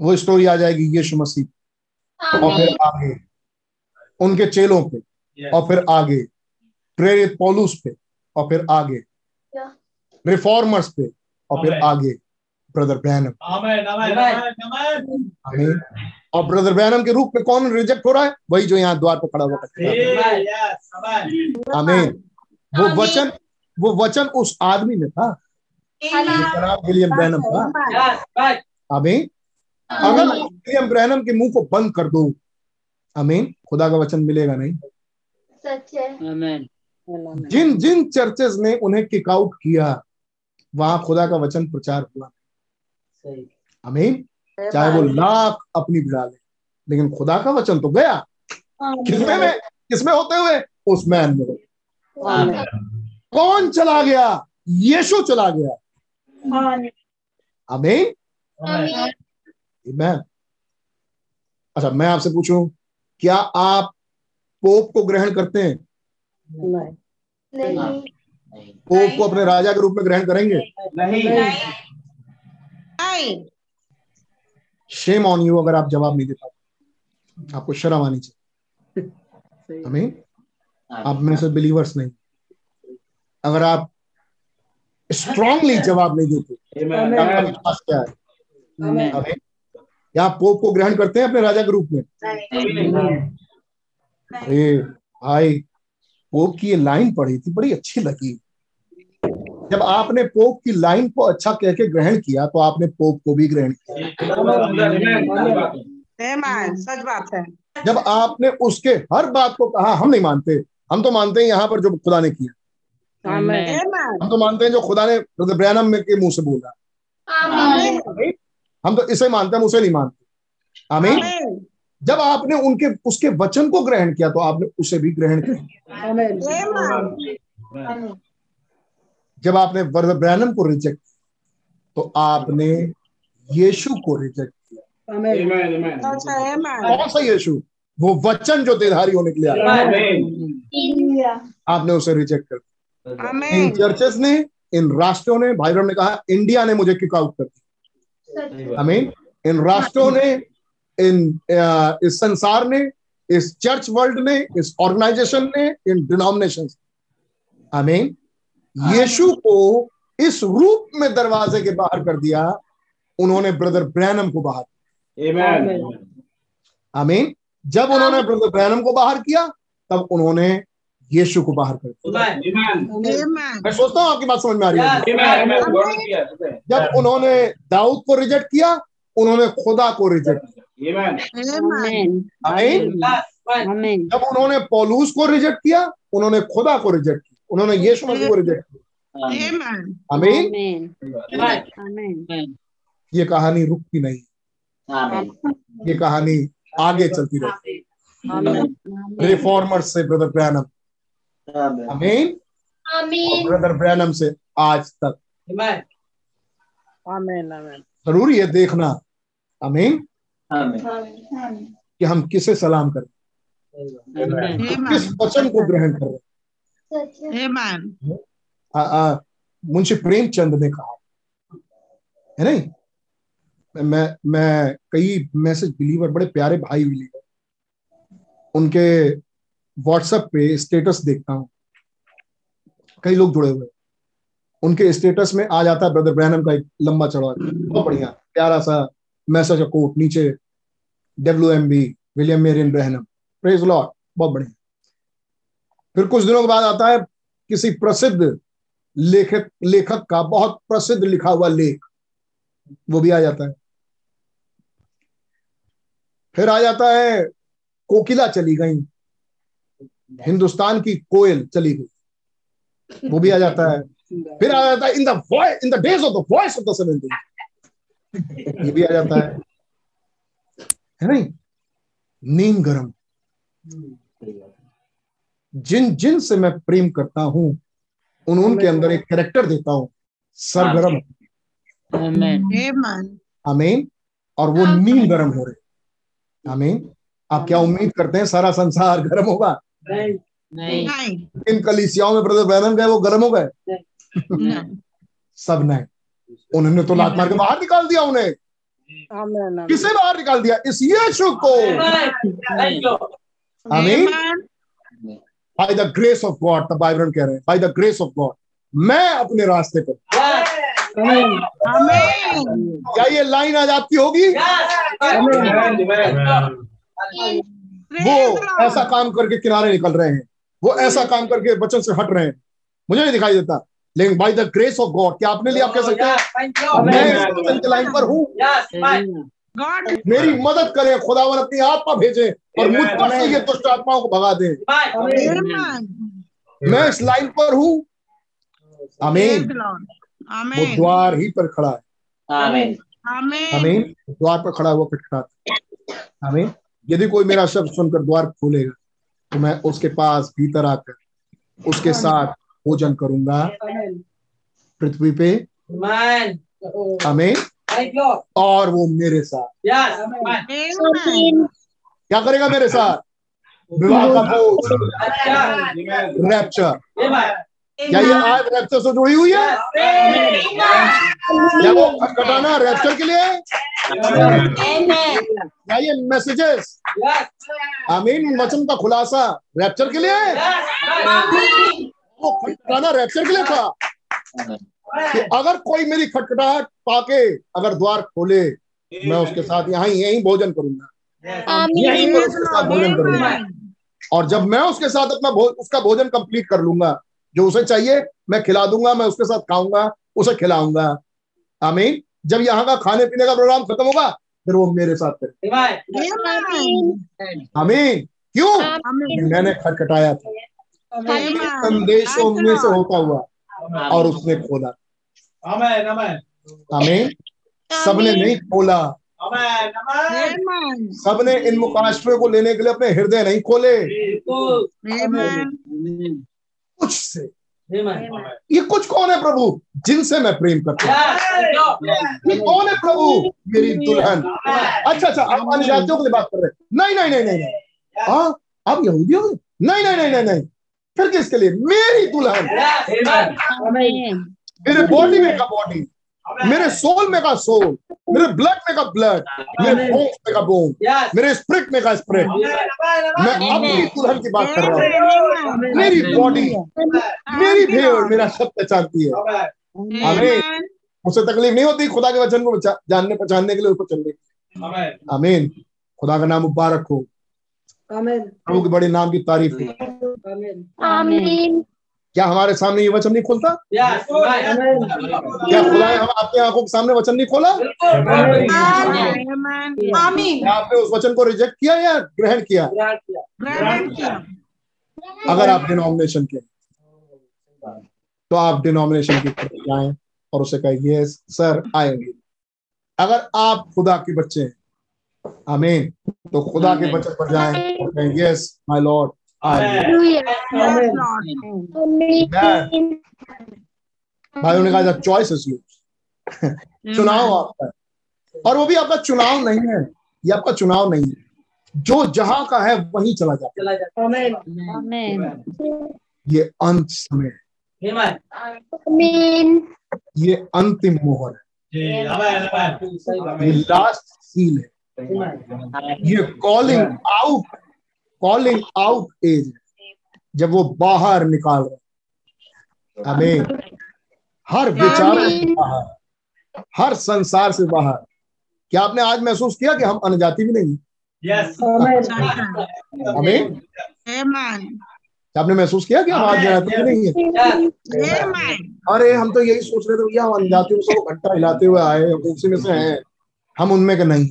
वो स्टोरी आ जाएगी यीशु मसीह। और फिर आगे। उनके चेलों पे। Yes. और फिर आगे। प्रेरित पौलुस पे। और फिर आगे। रिफॉर्मर्स पे। और फिर आगे। Brother Branham Amen. Amen. Amen. Amen. आमीन और ब्रदर ब्रैनम के रूप में कौन रिजेक्ट हो रहा है? वही जो यहाँ द्वार पर खड़ा हुआ. आमीन वो वचन वो वचन उस आदमी में था। विलियम ब्रैनम था Yes. अमीन अगर विलियम ब्रैनम के मुँह को बंद कर दो अमीन खुदा का वचन मिलेगा नहीं। सच है। Amen. जिन जिन चर्चेस ने उन्हें किक आउट किया वहाँ खुदा का वचन प्रचार हुआ। अमीन चाहे वो लाख अपनी भिड़ा ले लेकिन खुदा का वचन तो गया। किसमें में किसमें होते हुए? उस मैन में. कौन चला गया? यीशु चला गया। अमीन आमीन? Amen. अच्छा मैं आपसे पूछूँ क्या आप पोप को ग्रहण करते हैं? नहीं। नहीं। पोप को अपने राजा के रूप में ग्रहण करेंगे? नहीं। नहीं। शेम ऑन यू अगर आप जवाब नहीं दे पाते। आपको शर्म आनी चाहिए। हमें आप में से बिलीवर्स नहीं। अगर आप स्ट्रांगली जवाब नहीं देते आपका विश्वास क्या है? या आप पोप को ग्रहण करते हैं अपने राजा के रूप में? अरे भाई पोप की ये लाइन पढ़ी थी बड़ी अच्छी लगी। जब आपने पोप की लाइन को अच्छा कह के ग्रहण किया तो आपने पोप को भी ग्रहण किया। सच बात है। जब आपने उसके हर बात को कहा हम नहीं मानते। हम तो मानते हैं यहाँ पर जो खुदा ने किया. हम तो मानते हैं जो खुदा ने ब्रदर ब्रैनम में के मुँह से बोला। हम तो इसे मानते हैं उसे नहीं मानते। आमीन। जब आपने उनके उसके वचन को ग्रहण किया तो आपने उसे भी ग्रहण किया। जब आपने ब्रदर ब्रैनम को रिजेक्ट किया तो आपने यीशु को रिजेक्ट किया। सच कौन सा यीशु? वो वचन जो देधारी होने के लिए आया। आपने उसे रिजेक्ट कर दिया। इन चर्चेस ने इन राष्ट्रों ने भाई ने कहा इंडिया ने मुझे किक आउट कर दिया। आमीन। इन राष्ट्रों ने इन इस संसार ने इस चर्च वर्ल्ड ने इस ऑर्गेनाइजेशन ने इन डिनोमिनेशन आमीन। यीशु को इस रूप में दरवाजे के बाहर कर दिया उन्होंने ब्रदर ब्रैनम को बाहर। आमीन। जब उन्होंने ब्रदर ब्रैनम को बाहर किया तब उन्होंने यीशु को बाहर कर मैं सोचता हूँ आपकी बात समझ में आ रही है। जब उन्होंने दाऊद को रिजेक्ट किया उन्होंने खुदा को रिजेक्ट किया. जब उन्होंने पौलूस को रिजेक्ट किया उन्होंने खुदा को रिजेक्ट किया। उन्होंने यीशु मसीह को रिजेक्ट किया। Amen. ये कहानी रुकती नहीं। ये कहानी आगे चलती रहती रिफॉर्मर्स से ब्रदर ब्रैनम Amen. आमीन आमीन ब्रदर ब्रैनम से आज तक Amen. Amen. ज़रूरी है देखना आमीन Amen. कि हम किसे सलाम करें Amen. किस वचन को ग्रहण कर रहे है मुंशी प्रेमचंद ने कहा है नहीं मैं मैं कई मैसेज बिलीवर बड़े प्यारे भाई बिलीवर उनके व्हाट्सएप पे स्टेटस देखता हूँ। कई लोग जुड़े हुए उनके स्टेटस में आ जाता है ब्रदर ब्रहनम का एक लंबा चौड़ा बहुत बढ़िया, प्यारा सा मैसेज कोट नीचे। W M B William Marrion Branham praise Lord बहुत बढ़िया। फिर कुछ दिनों के बाद आता है किसी प्रसिद्ध लेखक लेखक का बहुत प्रसिद्ध लिखा हुआ लेख। वो भी आ जाता है। फिर आ जाता है कोकिला चली गई। हिंदुस्तान की कोयल चली गई वो भी आ जाता है। फिर आ जाता है in the voice in the days of the voice of the seventy ये भी आ जाता है। है नहीं? नीम गरम। जिन जिन से मैं प्रेम करता हूँ उन उनके अंदर एक कैरेक्टर देता हूँ सरगरम। Amen. Amen. आमीन और वो नीम गरम हो रहे आमीन आप क्या उम्मीद करते हैं सारा संसार गर्म होगा? नहीं। नहीं। इन कलीसियाओं में ब्रदर बैनम गए वो गर्म हो गए? सब नहीं। उन्होंने तो लात मार के बाहर निकाल दिया उन्हें. किसे बाहर निकाल दिया? इस यीशु को। आमीन। By the grace of God the Bible कह रहे हैं by the grace of God मैं अपने रास्ते पर. क्या ये लाइन आ जाती होगी? वो ऐसा काम करके किनारे निकल रहे हैं। वो ऐसा काम करके वचन से हट रहे हैं। मुझे नहीं दिखाई देता। लेकिन by the grace of God क्या अपने लिए आप कह सकते हैं. मैं इस वचन के लाइन पर हूँ। God. मेरी मदद करें खुदावन अपनी आत्मा भेजे और मुझ पर से ये दुष्ट आत्माओं को भगा दे। मैं इस लाइन पर हूँ। Lord. वो द्वार ही पर खड़ा है। Amen. Amen. द्वार पर खड़ा हुआ खटखटाता है। यदि कोई मेरा शब्द सुनकर द्वार खोलेगा तो मैं उसके पास भीतर आकर उसके साथ भोजन करूँगा। पृथ्वी पे। You. और वो मेरे साथ। Yes. Amen. Amen. क्या करेगा मेरे साथ? विवाह का रैप्चर Amen. क्या ये आज रैप्चर से जुड़ी हुई है? क्या वो खटखटाना रैप्चर के लिए? क्या ये मैसेजेस. आमीन वचन का खुलासा रैप्चर के लिए. वो खटखटाना रैप्चर के लिए था। कि अगर कोई मेरी खटखटाहट पाके अगर द्वार खोले मैं उसके साथ यहाँ ही यहीं भोजन करूँगा। यहीं पर उसके साथ भोजन करूँगा। और जब मैं उसके साथ अपना भो, उसका भोजन कंप्लीट कर लूँगा जो उसे चाहिए मैं खिला दूँगा मैं उसके साथ खाऊँगा उसे खिलाऊँगा। आमीन। जब यहाँ का खाने पीने का प्रोग्राम खत्म होगा फिर वो मेरे साथ करे. आमीन। क्यों? मैंने खटखटाया था। संदेशों में से होता हुआ और उसने खोला. आमीन सबने नहीं खोला। Amen. Amen. Amen. सबने इन मुकाशफे को लेने के लिए अपने हृदय नहीं खोले। Amen. कुछ से। ये कुछ कौन है प्रभु? जिनसे मैं प्रेम करता हूँ. ये कौन है प्रभु? मेरी दुल्हन। अच्छा अच्छा आप अन्य जातियों के लिए बात कर रहे हैं। नहीं नहीं नहीं नहीं हाँ? आप यहूदियों हो नहीं नहीं नहीं नहीं नहीं। फिर किसके लिए? मेरी दुल्हन. मेरे बॉडी में का बॉडी मेरे सोल में का सोल मेरे ब्लड में का ब्लड मेरे बोन्स में का बोन मेरे स्प्रिट में का स्प्रिट. मैं अपनी दुल्हन की बात कर रहा हूँ। मेरी बॉडी मेरी भेड़ मेरा शब्द पहचानती है। Amen. Amen. मुझसे तकलीफ़ नहीं होती खुदा के वचन को जानने पहचानने के लिए उसको चलने की। आमीन खुदा का नाम मुबारक हो। प्रभु के बड़े नाम की तारीफ़ हो आमीन क्या हमारे सामने ये वचन नहीं खोलता? Yes. क्या खुदा ने हम आपकी आँखों के सामने वचन नहीं खोला? क्या आपने उस वचन को रिजेक्ट किया या ग्रहण किया? अगर आप डिनोमिनेशन के तो आप डिनोमिनेशन की तरफ़ जाएँ और उसे कहें यस सर आएँगे अगर आप खुदा के बच्चे हैं आमीन तो खुदा के बच्चे पर जाएँ और कहें यस माय लॉर्ड भाइयों ने कहा चॉइस इज़ चुनाव आपका है। और वो भी आपका चुनाव नहीं है। ये आपका चुनाव नहीं है। जो जहाँ का है वहीं चला जाता चला जाता आमीन है ये अंत समय है। आमीन ये अंतिम मोहर. है। ये लास्ट सील है। ये calling out calling out as जब वो बाहर निकाल रहे हैं। हमें हर विचार से बाहर हर संसार से बाहर। क्या आपने आज महसूस किया कि हम अनजाति भी नहीं? हैं? Yes. हमें आपने महसूस किया कि हम आज अनजाति भी नहीं है? अरे हम तो यही सोच रहे थे भैया हम अनजातियों से वो घंटा हिलाते हुए आए हम उसी में से हैं। हम उनमें के नहीं।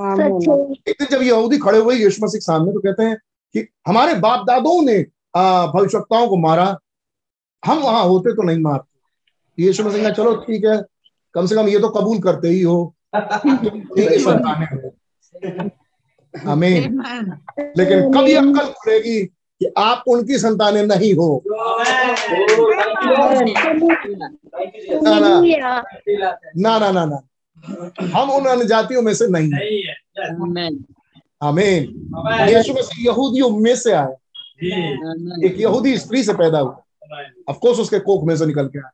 एक दिन जब यहूदी खड़े हुए यीशु मसीह के सामने तो कहते हैं कि हमारे बाप दादों ने भविष्यताओं को मारा। हम वहाँ होते तो नहीं मारते। यीशु मसीह ने चलो ठीक है। कम से कम ये तो कबूल करते ही हो। हमें संतानें हो आमीन। Amen. लेकिन कभी अक्ल खुलेगी कि आप उनकी संतानें नहीं हो। ना ना। ना ना ना ना। हम उन अन्य जातियों में से नहीं हैं। है. आमीन Amen. यीशु मसीह यहूदियों में से आए। एक यहूदी स्त्री से पैदा हुआ Amen. ऑफ़ कोर्स उसके कोख में से निकल के आया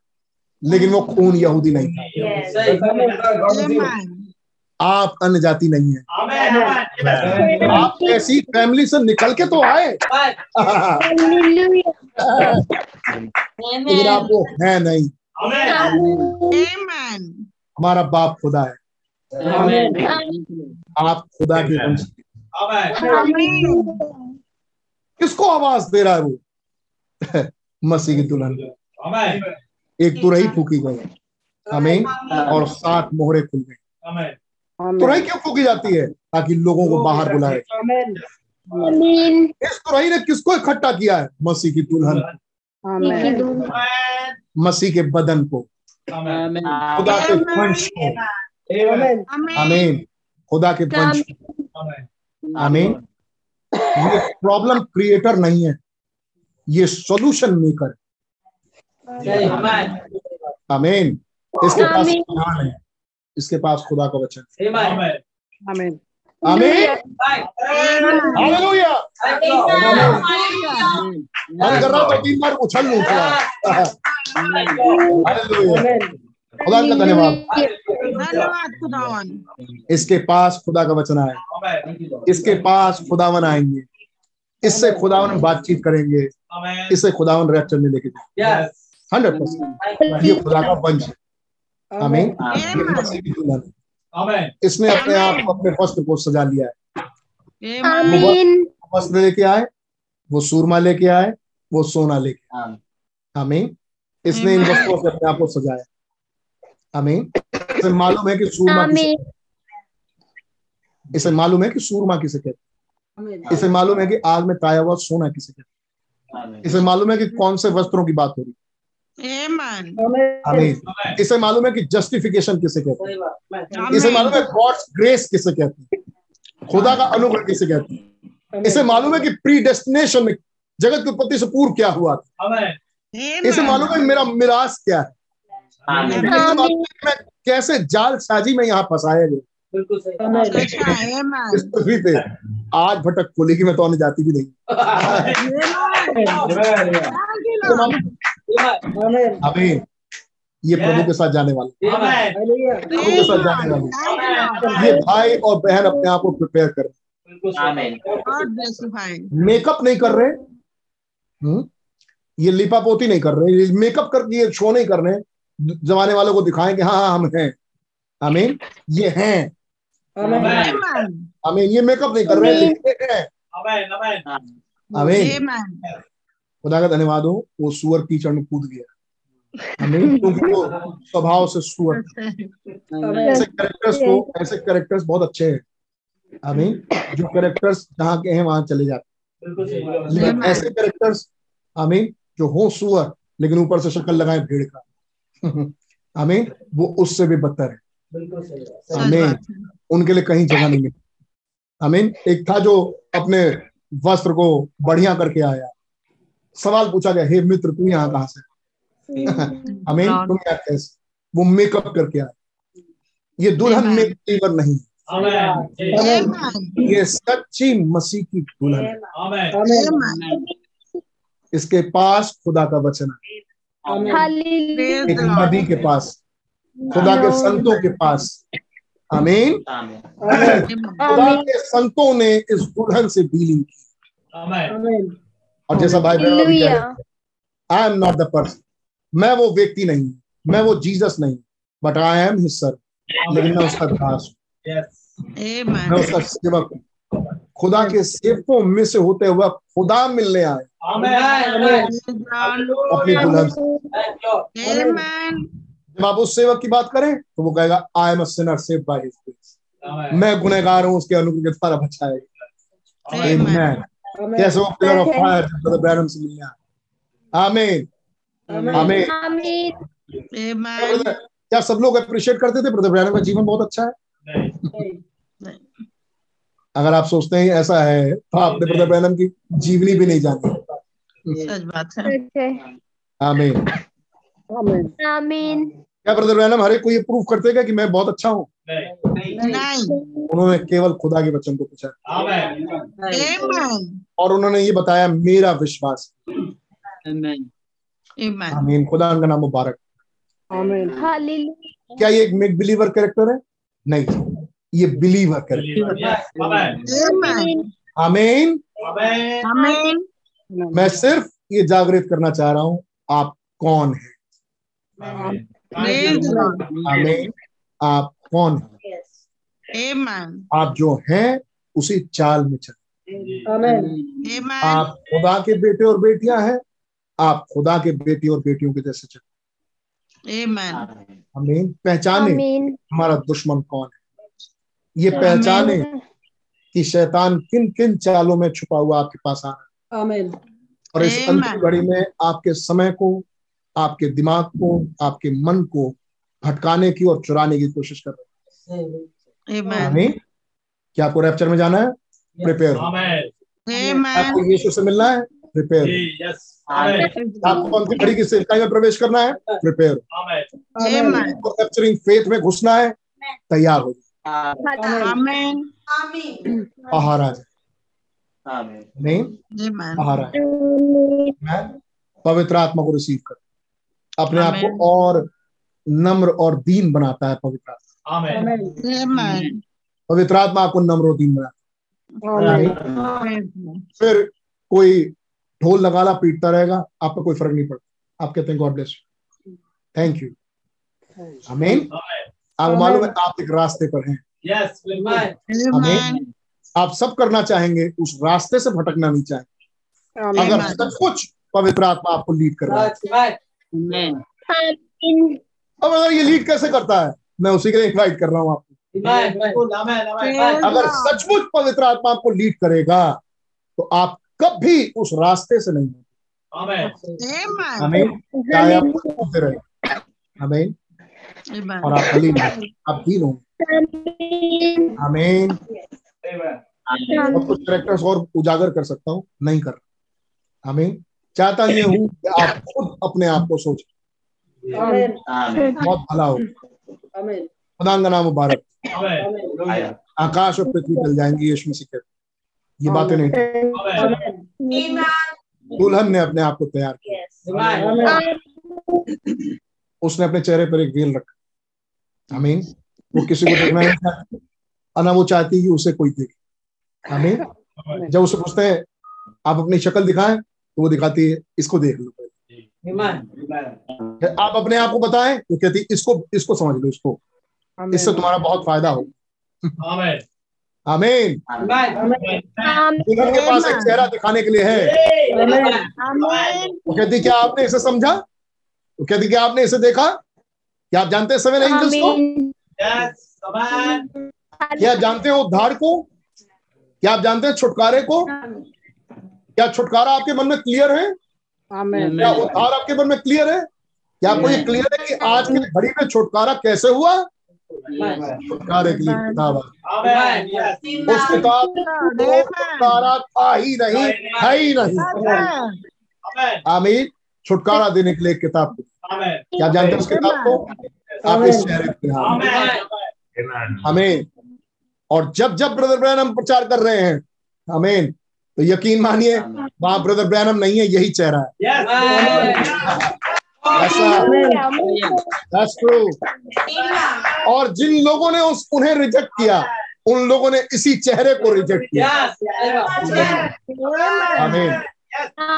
लेकिन वो खून यहूदी नहीं था। आप अन्य जाति नहीं है. आप ऐसी फैमिली से निकल के तो आए। लेकिन आप वो है नहीं. हमारा बाप खुदा है। आप खुदा के वंश Amen. Amen. किसको आवाज़ दे रहा है वो? मसीह की दुल्हन। एक तुरही फूकी गई हमें और सात मोहरे खुल गई आमेन तुरही क्यों फूकी जाती है? ताकि लोगों को बाहर बुलाए। इस तुरही ने किसको इकट्ठा किया है? मसीह की दुल्हन। मसीह के बदन को। आमेन खुदा के वंश को आमेन आमीन खुदा के वंश को आमेन ये प्रॉब्लम क्रिएटर नहीं है. ये सॉल्यूशन मेकर आमीन इसके पास। है. इसके पास खुदा का वचन है। आमेन आमीन आमीन हालेलुया मन कर रहा तो तीन बार उछल लूँ थोड़ा हालेलुया खुदा का धन्यवाद धन्यवाद इसके पास खुदा का वचन आए इसके पास खुदावन आएँगे इससे खुदावन बातचीत करेंगे इससे खुदावन रैप्चर में लेके जाएँगे हंड्रेड परसेंट ये खुदा का वंश है आमीन इसने अपने आप को अपने वस्त्र को सजा लिया है। आमीन वस्त्र लेके आए वो सूरमा लेके आए वो सोना लेके आए। हमें इसने इन वस्त्रों से अपने आप को सजाया। हमें इसे मालूम है कि सूरमा इसे मालूम है कि सूरमा किसे कहते हैं। इसे मालूम है कि आग में ताया हुआ सोना किसे कहते हैं। इसे मालूम है कि कौन से वस्त्रों की बात हो रही है। आमीन। इसे मालूम है कि जस्टिफिकेशन किसे कहते हैं? इसे मालूम है गॉड्स ग्रेस किसे कहते हैं? खुदा का अनुग्रह किसे कहते हैं? इसे मालूम है कि प्री डेस्टिनेशन में जगत की उत्पत्ति से पूर्व क्या हुआ था? इसे मालूम है मेरा मिराज क्या है? इसे मालूम है मैं कैसे जाल साजी में यहाँ फंसाया गया? बिल्कुल सही। इस पृथ्वी पे आज भटक खुलेगी मैं तो आने जाती भी नहीं। आमीन ये प्रभु के साथ जाने वाला। प्रभु के साथ जाने वाले। ये भाई और बहन अपने आप को प्रिपेयर कर हैं। मेकअप नहीं कर रहे। हम्म? ये लिपापोती नहीं कर रहे। ये मेकअप कर ये शो नहीं कर रहे। जमाने वालों को दिखाएँ कि हाँ हाँ हम हैं। आमीन ये हैं. आमीन ये मेकअप नहीं कर रहे। हैं। खुदा का धन्यवाद हो वो सुअर कीचड़ में कूद गया। स्वभाव से सुअर। ऐसे कैरेक्टर्स को ऐसे कैरेक्टर्स बहुत अच्छे हैं। आमीन जो कैरेक्टर्स जहाँ के हैं वहाँ चले जाते हैं। लेकिन ऐसे कैरेक्टर्स आमीन जो हो सुअर लेकिन ऊपर से शक्ल लगाए भेड़ का। आमीन वो उससे भी बदतर है। आमीन उनके लिए कहीं जगह नहीं मिली आमीन एक था जो अपने वस्त्र को बढ़िया करके आया। सवाल पूछा गया हे मित्र तू यहाँ कहाँ से? आमीन तुम क्या कैसे? वो मेकअप करके आया। ये दुल्हन Amen. में लीवर नहीं ये सच्ची मसीह की दुल्हन है। इसके पास खुदा का वचन है। एक नदी के पास खुदा के संतों के पास आमीन। खुदा के संतों ने इस दुल्हन से डीलिंग की। और जैसा भाई बहन I am not the person मैं वो व्यक्ति नहीं मैं वो जीसस नहीं but I am his sir लेकिन मैं उसका दास हूँ। मैं उसका सेवक हूँ। खुदा के सेवकों में से होते हुए खुदा मिलने आए। आमेन। आमेन अपनी दुल्हन आप उस सेवक की बात करें तो वो कहेगा I am a sinner save by his grace मैं गुनहगार हूँ उसके अनुग्रह के द्वारा बचाया गया। Amen. Amen. कैसे वो pillar of fire brother Branham से मिलने आमीन आमीन आमीन क्या सब लोग अप्रिशिएट करते थे? ब्रदर ब्रैनम का जीवन बहुत अच्छा है। अगर आप सोचते हैं ऐसा है तो आपने ब्रदर ब्रैनम की जीवनी भी नहीं जानी। सच बात है। है आमीन आमीन क्या ब्रदर ब्रैनम हर एक को ये प्रूव करते हैं कि मैं बहुत अच्छा हूँ? नहीं। नहीं। उन्होंने केवल खुदा के वचन को पूछा और उन्होंने ये बताया मेरा विश्वास. आमीन। खुदा का नाम मुबारक। क्या ये एक मेक बिलीवर कैरेक्टर है? नहीं। ये बिलीवर कैरेक्टर आमीन। मैं सिर्फ़ ये जागृत करना चाह रहा हूँ आप कौन है? आमेन. आमीन आप कौन है? आप जो हैं उसी चाल में चल। आप खुदा के बेटे और बेटियाँ हैं आप खुदा के बेटे और बेटियों के जैसे चल। Amen. हमें पहचाने हमारा दुश्मन कौन है। ये पहचाने कि शैतान किन किन चालों में छुपा हुआ आपके पास आ रहा है। और इस अंतिम घड़ी में आपके समय को आपके दिमाग को आपके मन को भटकाने की और चुराने की कोशिश कर रहे हैं। क्या आपको रैप्चर में जाना है? Prepare Amen. Amen. आपको यीशु से मिलना है प्रिपेयर. आपको अंतिम घड़ी की सेवकाई में प्रवेश करना है? Prepare Amen. Amen. आपको रैप्चरिंग फेथ में घुसना है तैयार हो बाहर आ जाए नहीं? Amen. बाहर आ जाए पवित्र आत्मा को रिसीव कर। अपने आप को और नम्र और दीन बनाता है पवित्र आत्मा. पवित्र आत्मा आपको नम्र और दीन बनाता है। फिर कोई ढोल नगाला पीटता रहेगा आप पर कोई फ़र्क नहीं पड़ता। आप कहते हैं God bless you thank you आमीन आपको मालूम है आप एक रास्ते पर हैं। Yes. Amen. आप सब करना चाहेंगे उस रास्ते से भटकना नहीं चाहेंगे। अगर सब कुछ पवित्र आत्मा आपको लीड कर रहा है। अब अगर ये लीड कैसे करता है मैं उसी के लिए इन्वाइट कर रहा हूँ आपको अगर सचमुच पवित्र आत्मा आपको लीड करेगा तो आप कभी उस रास्ते से नहीं आमेन हमें आप होते रहे हमें और आप हलीम हो, आप दीन हो हमें और कुछ कैरेक्टर्स और उजागर कर सकता हूँ नहीं कर हमें चाहता ये हूँ कि आप खुद अपने आप को सोचें। बहुत भला हो। आमीन खुदा का नाम मुबारक। आकाश और पृथ्वी चल जाएँगी यीशु मसीह ये बातें नहीं। दुल्हन ने अपने आप को तैयार किया। उसने अपने चेहरे पर एक वेल रखा। आमीन वो किसी को देखना नहीं चाहती और ना वो चाहती कि उसे कोई देखे। आमीन जब उसे पूछते हैं आप अपनी शक्ल दिखाएँ? तो वो दिखाती है इसको देख लो पहले। आप अपने आप को बताएँ तो कहती इसको इसको समझ लो इसको। इससे तुम्हारा बहुत फ़ायदा हो. आमीन. दुल्हन के पास एक चेहरा दिखाने के लिए है। वो कहती क्या आपने इसे समझा? वो कहती क्या आपने इसे देखा? क्या आप जानते हैं सेवन एंजल्स को. क्या आप जानते हैं उद्धार को? क्या आप जानते हैं छुटकारे को? क्या छुटकारा आपके मन में क्लियर है? क्या उद्धार आपके मन में क्लियर है? क्या आपको ये क्लियर है कि आज की घड़ी में छुटकारा कैसे हुआ? छुटकारे के लिए किताब. उस किताब तो छुटकारा था ही नहीं है ही नहीं। Amen. Amen. आमीन। छुटकारा देने के लिए एक किताब. क्या जानते हैं उस किताब को? आप इस चेहरे पे हाथ Amen. हमें और जब जब ब्रदर ब्रैनम प्रचार कर रहे हैं हमें तो यकीन मानिए वहाँ ब्रदर ब्रैनम नहीं है यही चेहरा है। ऐसा that's और जिन लोगों ने उस उन्हें रिजेक्ट किया उन लोगों ने इसी चेहरे को रिजेक्ट किया। Yes. हमें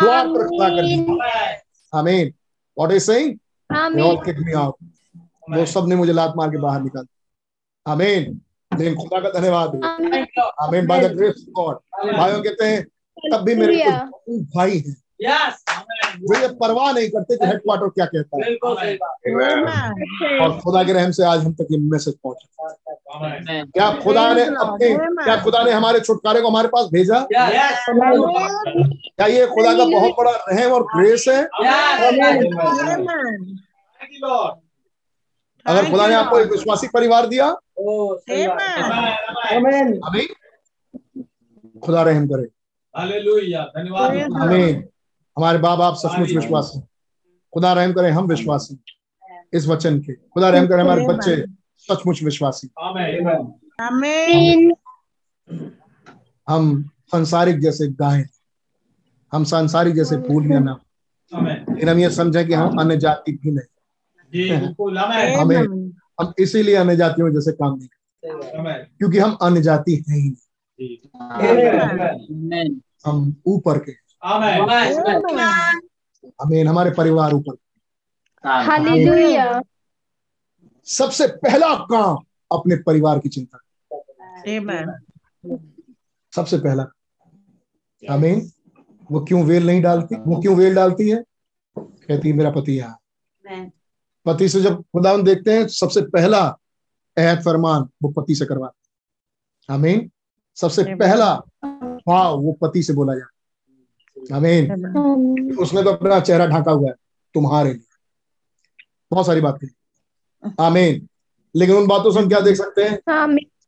द्वार पर खड़ा कर हमें व्हाट इज़ सेइंग आमीन मी आउट वो सबने मुझे लात मार के बाहर निकाल दिया। आमीन लेकिन खुदा का धन्यवाद। आमीन by the grace of God भाइयों कहते हैं तब भी मेरे कुछ भाई हैं। Yes. जो ये परवाह नहीं करते कि हेडक्वार्टर क्या कहता है. और खुदा के रहम से आज हम तक ये मैसेज पहुँचा। क्या खुदा ने अपने क्या खुदा ने हमारे छुटकारे को हमारे पास भेजा? क्या ये खुदा का बहुत बड़ा रहम और ग्रेस है. अगर खुदा ने आपको एक विश्वासी परिवार दिया. अभी खुदा रहम करे. धन्यवाद। हमारे बाप बाप सचमुच विश्वासी खुदा रहम करें हम विश्वासी इस वचन के। खुदा रहम करें हमारे बच्चे सचमुच विश्वासी. हम संसारिक जैसे गाय हम संसारिक जैसे फूल या ना। Amen. लेकिन हम ये समझे कि हम अन्य जाति भी नहीं जी बिल्कुल। Amen. हमें हम इसीलिए अन्य जातियों जैसे काम नहीं करते। क्योंकि हम अन्य जाति हैं ही नहीं. हम ऊपर के। Amen. Amen. हमें हमारे परिवार ऊपर सबसे पहला काम अपने परिवार की चिंता। सबसे पहला। हमें वो क्यों वेल नहीं डालती? वो क्यों वेल डालती है? कहती है मेरा पति यहाँ पति से जब खुदावन देखते हैं सबसे पहला अहद फरमान वो पति से करवाते आमीन सबसे पहला हाँ वो पति से बोला जाता आमीन उसने तो अपना चेहरा ढाका हुआ है तुम्हारे लिए। बहुत सारी बातें आमीन लेकिन उन बातों से हम क्या देख सकते हैं?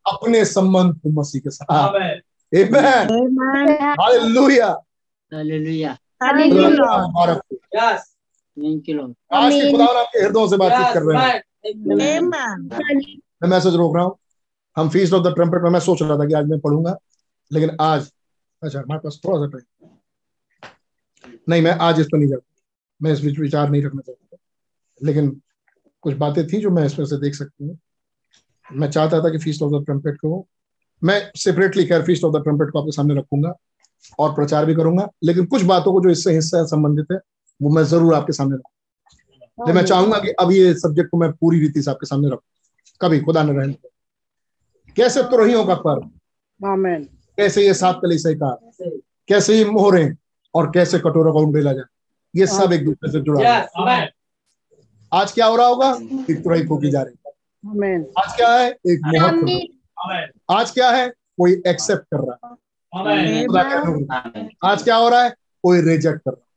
अपने संबंध मसीह के साथ। हृदयों से बातचीत कर रहे हैं। मैं मैसेज रोक रहा हूँ। हम फ़ीस ऑफ़ द ट्रम्पेट में मैं सोच रहा था कि आज मैं पढ़ूँगा लेकिन आज अच्छा हमारे पास थोड़ा सा टाइम नहीं मैं आज इस पर नहीं जाता। मैं इस बीच विचार नहीं रखना चाहता लेकिन कुछ बातें थी जो मैं इसमें से देख सकती हूँ। मैं चाहता था कि फ़ीस ऑफ़ द ट्रम्पेट को मैं सेपरेटली खैर फ़ीस ऑफ़ द ट्रम्पेट को आपके सामने रखूँगा और प्रचार भी करूँगा लेकिन कुछ बातों को जो इससे हिस्सा संबंधित है वो मैं ज़रूर आपके सामने रखूँगा। मैं चाहूँगा कि अब ये सब्जेक्ट को मैं पूरी रीति से आपके सामने रखूँ। कभी खुदा न रहने। कैसे तुरहियों का पर्व आमेन कैसे ये सात कली का कैसे ये मोहरे और कैसे कटोरों का उंडेला जाए? ये सब एक दूसरे से जुड़ा हुआ है। आज क्या हो रहा होगा? एक तुरही फूकी जा रही है। आज क्या है? एक मोहर आज क्या है? कोई एक्सेप्ट कर रहा है। है. आज क्या हो रहा है? कोई रिजेक्ट कर रहा है।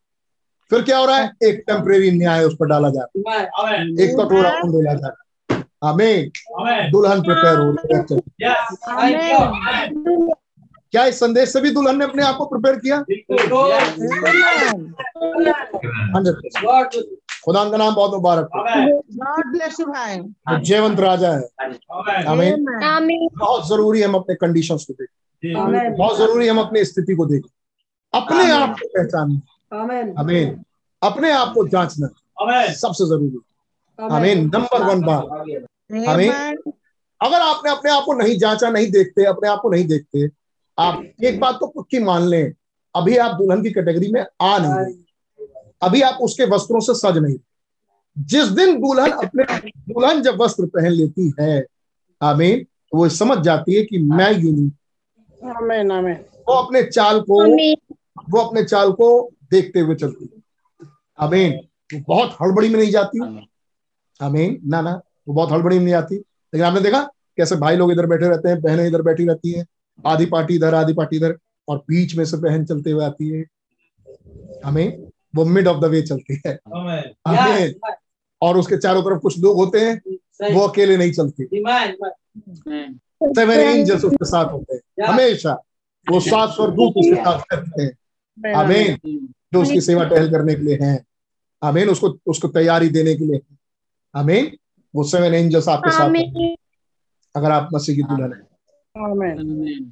फिर क्या हो रहा है? एक टेम्परेरी न्याय उस पर डाला जा रहा है। एक कटोरा उंडेला जा रहा है। आमीन आमेन दुल्हन प्रिपेयर हो रही है। क्या इस संदेश से भी दुल्हन ने अपने आप को प्रिपेयर किया? खुदा का नाम बहुत मुबारक हो। आमेन God bless you, भाई. वो जयवंत राजा है। आमेन आमीन बहुत ज़रूरी हम अपने कंडीशंस को देखें। बहुत ज़रूरी हम अपनी स्थिति को देखें। अपने आप को पहचानें। आमेन आमीन अपने आप को जांचना सबसे ज़रूरी। आमीन नंबर वन बात। हमें अगर आपने अपने आप को नहीं जांचा नहीं देखते अपने आप को नहीं देखते आप एक बात तो पक्की मान लें अभी आप दुल्हन की कैटेगरी में आ नहीं अभी आप उसके वस्त्रों से सज नहीं जिस दिन दुल्हन अपने दुल्हन जब वस्त्र पहन लेती है आमीन तो वो समझ जाती है कि मैं यूनिक आमेन आमेन वो अपने चाल को वो अपने चाल को देखते हुए चलती है। आमीन वो बहुत हड़बड़ी में नहीं जाती। आमीन। ना ना वो बहुत हड़बड़ी में नहीं आती। लेकिन आपने देखा कैसे भाई लोग इधर बैठे रहते हैं बहनें इधर बैठी रहती हैं आधी पार्टी इधर आधी पार्टी इधर और बीच में से बहन चलते हुए आती है। हमें वो मिड ऑफ़ द वे चलती है। आमेन। आमीन और उसके चारों तरफ़ कुछ लोग होते हैं वो अकेले नहीं चलते। सेवन एंजल्स उसके साथ होते हैं। हमेशा। वो सात स्वर्गदूत उसके साथ रहते हैं। आमीन। जो उसकी सेवा टहल करने के लिए हैं। आमीन। उसको उसको तैयारी देने के लिए आमीन। वो सेवन एंजल्स आपके साथ हैं। अगर आप मसीह की दुल्हन है।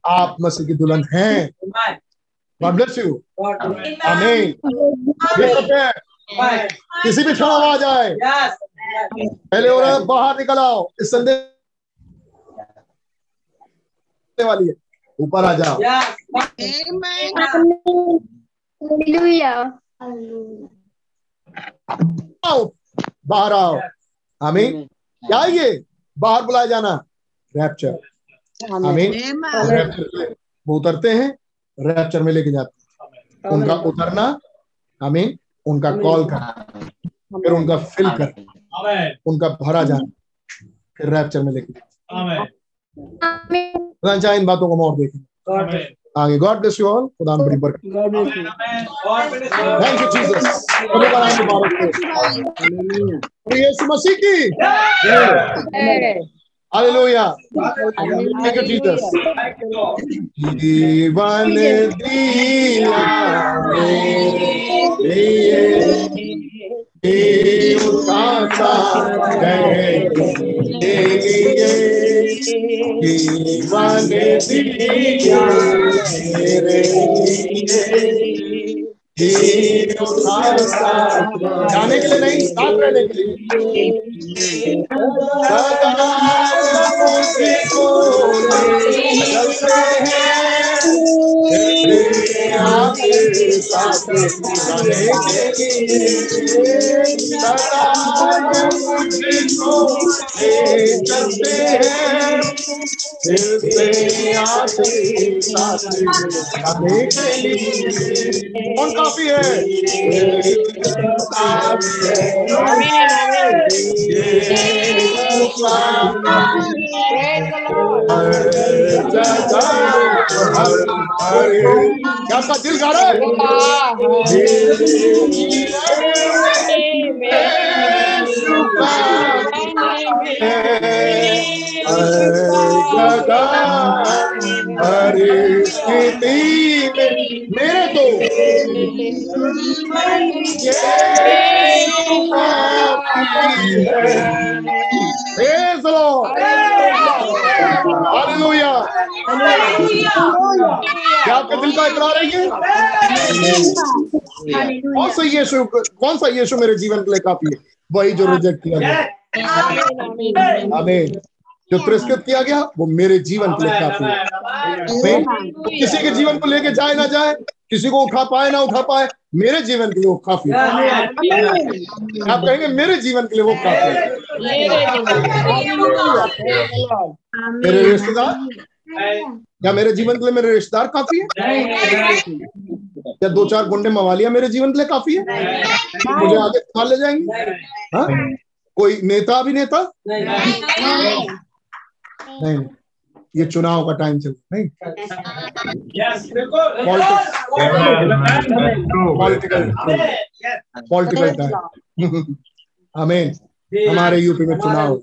आप मसीह की दुल्हन हैं। गॉड ब्लेस यू आमीन किसी भी क्षण आवाज़ आए पहले हो रहा है बाहर निकल आओ। इस संदेश वाली है। ऊपर आ जाओ। यस आओ। बाहर आओ। आमीन। क्या है ये? बाहर बुलाया जाना। रैप्चर आमीन। रैप्चर में वो उतरते हैं रैप्चर में लेके जाते हैं। उनका उतरना आमीन उनका कॉल करना फिर उनका फिल करना उनका भरा जाना फिर रैप्चर में लेके जाते चाहे इन बातों को हम और आगे। गॉड ब्लेस यू ऑल खुदा बड़ी बरकत थैंक यू जीसस खुदा का नाम मुबारक हो। Hallelujah. यीशु मसीह की। हालेलुया थैंक यू जीसस जीवन दिया लिए उठाता है। लिए जीवन दिया मेरे लिए जाने के लिए नहीं साथ रहने के लिए। जाने के लिए कौन काफ़ी है? आपका दिल गा रहा है में मेरे तो. क्या आपके दिल का इकरार है ये कौन सा यीशु कौन सा यीशु मेरे जीवन के लिए काफ़ी है? वही जो रिजेक्ट किया गया। आमीन जो तिरस्कृत किया गया वो मेरे जीवन के लिए काफ़ी है किसी के जीवन को लेके जाए ना जाए किसी को उठा पाए ना उठा पाए मेरे जीवन के लिए वो काफ़ी है। आप कहेंगे मेरे जीवन के लिए वो काफ़ी है। मेरे रिश्तेदार? क्या मेरे जीवन के लिए मेरे रिश्तेदार काफ़ी है? क्या दो चार गुंडे मवालिया मेरे जीवन के लिए काफ़ी है? मुझे आगे ले जाएँगे? हाँ? कोई नेता भी अभिनेता नहीं। ये चुनाव का टाइम चल नहीं? पॉलिटिकल पॉलिटिकल टाइम हमें हमारे यूपी में चुनाव।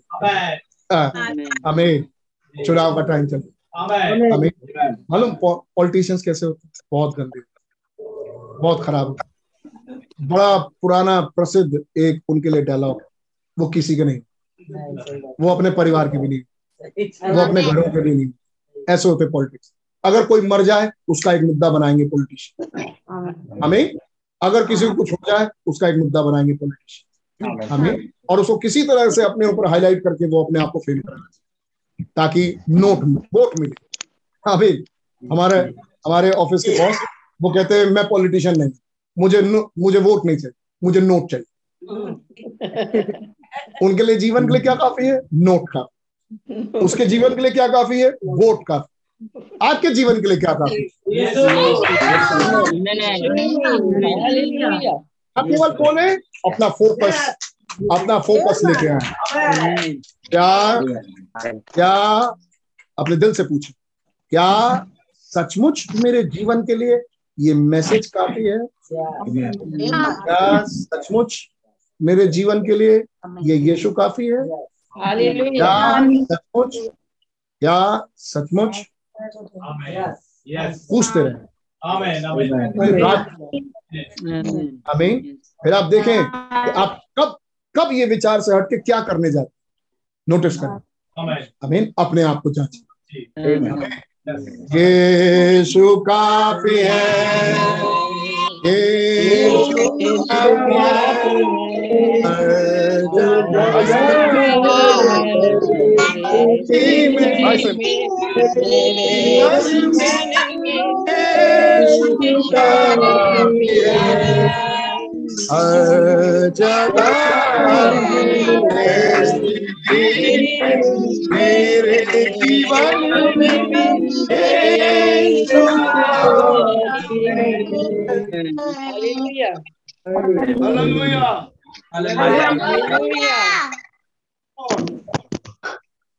हाँ, हमें चुनाव का टाइम चल हमें मालूम पॉलिटिशियंस कैसे होते हैं? बहुत गंदे बहुत खराब बड़ा पुराना प्रसिद्ध एक उनके लिए डायलॉग वो किसी के नहीं। वो अपने परिवार के भी नहीं। वो अपने घरों के भी नहीं। ऐसे होते पॉलिटिक्स अगर कोई मर जाए उसका एक मुद्दा बनाएँगे पॉलिटिशियन हमें? अगर किसी को कुछ हो जाए उसका एक मुद्दा बनाएँगे पॉलिटिशियन हमें? और उसको किसी तरह से अपने ऊपर हाईलाइट करके वो अपने आप को फेल करेंगे ताकि नोट वोट मिले। अभी हमारे हमारे ऑफ़िस के बॉस वो कहते हैं मैं पॉलिटिशियन नहीं मुझे मुझे वोट नहीं चाहिए। मुझे नोट चाहिए। उनके लिए जीवन के लिए क्या काफ़ी है? नोट का। उसके जीवन के लिए क्या काफ़ी है? वोट का। आपके जीवन के लिए क्या काफ़ी आप केवल बोले अपना फोकस अपना फोकस लेके आए। क्या क्या अपने दिल से पूछे। क्या सचमुच मेरे जीवन के लिए ये मैसेज काफ़ी है? क्या सचमुच मेरे जीवन के लिए ये यीशु काफ़ी है। क्या सचमुच क्या सचमुच पूछते रहे। आमेन आमेन रात आमीन फिर आप देखें कि आप कब कब ये विचार से हट के क्या करने जाते नोटिस करें। आमेन आमीन अपने आप को जांचें। जी। यीशु काफ़ी है। यीशु काफ़ी है। भाई साहब, यीशु काफ़ी है हर जगह मेरे जीवन में यीशु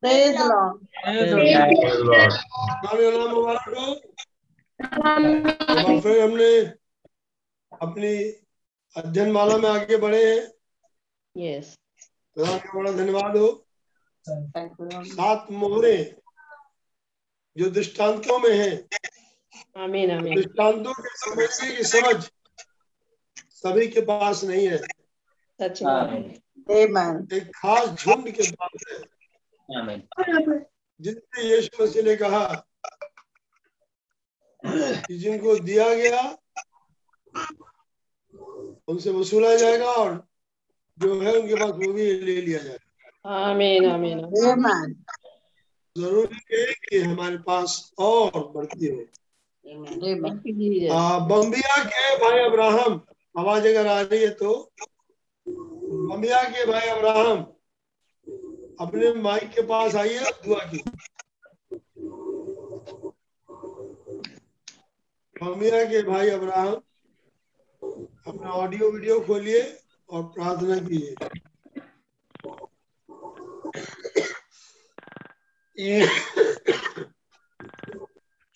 Praise the Lord. मुबारक हो फिर हमने अपनी अध्ययन माला में आगे बढ़े हैं Yes. का बड़ा धन्यवाद हो सात मोहरे जो दृष्टांतों में है. दृष्टांतों के समझने की समझ सभी के पास नहीं है एक खास झुंड के पास है जिसने यीशु मसीह ने कहा कि जिनको दिया गया उनसे वसूला जाएगा और जो है उनके पास वो भी ले लिया जाएगा। Amen. Amen. Amen. ज़रूरी है कि हमारे पास और बढ़ती हो। आ, बम्बिया के भाई अब्राहम आवाज़ अगर आ रही है तो बम्बिया के भाई अब्राहम, अपने माइक के पास आइए दुआ की बम्बिया के भाई अब्राहम, अपना ऑडियो वीडियो खोलिए और प्रार्थना कीजिए।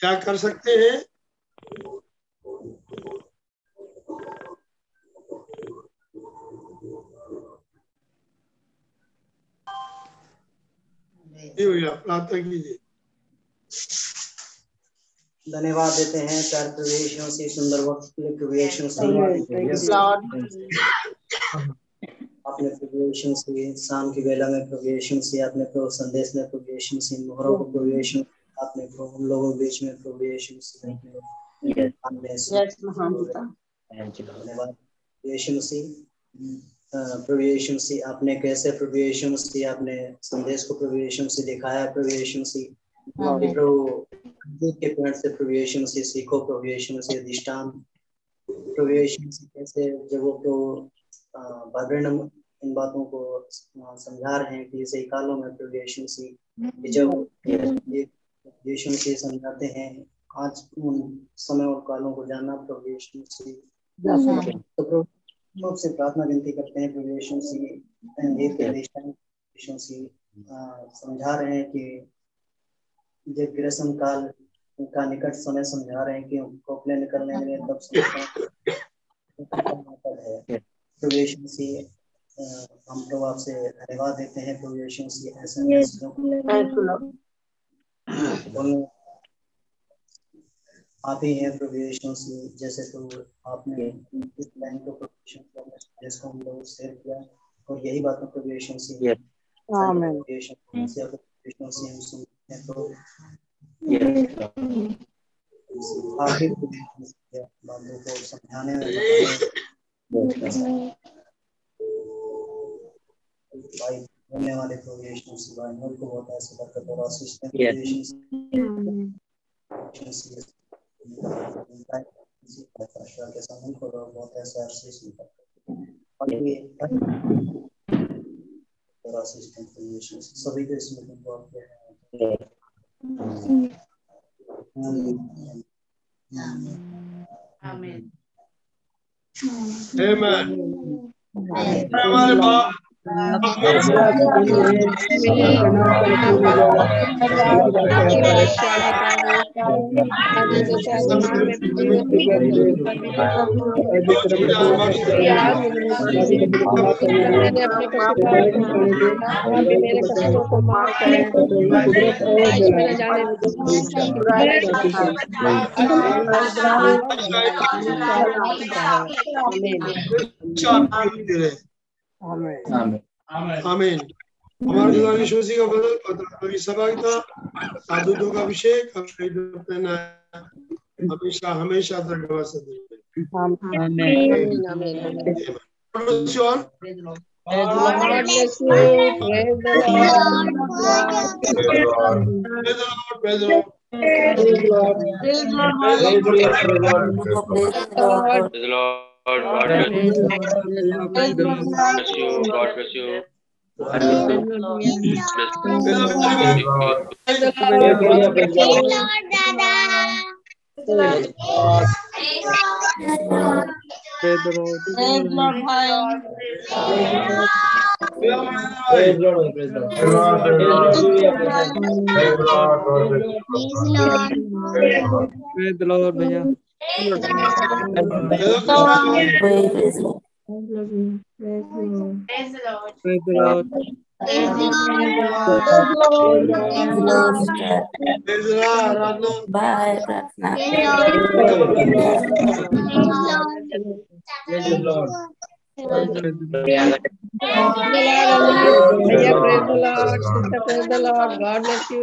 क्या कर सकते हैं? जी भैया प्रार्थना कीजिए। धन्यवाद देते हैं चार प्रवेशों से सुंदर वक्त के लिए प्रवेशों से। अपने प्रवेशों से शाम की वेला में प्रवेशों से अपने प्रभु संदेश में प्रवेशों से मोहरों को प्रवेशों अपने प्रभु हम लोगों के बीच में प्रवेशों से धन्यवाद। प्रवेशों से प्रवेशों से आपने कैसे प्रवेशों से आपने संदेश को प्रवेशों से दिखाया प्रवेशों से प्रभु के पेड़ से प्रवेशों से सीखो प्रवेशों से अधिष्ठान प्रवेशों से कैसे जब वो तो भद्रण इन बातों को समझा रहे हैं कि सही कालों में प्रवेशों से जब प्रवेशों से समझाते हैं आज उन समय और कालों को जानना प्रवेशों से। तो प्रभु से प्रार्थना विनती करते हैं के अधिष्ठान से समझा रहे हैं कि जब ग्रसम काल का निकट समय समझा रहे हैं कि खोखले निकलने में तब है से हम लोग आपसे धन्यवाद देते हैं प्रवेश से ऐसे आप ही हैं से जैसे तो आपने इस लाइन को प्रवेश जिसको हम लोग शेयर किया और यही बात बातों प्रवेश से प्रवेश से हम सुनते हैं तो आखिर बातों को समझाने में भाई बोलने वाले प्रोग्रेशन से भाई मुल्क को बहुत ऐसे बरकत और आशीष के समूह को बहुत ऐसे आशीष और ये और आशीष प्रोग्रेशन सभी को इसमें को आपके Amen. Amen. हमारे बाप Amen. मैंने अपने मेरे कष्टों को माफ़ करें मेरे जाने आमीन हमारे खुदा यीशु मसीह का बदल पवित्र सभा का साधुओं का अभिषेक हमेशा हमेशा तक God bless you. Praise the Lord. Praise the Lord. Praise the Lord. Praise the Lord. Praise the Lord. God bless you. God bless you. God bless you. Praise Lord, भाई Praise Lord. Praise Lord. Praise Lord. Praise Lord. Bye, Praise Lord. Praise the Lord. God bless you.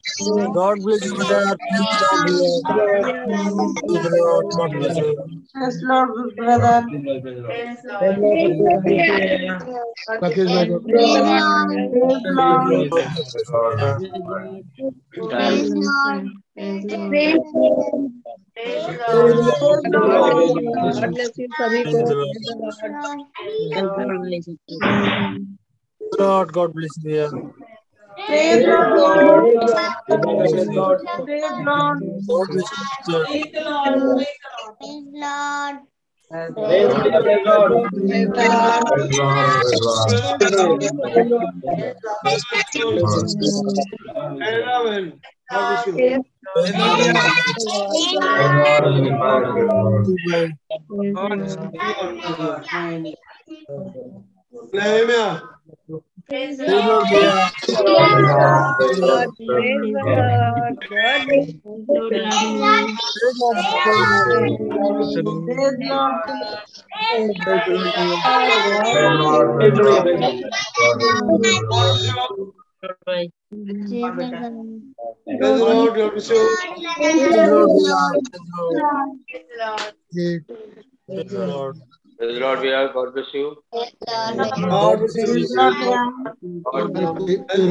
Praise Praise the Lord. Praise the Lord. Praise the Lord भैया Praise the Lord God bless you brother Praise the Lord भैया Praise the Lord God bless you Yes, Lord, brother. Rakesh भाई को Praise Lord. God bless you सभी को Lord God bless you Praise the Lord. Praise Lord. Praise Lord. Praise Lord. Praise Lord. Praise Lord. Hallelujah. Praise Lord. Praise the Lord. God bless you. Praise the Lord भैया Praise the Lord Praise the Lord Praise the Lord, Vihar. God bless you. God bless you. God bless you.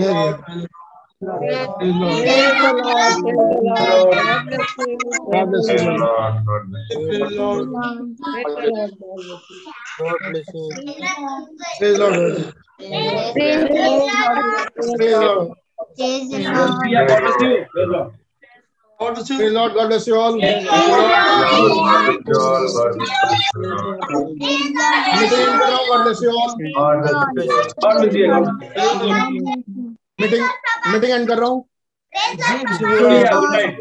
God bless you. God bless God bless you. God bless you. Praise Lord. God bless praise you. Lord God bless you all meeting कर रहा हूँ God bless you all God bless you. God bless you. Meeting meeting and कर रहा हूँ Good night.